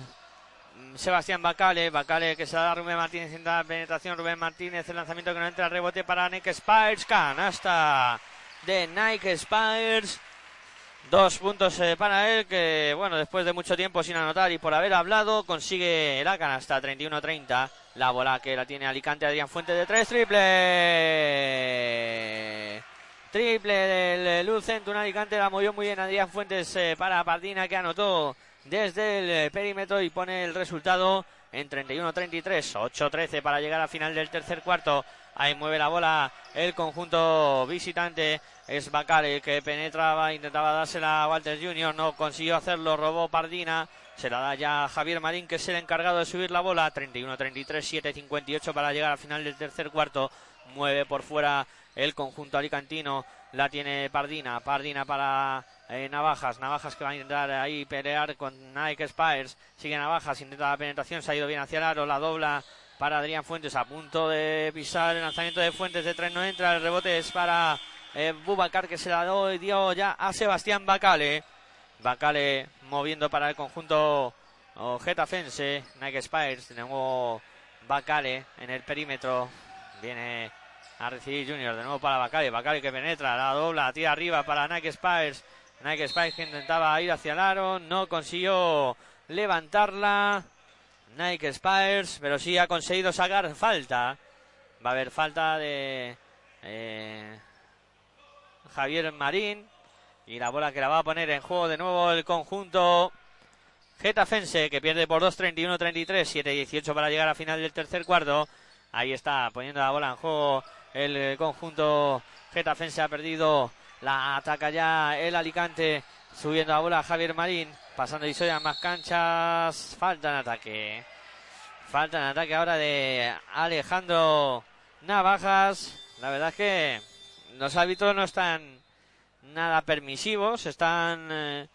Sebastián Bacale. Bacale que se da Rubén Martínez. Intenta la penetración. Rubén Martínez, el lanzamiento que no entra. Rebote para Nike Spires. Canasta de Nike Spires. Dos puntos eh, para él, que bueno, después de mucho tiempo sin anotar y por haber hablado, consigue la canasta 31-30. La bola que la tiene Alicante, Adrián Fuentes de tres, triple. Triple del Lucentum Alicante, la movió muy bien Adrián Fuentes eh, para Pardina, que anotó desde el eh, perímetro y pone el resultado en 31-33, 8-13 para llegar a final del tercer cuarto. Ahí mueve la bola el conjunto visitante. Es Bacare el que penetraba, intentaba dársela a Walter Jr. No consiguió hacerlo, robó Pardina. Se la da ya Javier Marín, que es el encargado de subir la bola. 31-33, 7-58 para llegar al final del tercer cuarto. Mueve por fuera el conjunto alicantino. La tiene Pardina. Pardina para eh, Navajas. Navajas que va a intentar ahí pelear con Nike Spires. Sigue Navajas, intenta la penetración. Se ha ido bien hacia el aro. La dobla para Adrián Fuentes. A punto de pisar el lanzamiento de Fuentes de tres no entra. El rebote es para eh, Bubacar que se la dio, dio ya a Sebastián Bacale. Bacale moviendo para el conjunto oh, getafense. Nike Spires. De nuevo Bacale en el perímetro. Viene a recibir Junior de nuevo para Bacale. Bacale que penetra, la dobla, tira arriba para Nike Spires. Nike Spires que intentaba ir hacia el aro, no consiguió levantarla. Nike Spires, pero sí ha conseguido sacar falta. Va a haber falta de eh, Javier Marín. Y la bola que la va a poner en juego de nuevo el conjunto Getafense, que pierde por 2, 31-33, 7-18 para llegar a final del tercer cuarto. Ahí está, poniendo la bola en juego el conjunto Getafense. Ha perdido, la ataca ya el Alicante, subiendo la bola Javier Marín, pasando y a más canchas. Falta en ataque. Falta en ataque ahora de Alejandro Navajas. La verdad es que los árbitros no están nada permisivos, están eh,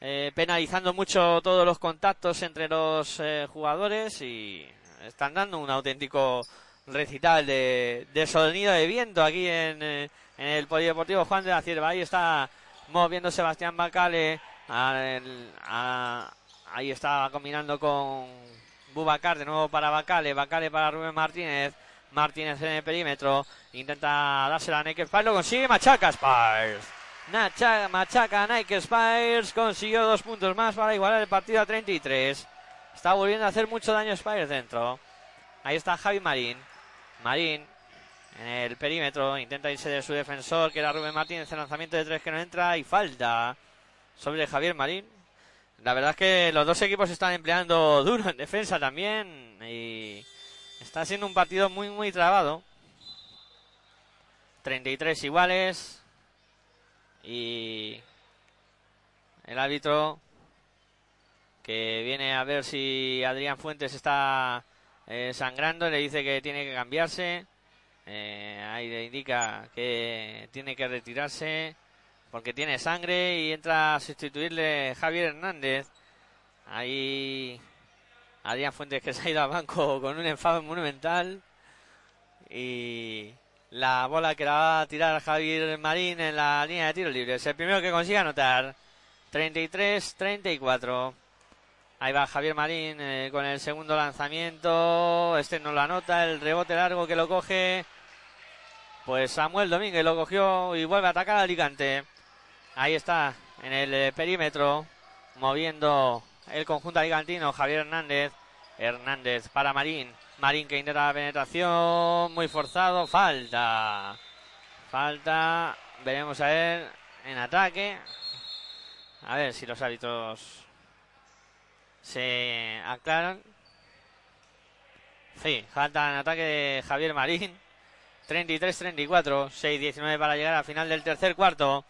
eh, penalizando mucho todos los contactos entre los eh, jugadores y están dando un auténtico recital de, de sonido de viento aquí en, en el Polideportivo Juan de la Cierva. Ahí está moviendo Sebastián Bacale. a- el- a- ahí está combinando con Bubacar de nuevo para Bacale. Bacale para Rubén Martínez. Martínez en el perímetro. Intenta dársela a Nike Spires. Lo consigue. Machaca Spires. Nacha- machaca Nike Spires. Consiguió dos puntos más para igualar el partido a 33. Está volviendo a hacer mucho daño Spires dentro. Ahí está Javi Marín. Marín en el perímetro. Intenta irse de su defensor, que era Rubén Martínez. El lanzamiento de tres que no entra. Y falta sobre Javier Marín. La verdad es que los dos equipos están empleando duro en defensa también. Y está siendo un partido muy, muy trabado. 33 iguales. Y el árbitro que viene a ver si Adrián Fuentes está eh, sangrando, le dice que tiene que cambiarse. Eh, ahí le indica que tiene que retirarse porque tiene sangre y entra a sustituirle Javier Hernández. Ahí Adrián Fuentes que se ha ido al banco con un enfado monumental. Y la bola que la va a tirar Javier Marín en la línea de tiro libre. Es el primero que consigue anotar. 33-34. Ahí va Javier Marín eh, con el segundo lanzamiento. Este no lo anota. El rebote largo que lo coge. Pues Samuel Domínguez lo cogió y vuelve a atacar a Alicante. Ahí está, en el eh, perímetro, moviendo el conjunto alicantino. Javier Hernández. Hernández para Marín. Marín que intenta la penetración. Muy forzado. Falta. Falta. Veremos a ver en ataque. A ver si los árbitros se aclaran. Sí, falta en ataque de Javier Marín. 33-34, 6-19 para llegar al final del tercer cuarto.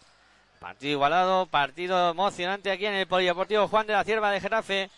Partido igualado, partido emocionante aquí en el Polideportivo Juan de la Cierva de Getafe.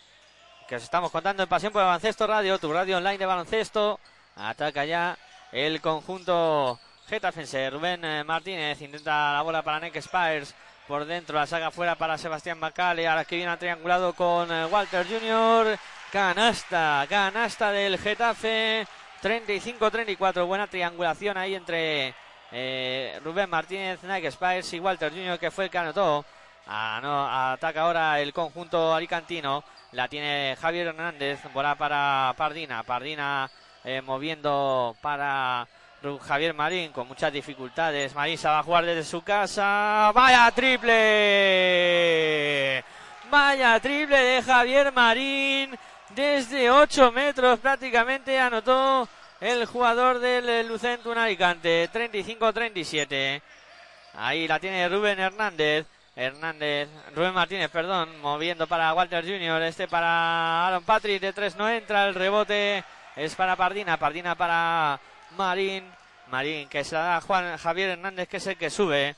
Que os estamos contando en Pasión por el Baloncesto Radio, tu radio online de baloncesto. Ataca ya el conjunto getafense. Rubén eh, Martínez intenta la bola para Nick Spires. Por dentro la saca fuera para Sebastián Bacale. Ahora que viene triangulado con eh, Walter Jr. Canasta, canasta del Getafe. 35-34. Buena triangulación ahí entre eh, Rubén Martínez, Nike Spires y Walter Jr. que fue el que anotó. Ah, ataca ahora el conjunto alicantino. La tiene Javier Hernández. Bola para Pardina. Pardina eh, moviendo para Javier Marín con muchas dificultades. Marín se va a jugar desde su casa. ¡Vaya triple! ¡Vaya triple de Javier Marín! Desde 8 metros prácticamente anotó el jugador del Lucentum Alicante. 35-37. Ahí la tiene Rubén Hernández. Hernández, Rubén Martínez, perdón, moviendo para Walter Jr. Este para Aaron Patrick. De tres no entra. El rebote es para Pardina. Pardina para Marín. Marín que se la da Juan Javier Hernández, que es el que sube.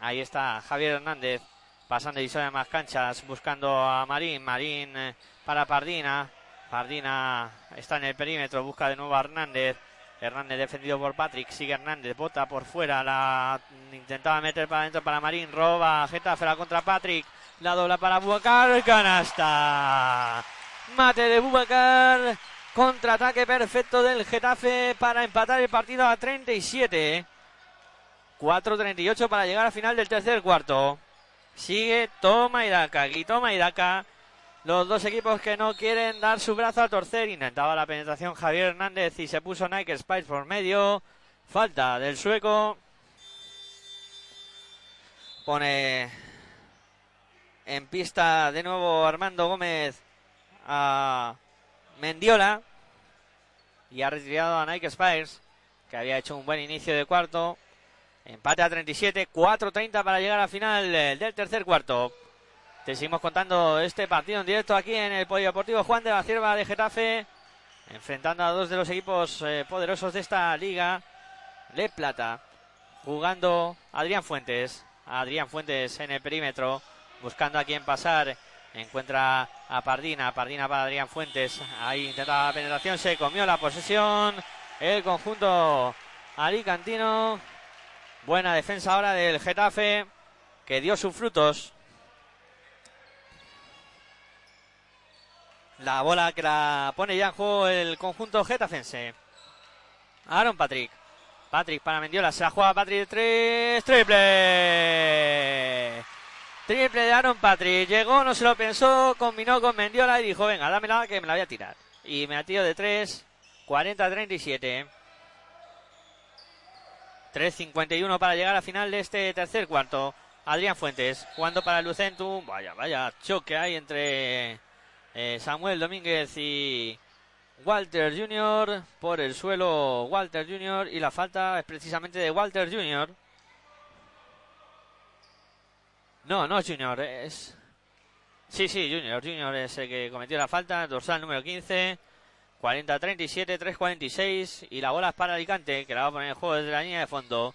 Ahí está Javier Hernández pasando y de más canchas, buscando a Marín. Marín eh, para Pardina. Pardina está en el perímetro, busca de nuevo a Hernández. Hernández defendido por Patrick, sigue Hernández, bota por fuera, la intentaba meter para adentro para Marín, roba Getafe la contra Patrick, la dobla para Bubacar, canasta. Mate de Bubacar, contraataque perfecto del Getafe para empatar el partido a 37. 4.38 para llegar al final del tercer cuarto. Sigue toma y y toma y. Los dos equipos que no quieren dar su brazo a torcer. Intentaba la penetración Javier Hernández y se puso Nike Spice por medio. Falta del sueco. Pone en pista de nuevo Armando Gómez a Mendiola. Y ha retirado a Nike Spires, que había hecho un buen inicio de cuarto. Empate a 37, 4.30 para llegar al final eh, del tercer cuarto. Te seguimos contando este partido en directo aquí en el Polideportivo Juan de la Cierva de Getafe. Enfrentando a dos de los equipos eh, poderosos de esta liga. Le Plata. Jugando Adrián Fuentes. Adrián Fuentes en el perímetro. Buscando a quién pasar. Encuentra a Pardina. Pardina para Adrián Fuentes. Ahí intenta la penetración. Se comió la posesión. El conjunto alicantino. Buena defensa ahora del Getafe. Que dio sus frutos. La bola que la pone ya en juego el conjunto getafense. Aaron Patrick. Patrick para Mendiola. Se la juega Patrick tres. Triple. Triple de Aaron Patrick. Llegó, no se lo pensó. Combinó con Mendiola y dijo: Venga, dámela que me la voy a tirar. Y me la tiro de tres. 40-37. 3.51 para llegar al final de este tercer cuarto. Adrián Fuentes jugando para Lucentum. Vaya, vaya choque hay entre eh, Samuel Domínguez y Walter Jr. por el suelo Walter Jr. y la falta es precisamente de Walter Jr. No, no Jr. es... Sí, sí, Junior. Junior es el que cometió la falta. Dorsal número 15. 40-37, 3-46. Y la bola es para Alicante, que la va a poner en juego desde la línea de fondo.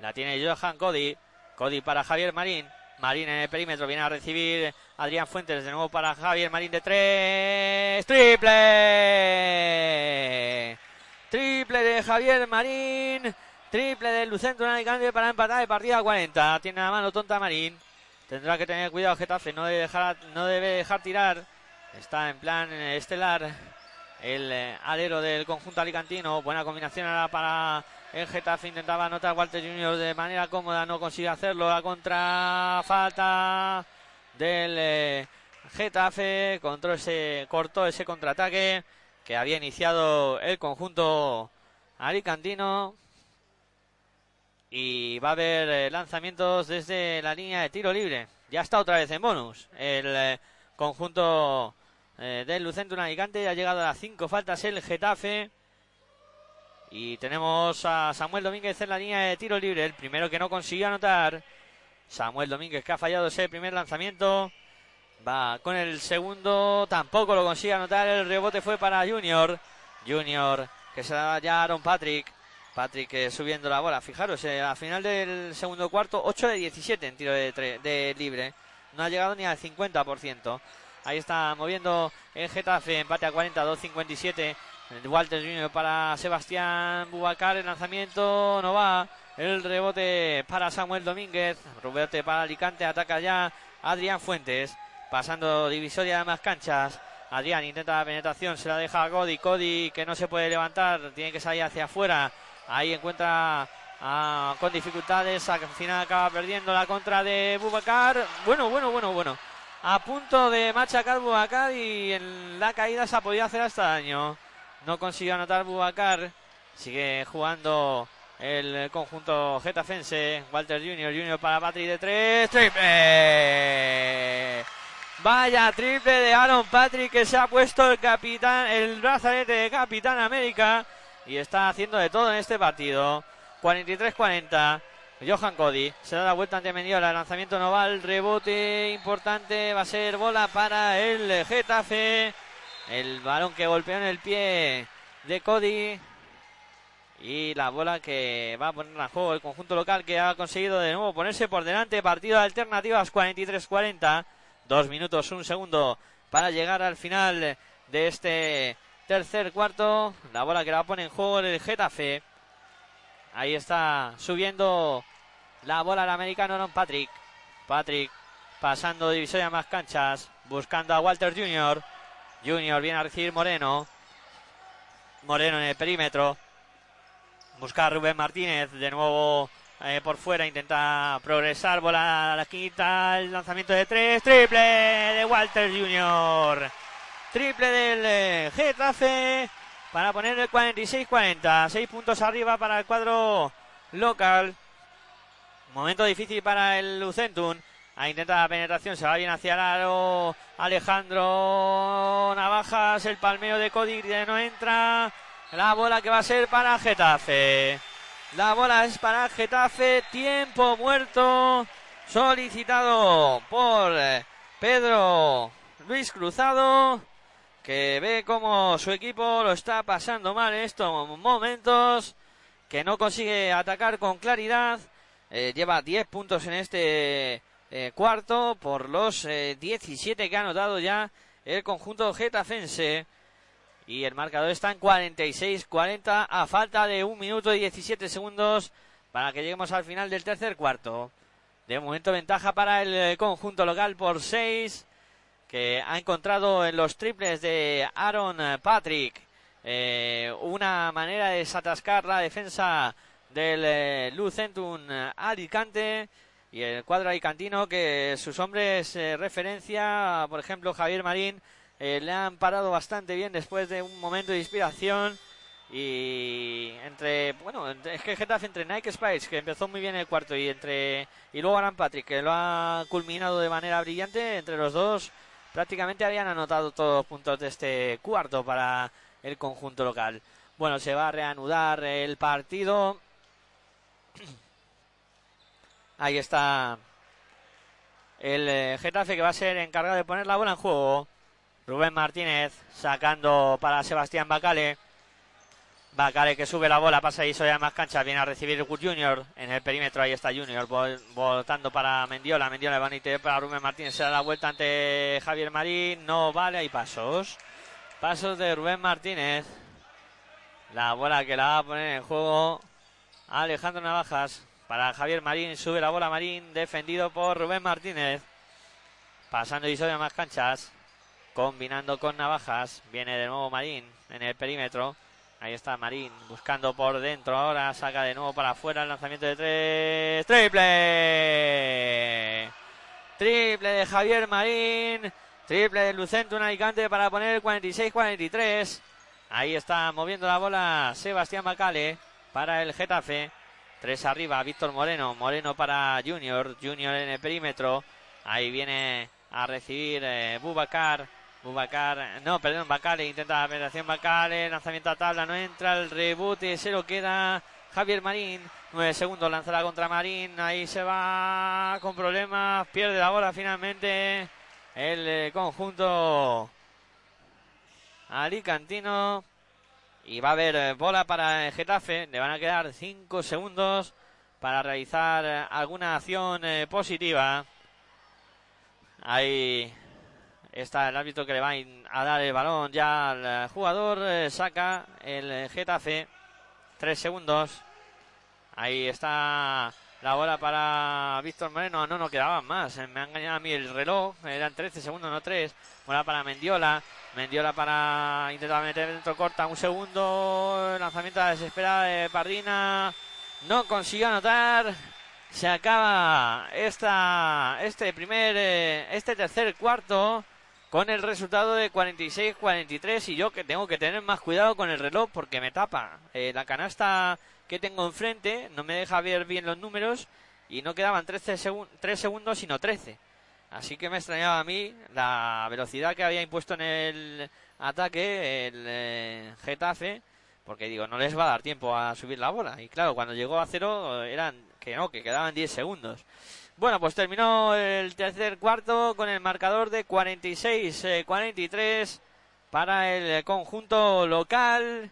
La tiene Johan Cody. Cody para Javier Marín. Marín en el perímetro, viene a recibir Adrián Fuentes, de nuevo para Javier Marín de tres, triple, triple de Javier Marín, triple del Lucentro en Alicante para empatar el partido a 40, tiene la mano tonta Marín, tendrá que tener cuidado Getafe, no debe dejar, no debe dejar tirar, está en plan estelar el eh, alero del conjunto alicantino, buena combinación ahora para el Getafe intentaba anotar Walter Junior de manera cómoda, no consigue hacerlo. La contra falta del eh, Getafe, control ese, cortó ese contraataque que había iniciado el conjunto alicantino. Y va a haber eh, lanzamientos desde la línea de tiro libre. Ya está otra vez en bonus. El eh, conjunto del Lucentum Alicante ha llegado a las cinco faltas el Getafe. Y tenemos a Samuel Domínguez en la línea de tiro libre, el primero que no consiguió anotar. Samuel Domínguez que ha fallado ese primer lanzamiento. Va con el segundo, tampoco lo consigue anotar. El rebote fue para Junior. Junior que se da ya a Aaron Patrick. Patrick eh, subiendo la bola. Fijaros, eh, al final del segundo cuarto, 8 de 17 en tiro de, de libre. No ha llegado ni al 50%. Ahí está moviendo el Getafe, empate a 40, 2.57. Walter Junior para Sebastián Bubacar, el lanzamiento no va. El rebote para Samuel Domínguez, rebote para Alicante, ataca ya Adrián Fuentes, pasando divisoria de más canchas. Adrián intenta la penetración, se la deja a Cody, Cody que no se puede levantar, tiene que salir hacia afuera. Ahí encuentra ah, con dificultades, al final acaba perdiendo la contra de Bubacar. Bueno, bueno, bueno, bueno. A punto de machacar Bubacar y en la caída se ha podido hacer hasta daño. No consiguió anotar Bubacar. Sigue jugando el conjunto getafense. Walter Junior, Junior para Patrick de tres. ¡Triple! Vaya triple de Aaron Patrick que se ha puesto el capitán, el brazalete de Capitán América y está haciendo de todo en este partido. 43-40. Johan Cody se da la vuelta ante Mendiola. Lanzamiento no rebote importante va a ser bola para el Getafe. El balón que golpeó en el pie de Cody. Y la bola que va a poner a juego el conjunto local que ha conseguido de nuevo ponerse por delante. Partido de alternativas 43-40. Dos minutos, un segundo para llegar al final de este tercer cuarto. La bola que la pone en juego el Getafe. Ahí está subiendo la bola al americano Aaron Patrick. Patrick pasando divisoria más canchas. Buscando a Walter Jr. Junior viene a recibir Moreno. Moreno en el perímetro. Busca a Rubén Martínez. De nuevo eh, por fuera. Intenta progresar. Bola a la quinta. El lanzamiento de tres. Triple de Walter Jr. Triple del eh, Getafe. Para poner el 46-40. Seis puntos arriba para el cuadro local. Momento difícil para el Lucentum. A intentar la penetración, se va bien hacia el. Alejandro Navajas, el palmeo de Cody no entra. La bola que va a ser para Getafe. La bola es para Getafe. Tiempo muerto. Solicitado por eh, Pedro Luis Cruzado. Que ve como su equipo lo está pasando mal en estos momentos. Que no consigue atacar con claridad. Eh, lleva 10 puntos en este eh, cuarto por los eh, 17 que ha anotado ya el conjunto getafense. Y el marcador está en 46-40 a falta de 1 minuto y 17 segundos para que lleguemos al final del tercer cuarto. De momento ventaja para el eh, conjunto local por 6 que ha encontrado en los triples de Aaron Patrick eh, una manera de desatascar la defensa del Lucentum Alicante y el cuadro alicantino que sus hombres eh, referencia, por ejemplo Javier Marín, eh, le han parado bastante bien después de un momento de inspiración. Y entre bueno es que Getafe entre Nike Spice que empezó muy bien el cuarto y entre y luego Aran Patrick que lo ha culminado de manera brillante entre los dos prácticamente habían anotado todos los puntos de este cuarto para el conjunto local. Bueno se va a reanudar el partido ahí está el eh, Getafe que va a ser encargado de poner la bola en juego. Rubén Martínez sacando para Sebastián Bacale. Bacale que sube la bola, pasa y soy más cancha, viene a recibir Junior. En el perímetro, ahí está Junior, voltando para Mendiola, Mendiola va a para Rubén Martínez, se da la vuelta ante Javier Marín, no vale, hay pasos, pasos de Rubén Martínez, la bola que la va a poner en juego Alejandro Navajas para Javier Marín, sube la bola Marín, defendido por Rubén Martínez, pasando y soy más canchas, combinando con Navajas, viene de nuevo Marín en el perímetro, Ahí está Marín buscando por dentro ahora, saca de nuevo para afuera el lanzamiento de tres. ¡Triple! Triple de Javier Marín, triple de Lucento un Alicante para poner el 46-43. Ahí está moviendo la bola Sebastián Macale para el Getafe. Tres arriba, Víctor Moreno, Moreno para Junior, Junior en el perímetro. Ahí viene a recibir eh, Bubacar. No, perdón, Bacale, intenta la penetración. Bacale, lanzamiento a tabla, no entra, el rebote se lo queda Javier Marín, nueve segundos, lanzará contra Marín, ahí se va con problemas, pierde la bola finalmente el eh, conjunto alicantino y va a haber eh, bola para el Getafe, le van a quedar cinco segundos para realizar eh, alguna acción eh, positiva. Ahí Está el árbitro que le va a dar el balón ya al eh, jugador. eh, saca el eh, Getafe. Tres segundos. Ahí está la bola para Víctor Moreno. No, no quedaban más. eh, Me ha engañado a mí el reloj. Eran 13 segundos, no 3. Bola para Mendiola. Mendiola para intentar meter dentro corta. Un segundo. Lanzamiento desesperada de Pardina. No consiguió anotar. Se acaba esta, este primer, eh, este tercer cuarto con el resultado de 46-43 y yo que tengo que tener más cuidado con el reloj porque me tapa Eh, la canasta que tengo enfrente, no me deja ver bien los números y no quedaban 13 segun- 3 segundos sino 13. Así que me extrañaba a mí la velocidad que había impuesto en el ataque el eh, Getafe porque digo, no les va a dar tiempo a subir la bola. Y claro, cuando llegó a cero eran que no, que quedaban 10 segundos. Bueno, pues terminó el tercer cuarto con el marcador de 46-43 para el eh, conjunto local.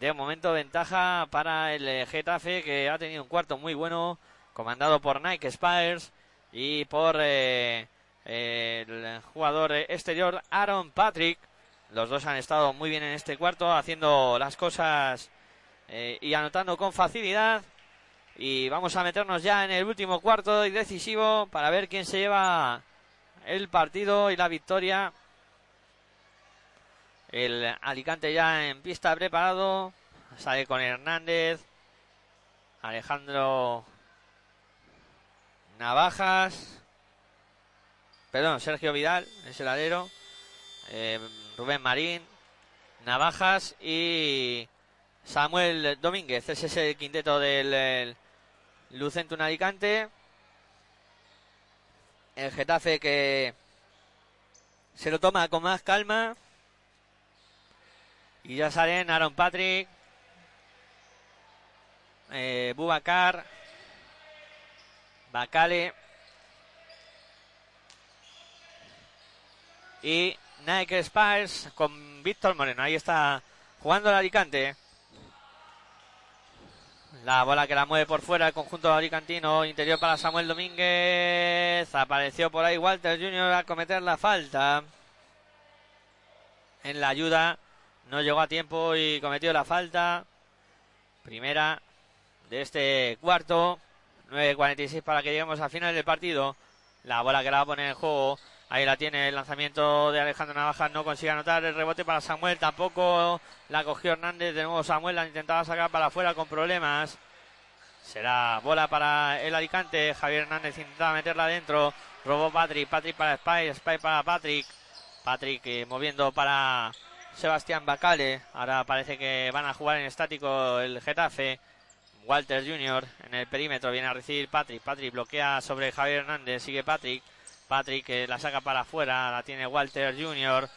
De momento ventaja para el eh, Getafe que ha tenido un cuarto muy bueno comandado por Nike Spires y por eh, el jugador exterior Aaron Patrick. Los dos han estado muy bien en este cuarto haciendo las cosas eh, y anotando con facilidad. Y vamos a meternos ya en el último cuarto y decisivo para ver quién se lleva el partido y la victoria. El Alicante ya en pista preparado. Sale con Hernández. Alejandro Navajas. Perdón, Sergio Vidal, es el alero. Eh, Rubén Marín. Navajas y Samuel Domínguez. Ese es el quinteto del el Lucentum Alicante. El Getafe que se lo toma con más calma. Y ya salen Aaron Patrick, eh, Bubacar, Bacale y Nike Spires con Víctor Moreno. Ahí está jugando el Alicante. La bola que la mueve por fuera el conjunto alicantino. Interior para Samuel Domínguez. Apareció por ahí Walter Jr. a cometer la falta. En la ayuda. No llegó a tiempo y cometió la falta. Primera de este cuarto. 9.46 para que lleguemos al final del partido. La bola que la va a poner en juego. Ahí la tiene el lanzamiento de Alejandro Navajas. No consigue anotar el rebote para Samuel. Tampoco la cogió Hernández. De nuevo Samuel la intentaba sacar para afuera con problemas. Será bola para el Alicante. Javier Hernández intentaba meterla adentro. Robó Patrick. Patrick para Spy. Spy para Patrick. Patrick eh, moviendo para Sebastián Bacale. Ahora parece que van a jugar en estático el Getafe. Walter Jr. en el perímetro viene a recibir Patrick. Patrick bloquea sobre Javier Hernández. Sigue Patrick. Patrick la saca para afuera. La tiene Walter Jr.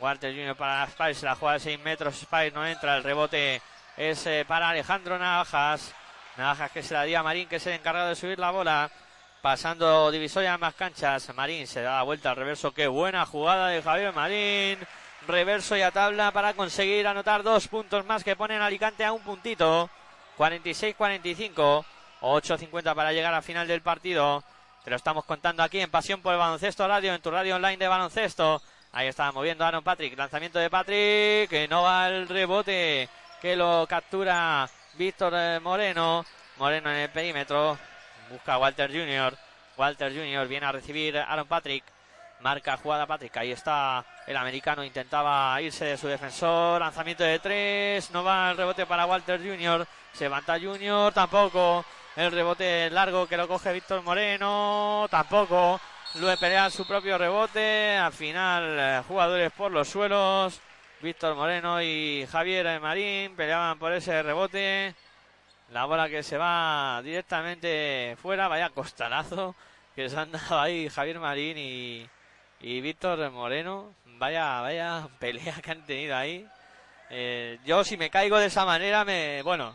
Walter Jr. para Spice. La juega de 6 metros. Spice no entra. El rebote es eh, para Alejandro Navajas. Navajas que se la dio a Marín, que es el encargado de subir la bola. Pasando divisoria a más canchas. Marín se da la vuelta al reverso. Qué buena jugada de Javier Marín. reverso y a tabla para conseguir anotar dos puntos más que ponen a Alicante a un puntito. 46-45. 8.50 para llegar al final del partido. Te lo estamos contando aquí en Pasión por el Baloncesto Radio, en tu radio online de baloncesto. Ahí está moviendo Aaron Patrick. Lanzamiento de Patrick, que no va al rebote, que lo captura Víctor eh, Moreno. Moreno en el perímetro. Busca a Walter Jr. Walter Jr. viene a recibir Aaron Patrick. Marca jugada Patrick. Ahí está el americano. Intentaba irse de su defensor. Lanzamiento de tres. No va el rebote para Walter Jr. Se levanta Jr. Tampoco. El rebote largo que lo coge Víctor Moreno. Tampoco. Luego pelea su propio rebote. Al final, eh, jugadores por los suelos. Víctor Moreno y Javier Marín peleaban por ese rebote. La bola que se va directamente fuera. Vaya costalazo que se han dado ahí Javier Marín y, y Víctor Moreno. Vaya, vaya pelea que han tenido ahí. Eh, yo si me caigo de esa manera, me, bueno,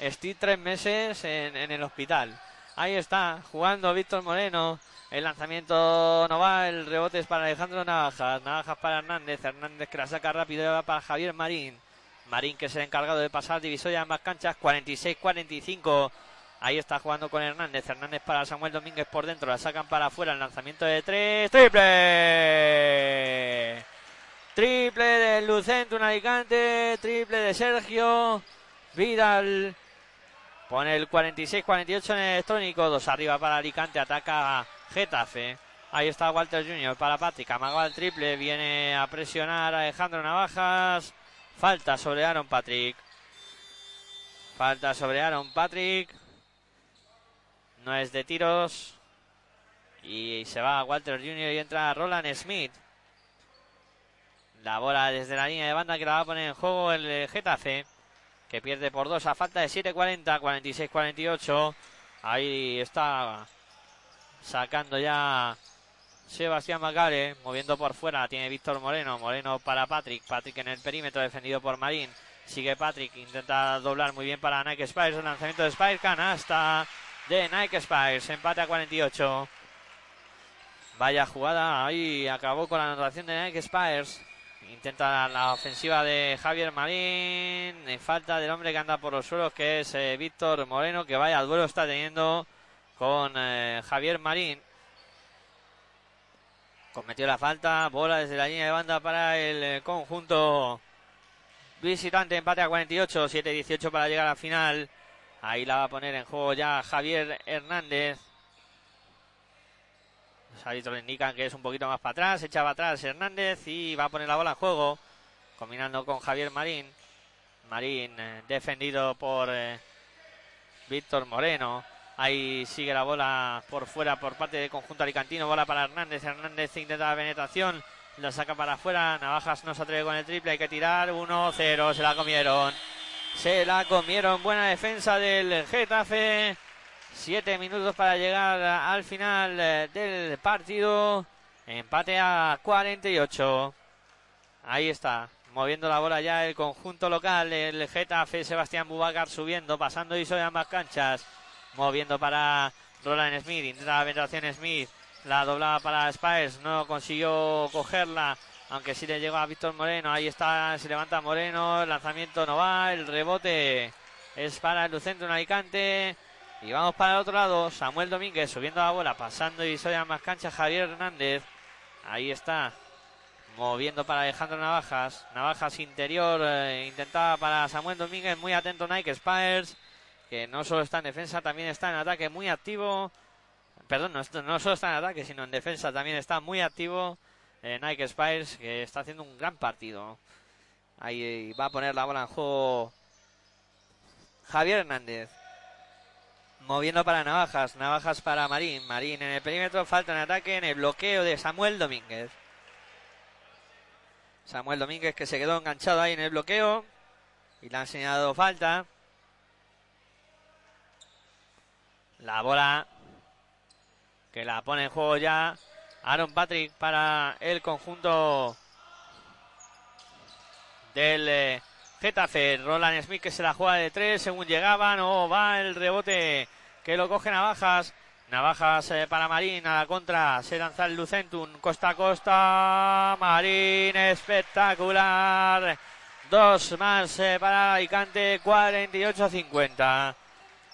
estoy tres meses en, el hospital. Ahí está, jugando Víctor Moreno. El lanzamiento no va, el rebote es para Alejandro Navajas. Navajas para Hernández. Hernández que la saca rápido y va para Javier Marín. Marín que es el encargado de pasar divisoria más canchas. 46-45. Ahí está jugando con Hernández. Hernández para Samuel Domínguez por dentro. La sacan para afuera. El lanzamiento de tres. ¡Triple! Triple del Lucento, un Alicante. Triple de Sergio. Vidal. Pone el 46-48 en el electrónico. Dos arriba para Alicante. Ataca Getafe. Ahí está Walter Jr. para Patrick. Amaga el triple. Viene a presionar a Alejandro Navajas. Falta sobre Aaron Patrick. Falta sobre Aaron Patrick. No es de tiros. Y se va Walter Jr. y entra Roland Smith. La bola desde la línea de banda que la va a poner en juego el Getafe. Que pierde por dos a falta de 7-40, 46-48. Ahí está sacando ya Sebastián Macare, moviendo por fuera, tiene Víctor Moreno, Moreno para Patrick, Patrick en el perímetro defendido por Marín, sigue Patrick, intenta doblar muy bien para Nike Spires, el lanzamiento de Spires, canasta de Nike Spires, empate a 48. Vaya jugada, ahí acabó con la anotación de Nike Spires. Intenta la ofensiva de Javier Marín. En falta del hombre que anda por los suelos, que es eh, Víctor Moreno, que vaya duelo está teniendo con eh, Javier Marín. Cometió la falta, bola desde la línea de banda para el eh, conjunto visitante, empate a 48, 7-18 para llegar a la final. Ahí la va a poner en juego ya Javier Hernández. Árbitros le indican que es un poquito más para atrás, echa para atrás Hernández y va a poner la bola en juego, combinando con Javier Marín. Marín eh, defendido por eh, Víctor Moreno. Ahí sigue la bola por fuera por parte del conjunto alicantino. Bola para Hernández. Hernández intenta la penetración. La saca para afuera. Navajas no se atreve con el triple. Hay que tirar. 1-0. Se la comieron. Se la comieron. Buena defensa del Getafe. Siete minutos para llegar al final eh, del partido. Empate a 48. Ahí está. Moviendo la bola ya el conjunto local. El Getafe. Sebastián Bubacar subiendo. Pasando y sobre ambas canchas. Moviendo para Roland Smith. Intenta la penetración Smith. La doblaba para Spires. No consiguió cogerla. Aunque sí le llegó a Víctor Moreno. Ahí está. Se levanta Moreno. El lanzamiento no va. El rebote es para el Lucento en Alicante. Y vamos para el otro lado. Samuel Domínguez subiendo la bola. Pasando y a más cancha. Javier Hernández. Ahí está. Moviendo para Alejandro Navajas. Navajas interior. eh, intentaba para Samuel Domínguez. Muy atento Nike Spires que no solo está en defensa, también está en ataque muy activo. Perdón, no, no solo está en ataque, sino en defensa también está muy activo. eh, Nike Spires, que está haciendo un gran partido. Ahí va a poner la bola en juego Javier Hernández. Moviendo para Navajas, Navajas para Marín. Marín en el perímetro, falta en ataque en el bloqueo de Samuel Domínguez. Samuel Domínguez que se quedó enganchado ahí en el bloqueo. Y le han señalado falta. La bola que la pone en juego ya Aaron Patrick para el conjunto del eh, Getafe. Roland Smith que se la juega de tres según llegaba. No va el rebote que lo coge Navajas. Navajas eh, para Marín, a la contra se lanza el Lucentum, costa a costa, Marín espectacular, dos más eh, para Alicante, 48-50.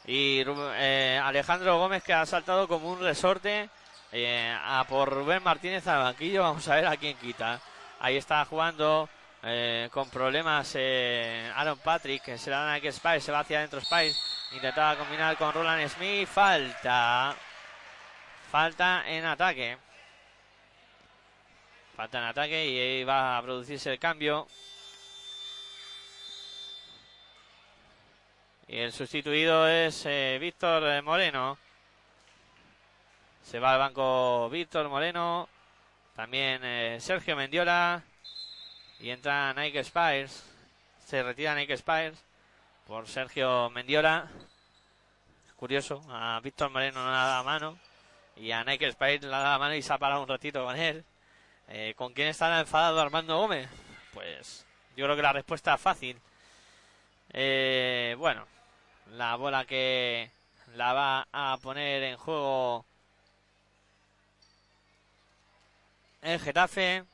Y eh, Alejandro Gómez que ha saltado como un resorte eh, a por Rubén Martínez al banquillo, vamos a ver a quién quita. Ahí está jugando eh, con problemas eh, Aaron Patrick, que se la dan a Ike Spice, se va hacia adentro Spice, intentaba combinar con Roland Smith, falta. Falta en ataque. Falta en ataque y ahí va a producirse el cambio. Y el sustituido es eh, Víctor eh, Moreno. Se va al banco Víctor Moreno. También Sergio Mendiola. Y entra Nike Spires. Se retira Nike Spires por Sergio Mendiola. Curioso, a Víctor Moreno no le ha dado mano. Y a Nike Spires le ha dado mano y se ha parado un ratito con él. Eh, ¿Con quién estará enfadado Armando Gómez? Pues yo creo que la respuesta es fácil. Eh, bueno, la bola que la va a poner en juego el Getafe,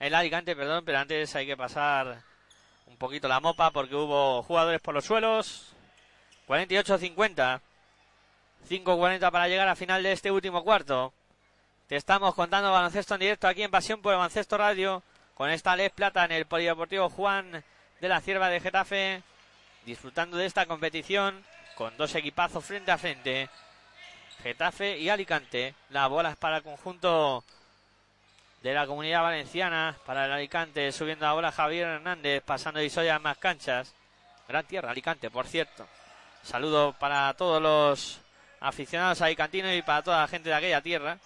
el Alicante, perdón, pero antes hay que pasar un poquito la mopa porque hubo jugadores por los suelos. 48-50. 5-40 para llegar a final de este último cuarto. Te estamos contando baloncesto en directo aquí en Pasión por Baloncesto Radio con esta Les Plata en el Polideportivo Juan de la Cierva de Getafe disfrutando de esta competición con dos equipazos frente a frente. Getafe y Alicante. La bola es para el conjunto de la comunidad valenciana. Para el Alicante subiendo la bola Javier Hernández. Pasando Isoya en más canchas. Gran tierra, Alicante, por cierto. Saludo para todos los aficionados alicantinos y para toda la gente de aquella tierra.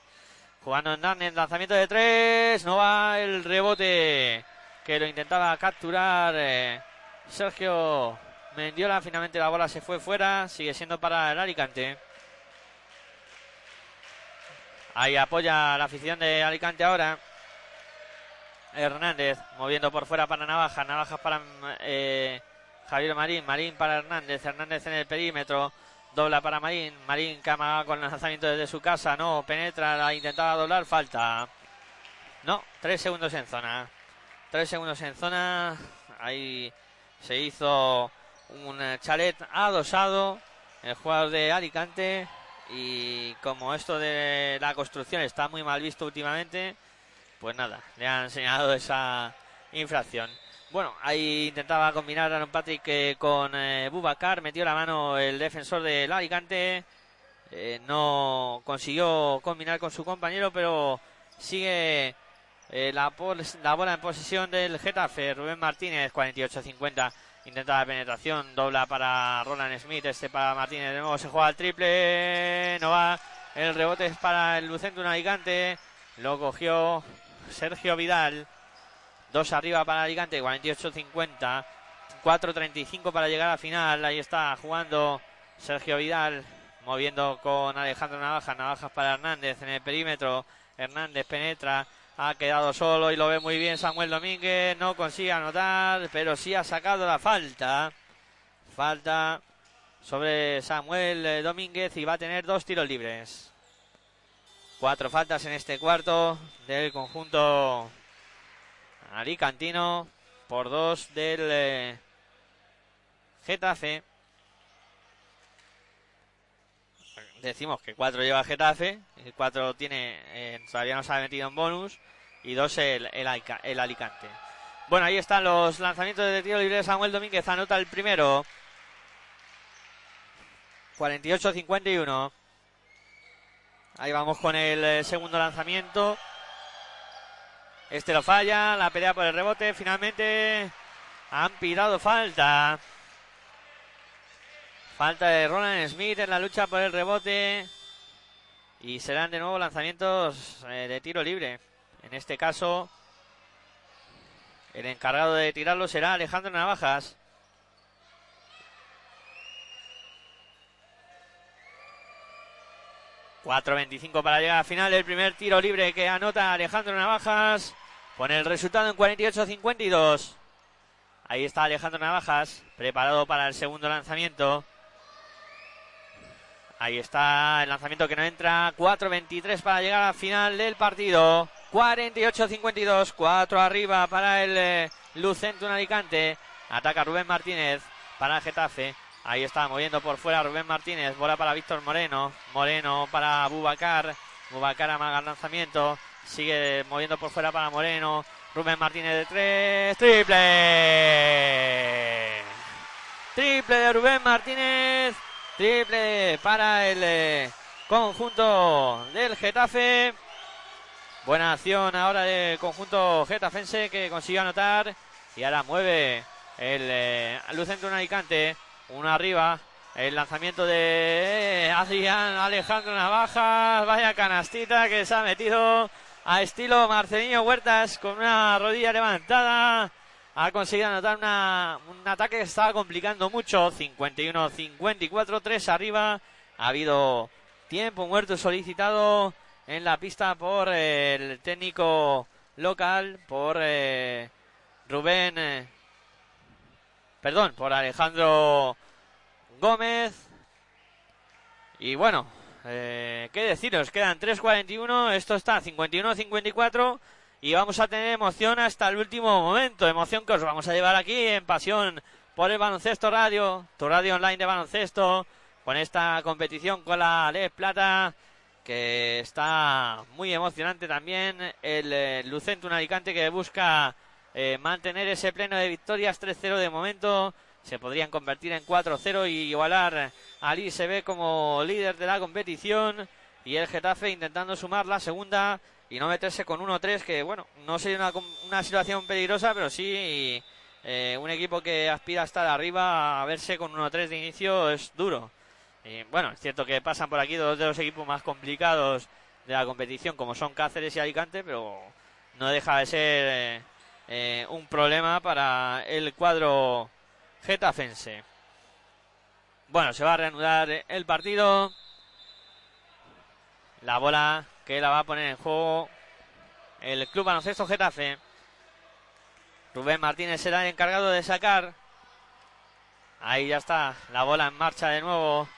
Jugando Hernández, lanzamiento de tres. No va el rebote que lo intentaba capturar eh, Sergio Mendiola. Finalmente la bola se fue fuera. Sigue siendo para el Alicante. Ahí apoya la afición de Alicante ahora. Hernández moviendo por fuera para Navaja. Navajas para eh, Javier Marín. Marín para Hernández. Hernández en el perímetro. Dobla para Marín. Marín amaga con lanzamiento desde su casa. No, penetra. La intentaba doblar. Falta. No, tres segundos en zona. Tres segundos en zona. Ahí se hizo un chalet adosado. El jugador de Alicante. Y como esto de la construcción está muy mal visto últimamente, pues nada, le han enseñado esa infracción. Bueno, ahí intentaba combinar Aaron Patrick eh, con eh, Bubacar, metió la mano el defensor del Alicante, eh, no consiguió combinar con su compañero, pero sigue eh, la, la bola en posesión del Getafe, Rubén Martínez, 48-50. Intenta la penetración, dobla para Roland Smith, este para Martínez, de nuevo se juega el triple, no va, el rebote es para el Lucentum Alicante, lo cogió Sergio Vidal, dos arriba para Alicante, 48-50, 4-35 para llegar a final, ahí está jugando Sergio Vidal, moviendo con Alejandro Navajas, Navajas para Hernández en el perímetro, Hernández penetra, ha quedado solo y lo ve muy bien Samuel Domínguez. No consigue anotar, pero sí ha sacado la falta. Falta sobre Samuel eh, Domínguez y va a tener dos tiros libres. Cuatro faltas en este cuarto del conjunto alicantino por dos del eh, Getafe. Decimos que cuatro lleva Getafe, y cuatro tiene, eh, todavía no se ha metido en bonus, y dos el, el Alicante. Bueno, ahí están los lanzamientos de tiro libre de Samuel Domínguez, anota el primero. 48-51. Ahí vamos con el eh, segundo lanzamiento. Este lo falla, la pelea por el rebote, finalmente han pitado falta. Falta de Roland Smith en la lucha por el rebote. Y serán de nuevo lanzamientos eh, de tiro libre. En este caso, el encargado de tirarlo será Alejandro Navajas. ...4.25 para llegar a final del primer tiro libre que anota Alejandro Navajas... ...pone el resultado en 48-52... Ahí está Alejandro Navajas, preparado para el segundo lanzamiento. Ahí está el lanzamiento que no entra. 4.23 para llegar al final del partido. 48-52. 4 arriba para el eh, Alicante. Ataca Rubén Martínez para Getafe. Ahí está moviendo por fuera Rubén Martínez. Bola para Víctor Moreno. Moreno para Bubacar. Bubacar amaga el lanzamiento. Sigue moviendo por fuera para Moreno. Rubén Martínez de tres. Triple. Triple de Rubén Martínez. Triple para el eh, conjunto del Getafe. Buena acción ahora del conjunto getafense que consiguió anotar. Y ahora mueve el eh, Lucentro Alicante. Uno arriba. El lanzamiento de eh, Adrián Alejandro Navajas. Vaya canastita que se ha metido a estilo Marcelino Huertas con una rodilla levantada. Ha conseguido anotar una- un ataque que estaba complicando mucho. 51-54, 3 arriba. Ha habido tiempo muerto solicitado en la pista por eh, el técnico local, por eh, Rubén. eh, perdón, por Alejandro Gómez. Y bueno, eh, ¿qué deciros? Quedan 3.41, esto está 51-54 y vamos a tener emoción hasta el último momento. Emoción que os vamos a llevar aquí en Pasión por el Baloncesto Radio, tu radio online de baloncesto, con esta competición con la Les Plata que está muy emocionante también. El eh, Lucentum Alicante que busca eh, mantener ese pleno de victorias 3-0 de momento. Se podrían convertir en 4-0 y igualar al ISB como líder de la competición. Y el Getafe intentando sumar la segunda y no meterse con 1-3, que bueno, no sería una, una situación peligrosa, pero sí eh, un equipo que aspira a estar arriba, a verse con 1-3 de inicio es duro. Y, bueno, es cierto que pasan por aquí dos de los equipos más complicados de la competición, como son Cáceres y Alicante, pero no deja de ser eh, eh, un problema para el cuadro getafense. Bueno, se va a reanudar el partido. La bola que la va a poner en juego el Club Baloncesto Getafe. Rubén Martínez será el encargado de sacar. Ahí ya está, la bola en marcha de nuevo.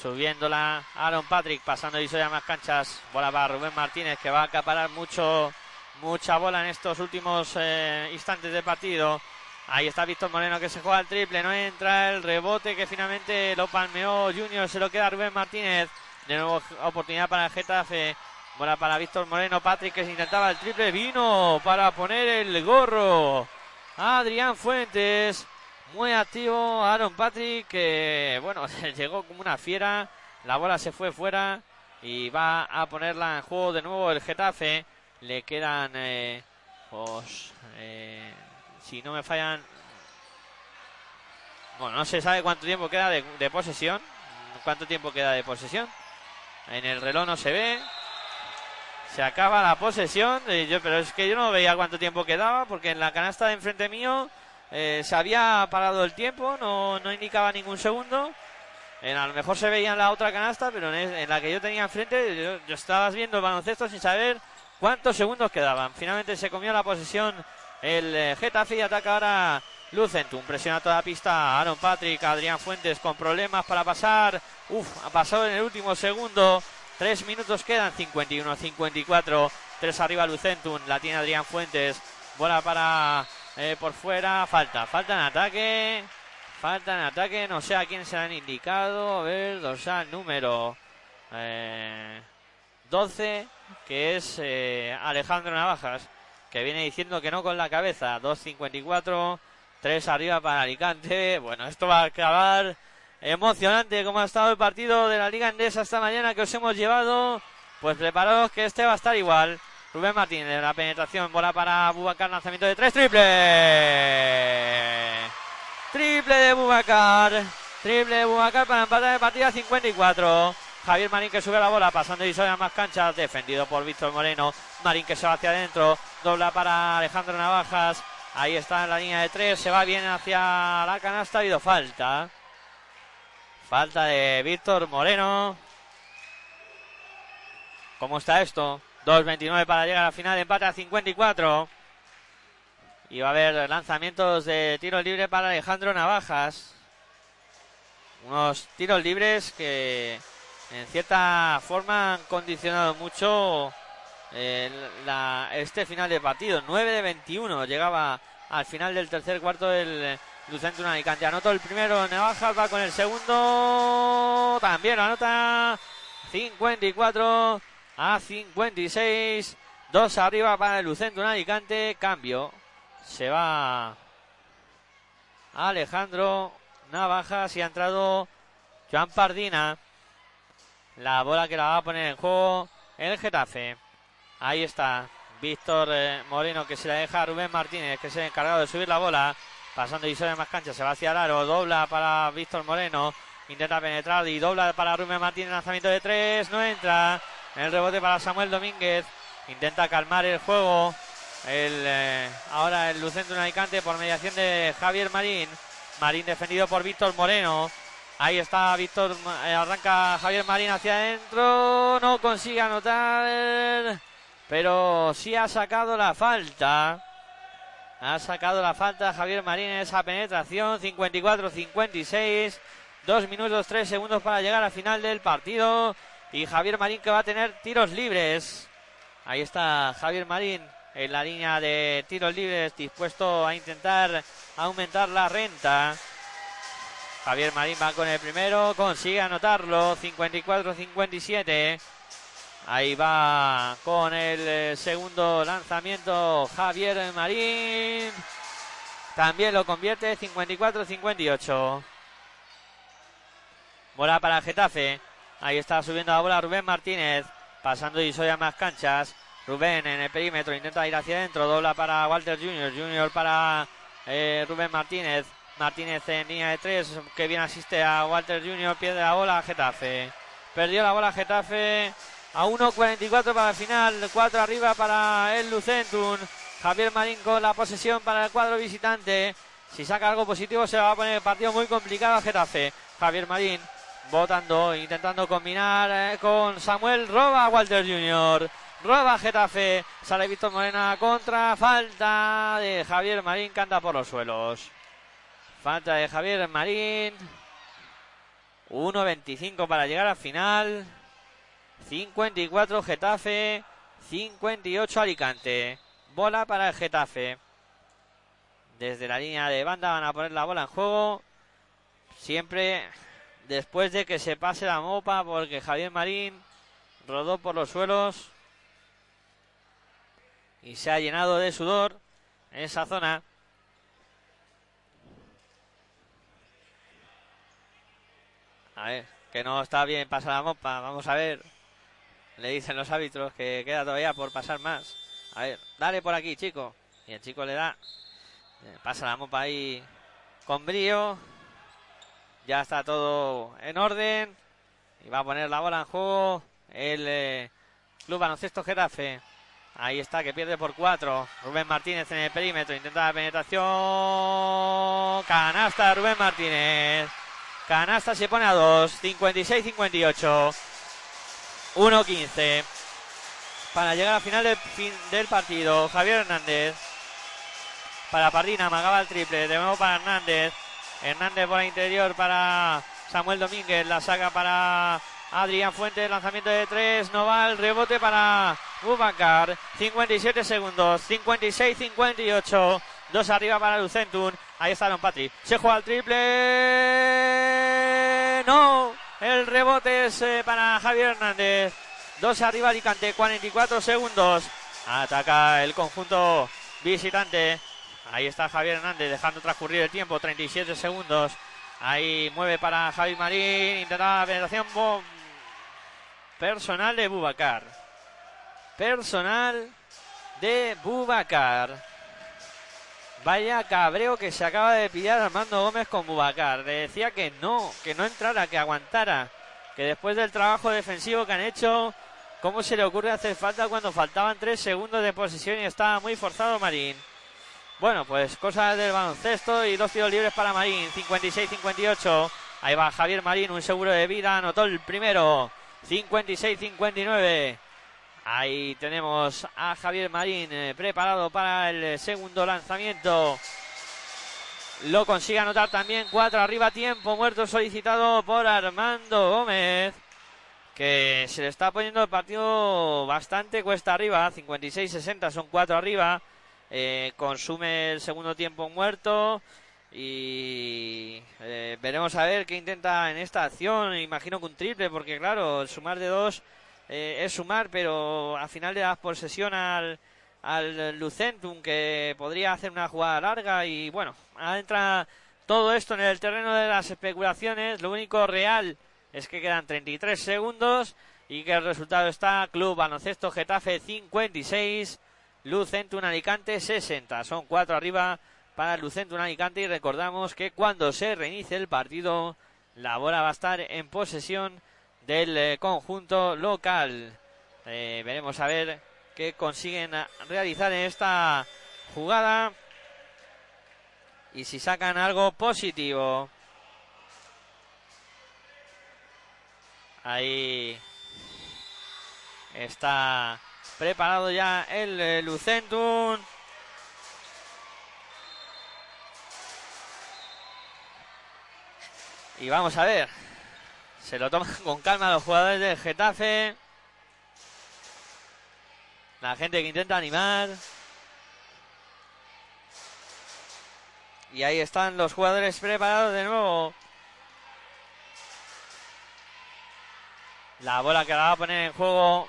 Subiéndola Aaron Patrick, pasando y más canchas. Bola para Rubén Martínez que va a acaparar mucho, mucha bola en estos últimos eh, instantes de partido. Ahí está Víctor Moreno que se juega el triple, no entra el rebote que finalmente lo palmeó Junior, se lo queda Rubén Martínez. De nuevo oportunidad para Getafe. Bola para Víctor Moreno, Patrick que se intentaba el triple, vino para poner el gorro. Adrián Fuentes, muy activo. Aaron Patrick que, bueno, llegó como una fiera. La bola se fue fuera y va a ponerla en juego de nuevo el Getafe. Le quedan, pues, si no me fallan, bueno, no se sabe cuánto tiempo queda de posesión. ¿Cuánto tiempo queda de posesión? En el reloj no se ve. Se acaba la posesión. eh, yo, pero es que yo no veía cuánto tiempo quedaba porque en la canasta de enfrente mío eh, se había parado el tiempo, no, no indicaba ningún segundo. En, a lo mejor se veía en la otra canasta, pero en, la que yo tenía enfrente, yo, yo estaba viendo el baloncesto sin saber cuántos segundos quedaban. Finalmente se comió la posesión el eh, Getafe y ataca ahora Lucentum. Presiona toda la pista Aaron Patrick, Adrián Fuentes con problemas para pasar. Uf, ha pasado en el último segundo. Tres minutos quedan, 51-54. Tres arriba Lucentum, la tiene Adrián Fuentes. Bola para eh, por fuera, falta, falta en ataque. Falta en ataque, no sé a quién se han indicado. A ver, dorsal número eh, 12, que es eh, Alejandro Navajas, que viene diciendo que no con la cabeza. 2.54, 3 arriba para Alicante. Bueno, esto va a acabar emocionante como ha estado el partido de la Liga Endesa esta mañana que os hemos llevado. Pues preparaos que este va a estar igual. Rubén Martínez, la penetración, bola para Bubacar, lanzamiento de tres, triple. Triple de Bubacar. Triple de Bubacar para empatar de partida 54. Javier Marín que sube la bola, pasando y a más canchas, defendido por Víctor Moreno. Marín que se va hacia adentro, dobla para Alejandro Navajas. Ahí está en la línea de tres, se va bien hacia la canasta, ha habido falta. Falta de Víctor Moreno. ¿Cómo está esto? 2.29 para llegar a la final, empate a 54. Y va a haber lanzamientos de tiro libre para Alejandro Navajas. Unos tiros libres que en cierta forma han condicionado mucho eh, la- este final de partido. 9 de 21 llegaba al final del tercer cuarto el Lucentum Alicante. Anotó el primero Navajas, va con el segundo. También anota 54 a 56. Dos arriba para el Lucentum Alicante. Cambio. Se va Alejandro Navajas y ha entrado Joan Pardina. La bola que la va a poner en juego el Getafe. Ahí está Víctor eh, Moreno que se la deja a Rubén Martínez, que es el encargado de subir la bola. Pasando y sobre más cancha, se va hacia el dobla para Víctor Moreno. Intenta penetrar y dobla para Rubén Martínez. Lanzamiento de tres, no entra. El rebote para Samuel Domínguez. Intenta calmar el juego. El, eh, ahora el Lucentro Alicante por mediación de Javier Marín. Marín defendido por Víctor Moreno. Ahí está Víctor, eh, arranca Javier Marín hacia adentro, no consigue anotar, pero sí ha sacado la falta. Ha sacado la falta Javier Marín en esa penetración, 54-56, 2 minutos 3 segundos para llegar al final del partido. Y Javier Marín que va a tener tiros libres. Ahí está Javier Marín en la línea de tiros libres, dispuesto a intentar aumentar la renta. Javier Marín va con el primero, consigue anotarlo, 54-57. Ahí va con el eh, segundo lanzamiento Javier Marín. También lo convierte 54-58. Bola para Getafe. Ahí está subiendo la bola Rubén Martínez. Pasando y soy a más canchas. Rubén en el perímetro intenta ir hacia adentro. Dobla para Walter Junior. Junior para eh, Rubén Martínez. Martínez en línea de tres. Que bien asiste a Walter Junior. Pierde la bola Getafe. Perdió la bola Getafe. A 1.44 para el final. 4 arriba para el Lucentum. Javier Marín con la posesión para el cuadro visitante. Si saca algo positivo se va a poner el partido muy complicado a Getafe. Javier Marín votando, intentando combinar eh, con Samuel. Roba a Walter Junior. Roba a Getafe. Sale Víctor Morena contra. Falta de Javier Marín. Canta por los suelos. Falta de Javier Marín. 1.25 para llegar al final. 54 Getafe. 58 Alicante. Bola para el Getafe. Desde la línea de banda van a poner la bola en juego. Siempre después de que se pase la mopa porque Javier Marín rodó por los suelos y se ha llenado de sudor en esa zona. A ver, que no está bien pasar la mopa. Vamos a ver. Le dicen los árbitros que queda todavía por pasar más. A ver, dale por aquí, chico. Y el chico le da. Eh, Pasa la mopa ahí con brío. Ya está todo en orden. Y va a poner la bola en juego el eh, Club Baloncesto Getafe. Ahí está, que pierde por cuatro. Rubén Martínez en el perímetro. Intenta la penetración. Canasta Rubén Martínez. Canasta se pone a dos. 56-58. 1-15. Para llegar al final del, partido. Javier Hernández. Para Pardina. Magaba el triple. De nuevo para Hernández. Hernández por el interior para Samuel Domínguez. La saca para Adrián Fuentes. Lanzamiento de tres. No va el rebote para Bubacar. 57 segundos. 56-58. Dos arriba para Lucentum. Ahí está Don Patrick. Se juega el triple. No. El rebote es eh, para Javier Hernández. Dos arriba Alicante. 44 segundos. Ataca el conjunto visitante. Ahí está Javier Hernández dejando transcurrir el tiempo, 37 segundos. Ahí mueve para Javi Marín, intenta la penetración personal de Bubacar. Personal de Bubacar. Vaya cabreo que se acaba de pillar Armando Gómez con Bubacar. Le decía que no, que no entrara, que aguantara. Que después del trabajo defensivo que han hecho, ¿cómo se le ocurre hacer falta cuando faltaban tres segundos de posesión y estaba muy forzado Marín? Bueno, pues cosas del baloncesto y dos tiros libres para Marín, 56-58. Ahí va Javier Marín, un seguro de vida, anotó el primero, 56-59. Ahí tenemos a Javier Marín eh, preparado para el eh, segundo lanzamiento. Lo consigue anotar también, cuatro arriba, tiempo muerto solicitado por Armando Gómez. que se le está poniendo el partido bastante cuesta arriba, 56-60, son cuatro arriba, eh, consume el segundo tiempo muerto y veremos a ver qué intenta en esta acción, imagino que un triple, porque claro, el sumar de dos eh, es sumar, pero al final le das posesión al, al Lucentum que podría hacer una jugada larga y bueno, entra todo esto en el terreno de las especulaciones, lo único real es que quedan 33 segundos y que el resultado está Club Baloncesto Getafe 56, Lucentum Alicante 60. Son cuatro arriba para Lucentum Alicante y recordamos que cuando se reinicie el partido la bola va a estar en posesión del eh, conjunto local. Eh, veremos a ver qué consiguen realizar en esta jugada y si sacan algo positivo. Ahí está preparado ya el eh, Lucentum. Y vamos a ver. Se lo toman con calma los jugadores del Getafe. La gente que intenta animar. Y ahí están los jugadores preparados de nuevo. La bola que la va a poner en juego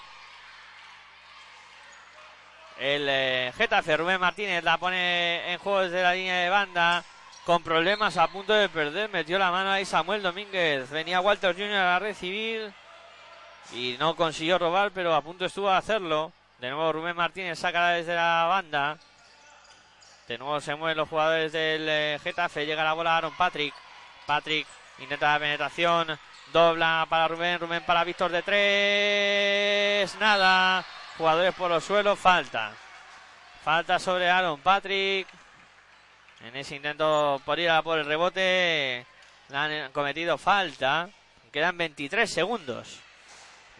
el eh, Getafe. Rubén Martínez la pone en juego desde la línea de banda. Con problemas a punto de perder. Metió la mano ahí Samuel Domínguez. Venía Walter Jr. a recibir. Y no consiguió robar, pero a punto estuvo de hacerlo. De nuevo Rubén Martínez saca desde la banda. De nuevo se mueven los jugadores del eh, Getafe. Llega la bola a Aaron Patrick. Patrick intenta la penetración. Dobla para Rubén, Rubén para Víctor de tres. Nada. Jugadores por los suelos, falta. Falta sobre Aaron Patrick. En ese intento por ir a por el rebote, le han cometido falta. Quedan 23 segundos.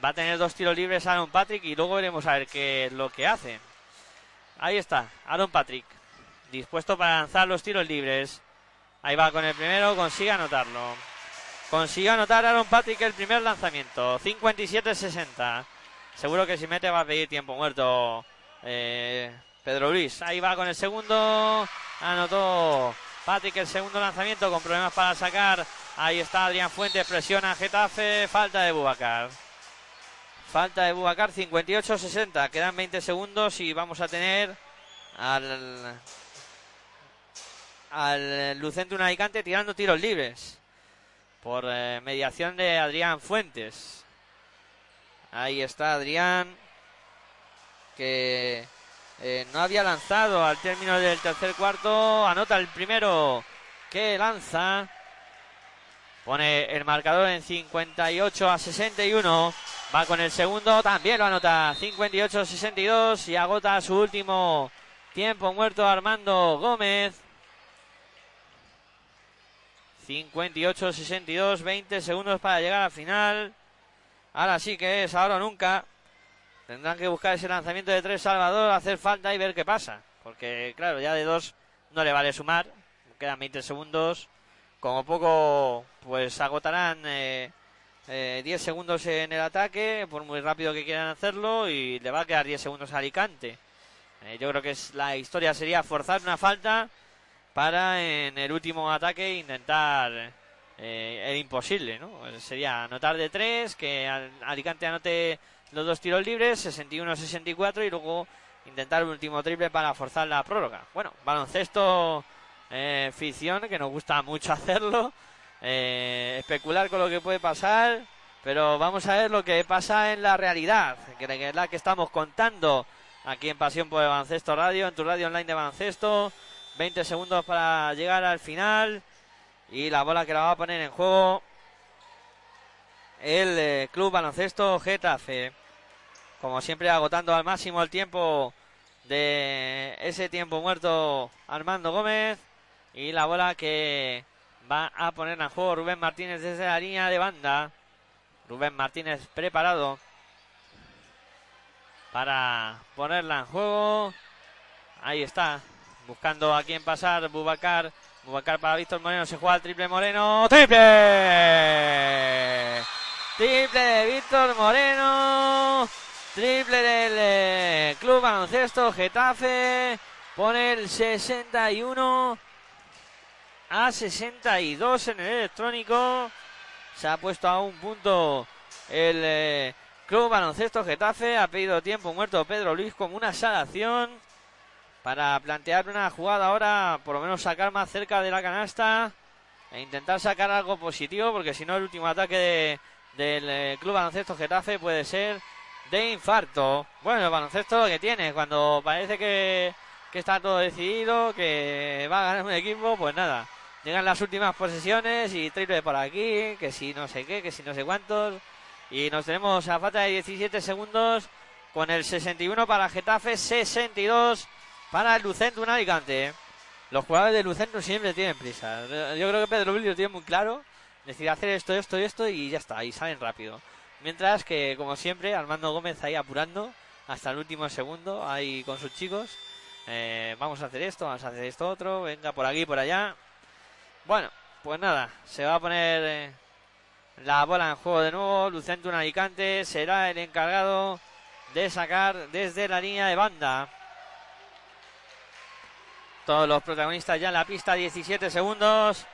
Va a tener dos tiros libres Aaron Patrick y luego veremos a ver qué es lo que hace. Ahí está, Aaron Patrick. Dispuesto para lanzar los tiros libres. Ahí va con el primero, consigue anotarlo. Consiguió anotar Aaron Patrick el primer lanzamiento. 57-60. Seguro que si mete va a pedir tiempo muerto eh, Pedro Luis. Ahí va con el segundo. Anotó Patrick el segundo lanzamiento con problemas para sacar. Ahí está Adrián Fuentes. Presiona Getafe. Falta de Bubacar. Falta de Bubacar. 58-60. Quedan 20 segundos y vamos a tener al, al Lucentum Alicante tirando tiros libres por eh, mediación de Adrián Fuentes. Ahí está Adrián, que eh, no había lanzado al término del tercer cuarto. Anota el primero que lanza. Pone el marcador en 58 a 61. Va con el segundo, también lo anota 58 a 62 y agota su último tiempo muerto Armando Gómez. 58-62, 20 segundos para llegar al final. Ahora sí que es, ahora nunca. Tendrán que buscar ese lanzamiento de tres Salvador, hacer falta y ver qué pasa. Porque, claro, ya de dos no le vale sumar. Quedan 20 segundos. Como poco, pues agotarán eh, eh, 10 segundos en el ataque, por muy rápido que quieran hacerlo, y le va a quedar 10 segundos a Alicante. Eh, yo creo que es, la historia sería forzar una falta para en el último ataque intentar eh, el imposible, ¿no? Sería anotar de tres, que Alicante anote los dos tiros libres, 61-64 y luego intentar el último triple para forzar la prórroga. Bueno, baloncesto eh, ficción, que nos gusta mucho hacerlo, eh, especular con lo que puede pasar, pero vamos a ver lo que pasa en la realidad, que es la que estamos contando aquí en Pasión por el Baloncesto Radio, en tu radio online de baloncesto. 20 segundos para llegar al final. Y la bola que la va a poner en juego el eh, Club Baloncesto Getafe. Como siempre agotando al máximo el tiempo de ese tiempo muerto Armando Gómez. Y la bola que va a poner en juego Rubén Martínez desde la línea de banda. Rubén Martínez preparado para ponerla en juego. Ahí está, buscando a quién pasar. Bubacar, Bubacar para Víctor Moreno, se juega el triple Moreno. ¡Triple! Triple de Víctor Moreno. Triple del eh, Club Baloncesto Getafe. Pone el 61 a 62 en el electrónico. Se ha puesto a un punto el eh, Club Baloncesto Getafe. Ha pedido tiempo muerto Pedro Luis como una salación para plantear una jugada ahora, por lo menos sacar más cerca de la canasta e intentar sacar algo positivo, porque si no el último ataque de- del eh, Club Baloncesto Getafe puede ser de infarto. Bueno, el baloncesto lo que tiene, cuando parece que, que está todo decidido, que va a ganar un equipo, pues nada. Llegan las últimas posesiones y triple por aquí, que si no sé qué, que si no sé cuántos. Y nos tenemos a falta de 17 segundos con el 61 para Getafe, 62 para el Lucentum Alicante. Los jugadores de Lucentum siempre tienen prisa. Yo creo que Pedro lo tiene muy claro. Decir hacer esto, esto y esto y ya está, y salen rápido. Mientras que, como siempre, Armando Gómez ahí apurando hasta el último segundo, ahí con sus chicos. Eh, vamos a hacer esto, vamos a hacer esto otro, venga por aquí, por allá. Bueno, pues nada, se va a poner eh, la bola en juego de nuevo. Lucentum Alicante será el encargado de sacar desde la línea de banda. Todos los protagonistas ya en la pista, 17 segundos.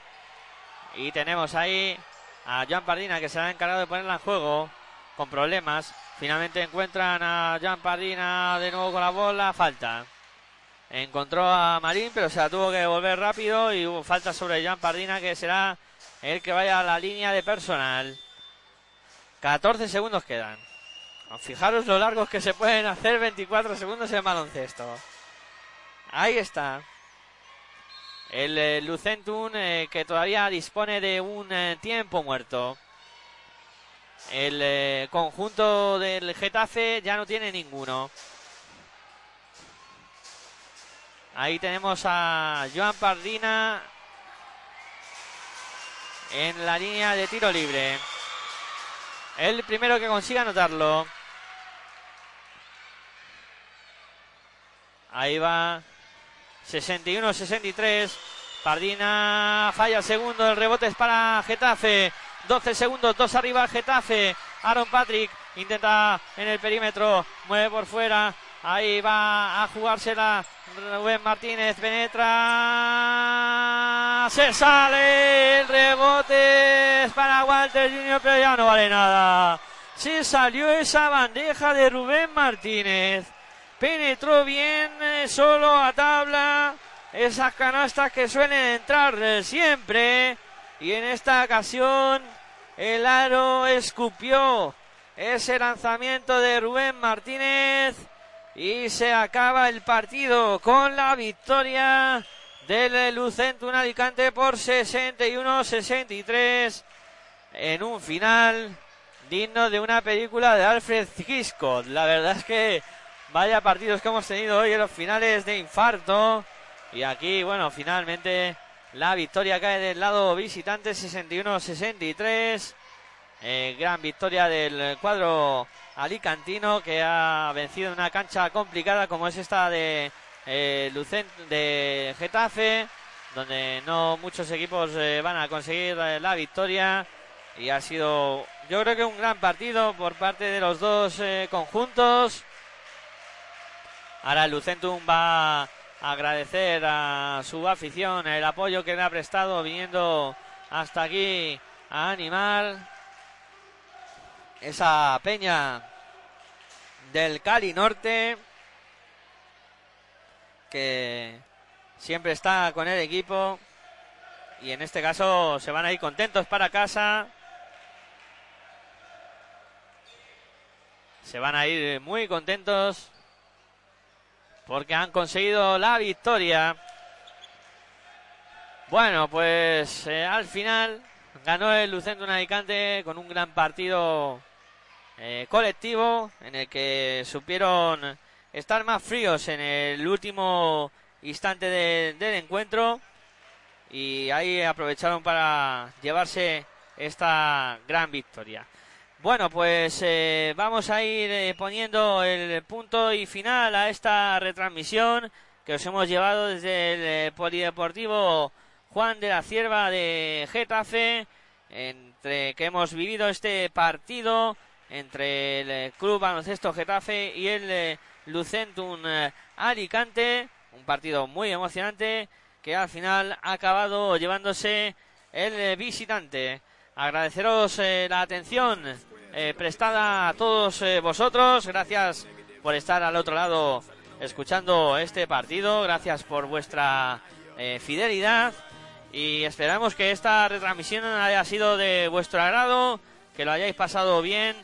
Y tenemos ahí a Joan Pardina que se ha encargado de ponerla en juego con problemas. Finalmente encuentran a Joan Pardina de nuevo con la bola, falta. Encontró a Marín, pero se la tuvo que devolver rápido y hubo falta sobre Joan Pardina que será el que vaya a la línea de personal. 14 segundos quedan. Fijaros lo largos que se pueden hacer 24 segundos en baloncesto. Ahí está. El eh, Lucentum eh, que todavía dispone de un eh, tiempo muerto. El conjunto del Getafe ya no tiene ninguno. Ahí tenemos a Joan Pardina en la línea de tiro libre. El primero que consiga anotarlo. Ahí va 61-63. Pardina falla el segundo. El rebote es para Getafe. 12 segundos, dos arriba Getafe. Aaron Patrick intenta en el perímetro. Mueve por fuera. Ahí va a jugársela. Rubén Martínez penetra. Se sale. El rebote es para Walter Junior, pero ya no vale nada. Se salió esa bandeja de Rubén Martínez. Penetró bien, eh, solo a tabla. Esas canastas que suelen entrar eh, siempre. Y en esta ocasión el aro escupió ese lanzamiento de Rubén Martínez. Y se acaba el partido con la victoria del Lucentum Alicante por 61-63 en un final digno de una película de Alfred Hitchcock. La verdad es que vaya partidos que hemos tenido hoy en los finales de infarto. Y aquí, bueno, finalmente la victoria cae del lado visitante 61-63. Eh, gran victoria del cuadro alicantino que ha vencido una cancha complicada como es esta de eh, Lucent de Getafe, donde no muchos equipos eh, van a conseguir la victoria y ha sido yo creo que un gran partido por parte de los dos conjuntos. Ahora Lucentum va a agradecer a su afición el apoyo que le ha prestado viniendo hasta aquí a animar esa peña del Cali Norte que siempre está con el equipo y en este caso se van a ir contentos para casa. Se van a ir muy contentos porque han conseguido la victoria. Bueno, pues eh, al final ganó el Lucentum Alicante con un gran partido eh, colectivo en el que supieron estar más fríos en el último instante de- del encuentro y ahí aprovecharon para llevarse esta gran victoria. Bueno, pues eh, vamos a ir eh, poniendo el punto y final a esta retransmisión que os hemos llevado desde el eh, Polideportivo Juan de la Cierva de Getafe entre que hemos vivido este partido entre el Club Baloncesto Getafe y el Lucentum Alicante. Un partido muy emocionante que al final ha acabado llevándose el visitante. Agradeceros la atención eh, prestada a todos eh, vosotros. Gracias por estar al otro lado escuchando este partido. Gracias por vuestra eh, fidelidad. Y esperamos que esta retransmisión haya sido de vuestro agrado, que lo hayáis pasado bien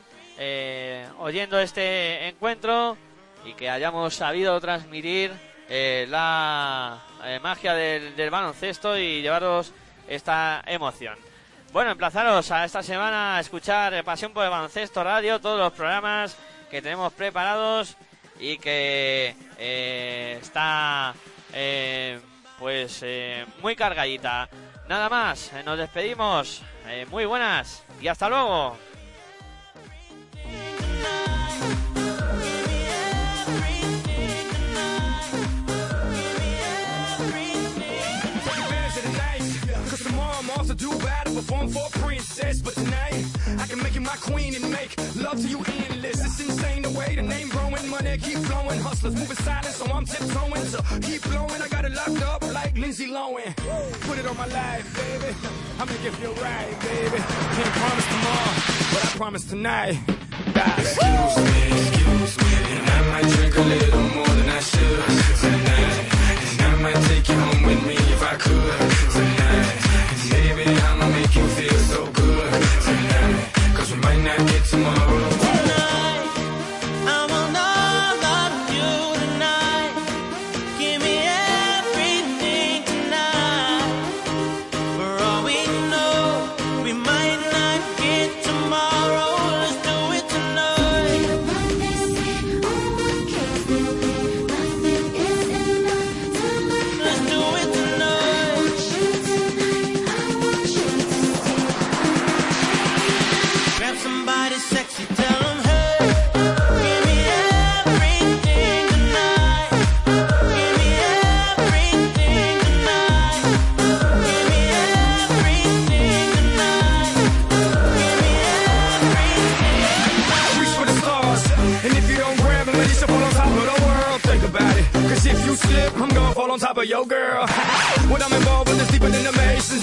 oyendo este encuentro y que hayamos sabido transmitir la magia del baloncesto y llevaros esta emoción. Bueno, emplazaros a esta semana a escuchar Pasión por el Baloncesto Radio, todos los programas que tenemos preparados y que eh, está eh, pues eh, muy cargadita. Nada más, nos despedimos. Muy buenas y hasta luego.
For a princess. But tonight, I can make you my queen and make love to you endless. It's insane the way the name growing, money keep flowing. Hustlers moving silent, so I'm tiptoeing. So keep blowing, I got it locked up like Lindsay Lohan. Put it on my life, baby. I make it feel right, baby. Can't promise tomorrow, but I promise tonight.
Excuse me, excuse me, and I might drink a little more than I should tonight. And I might take you home with me if I could tonight. And I'ma make you feel so good tonight. Cause we might not get tomorrow.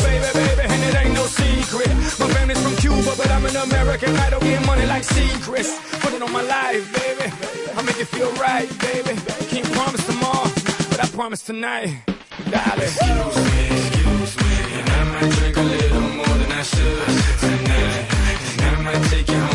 Baby, baby. And it ain't no secret. My family's from Cuba, but I'm an American idol, getting money like secrets. Put it on my life, baby. I make it feel right, baby. Can't promise tomorrow, but I promise tonight. Darling.
Excuse me, excuse me, and I might drink a little more than I should tonight. And I might take you home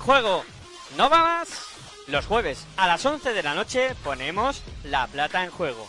Juego. no va más. Los jueves a las 11 de la noche ponemos la plata en juego.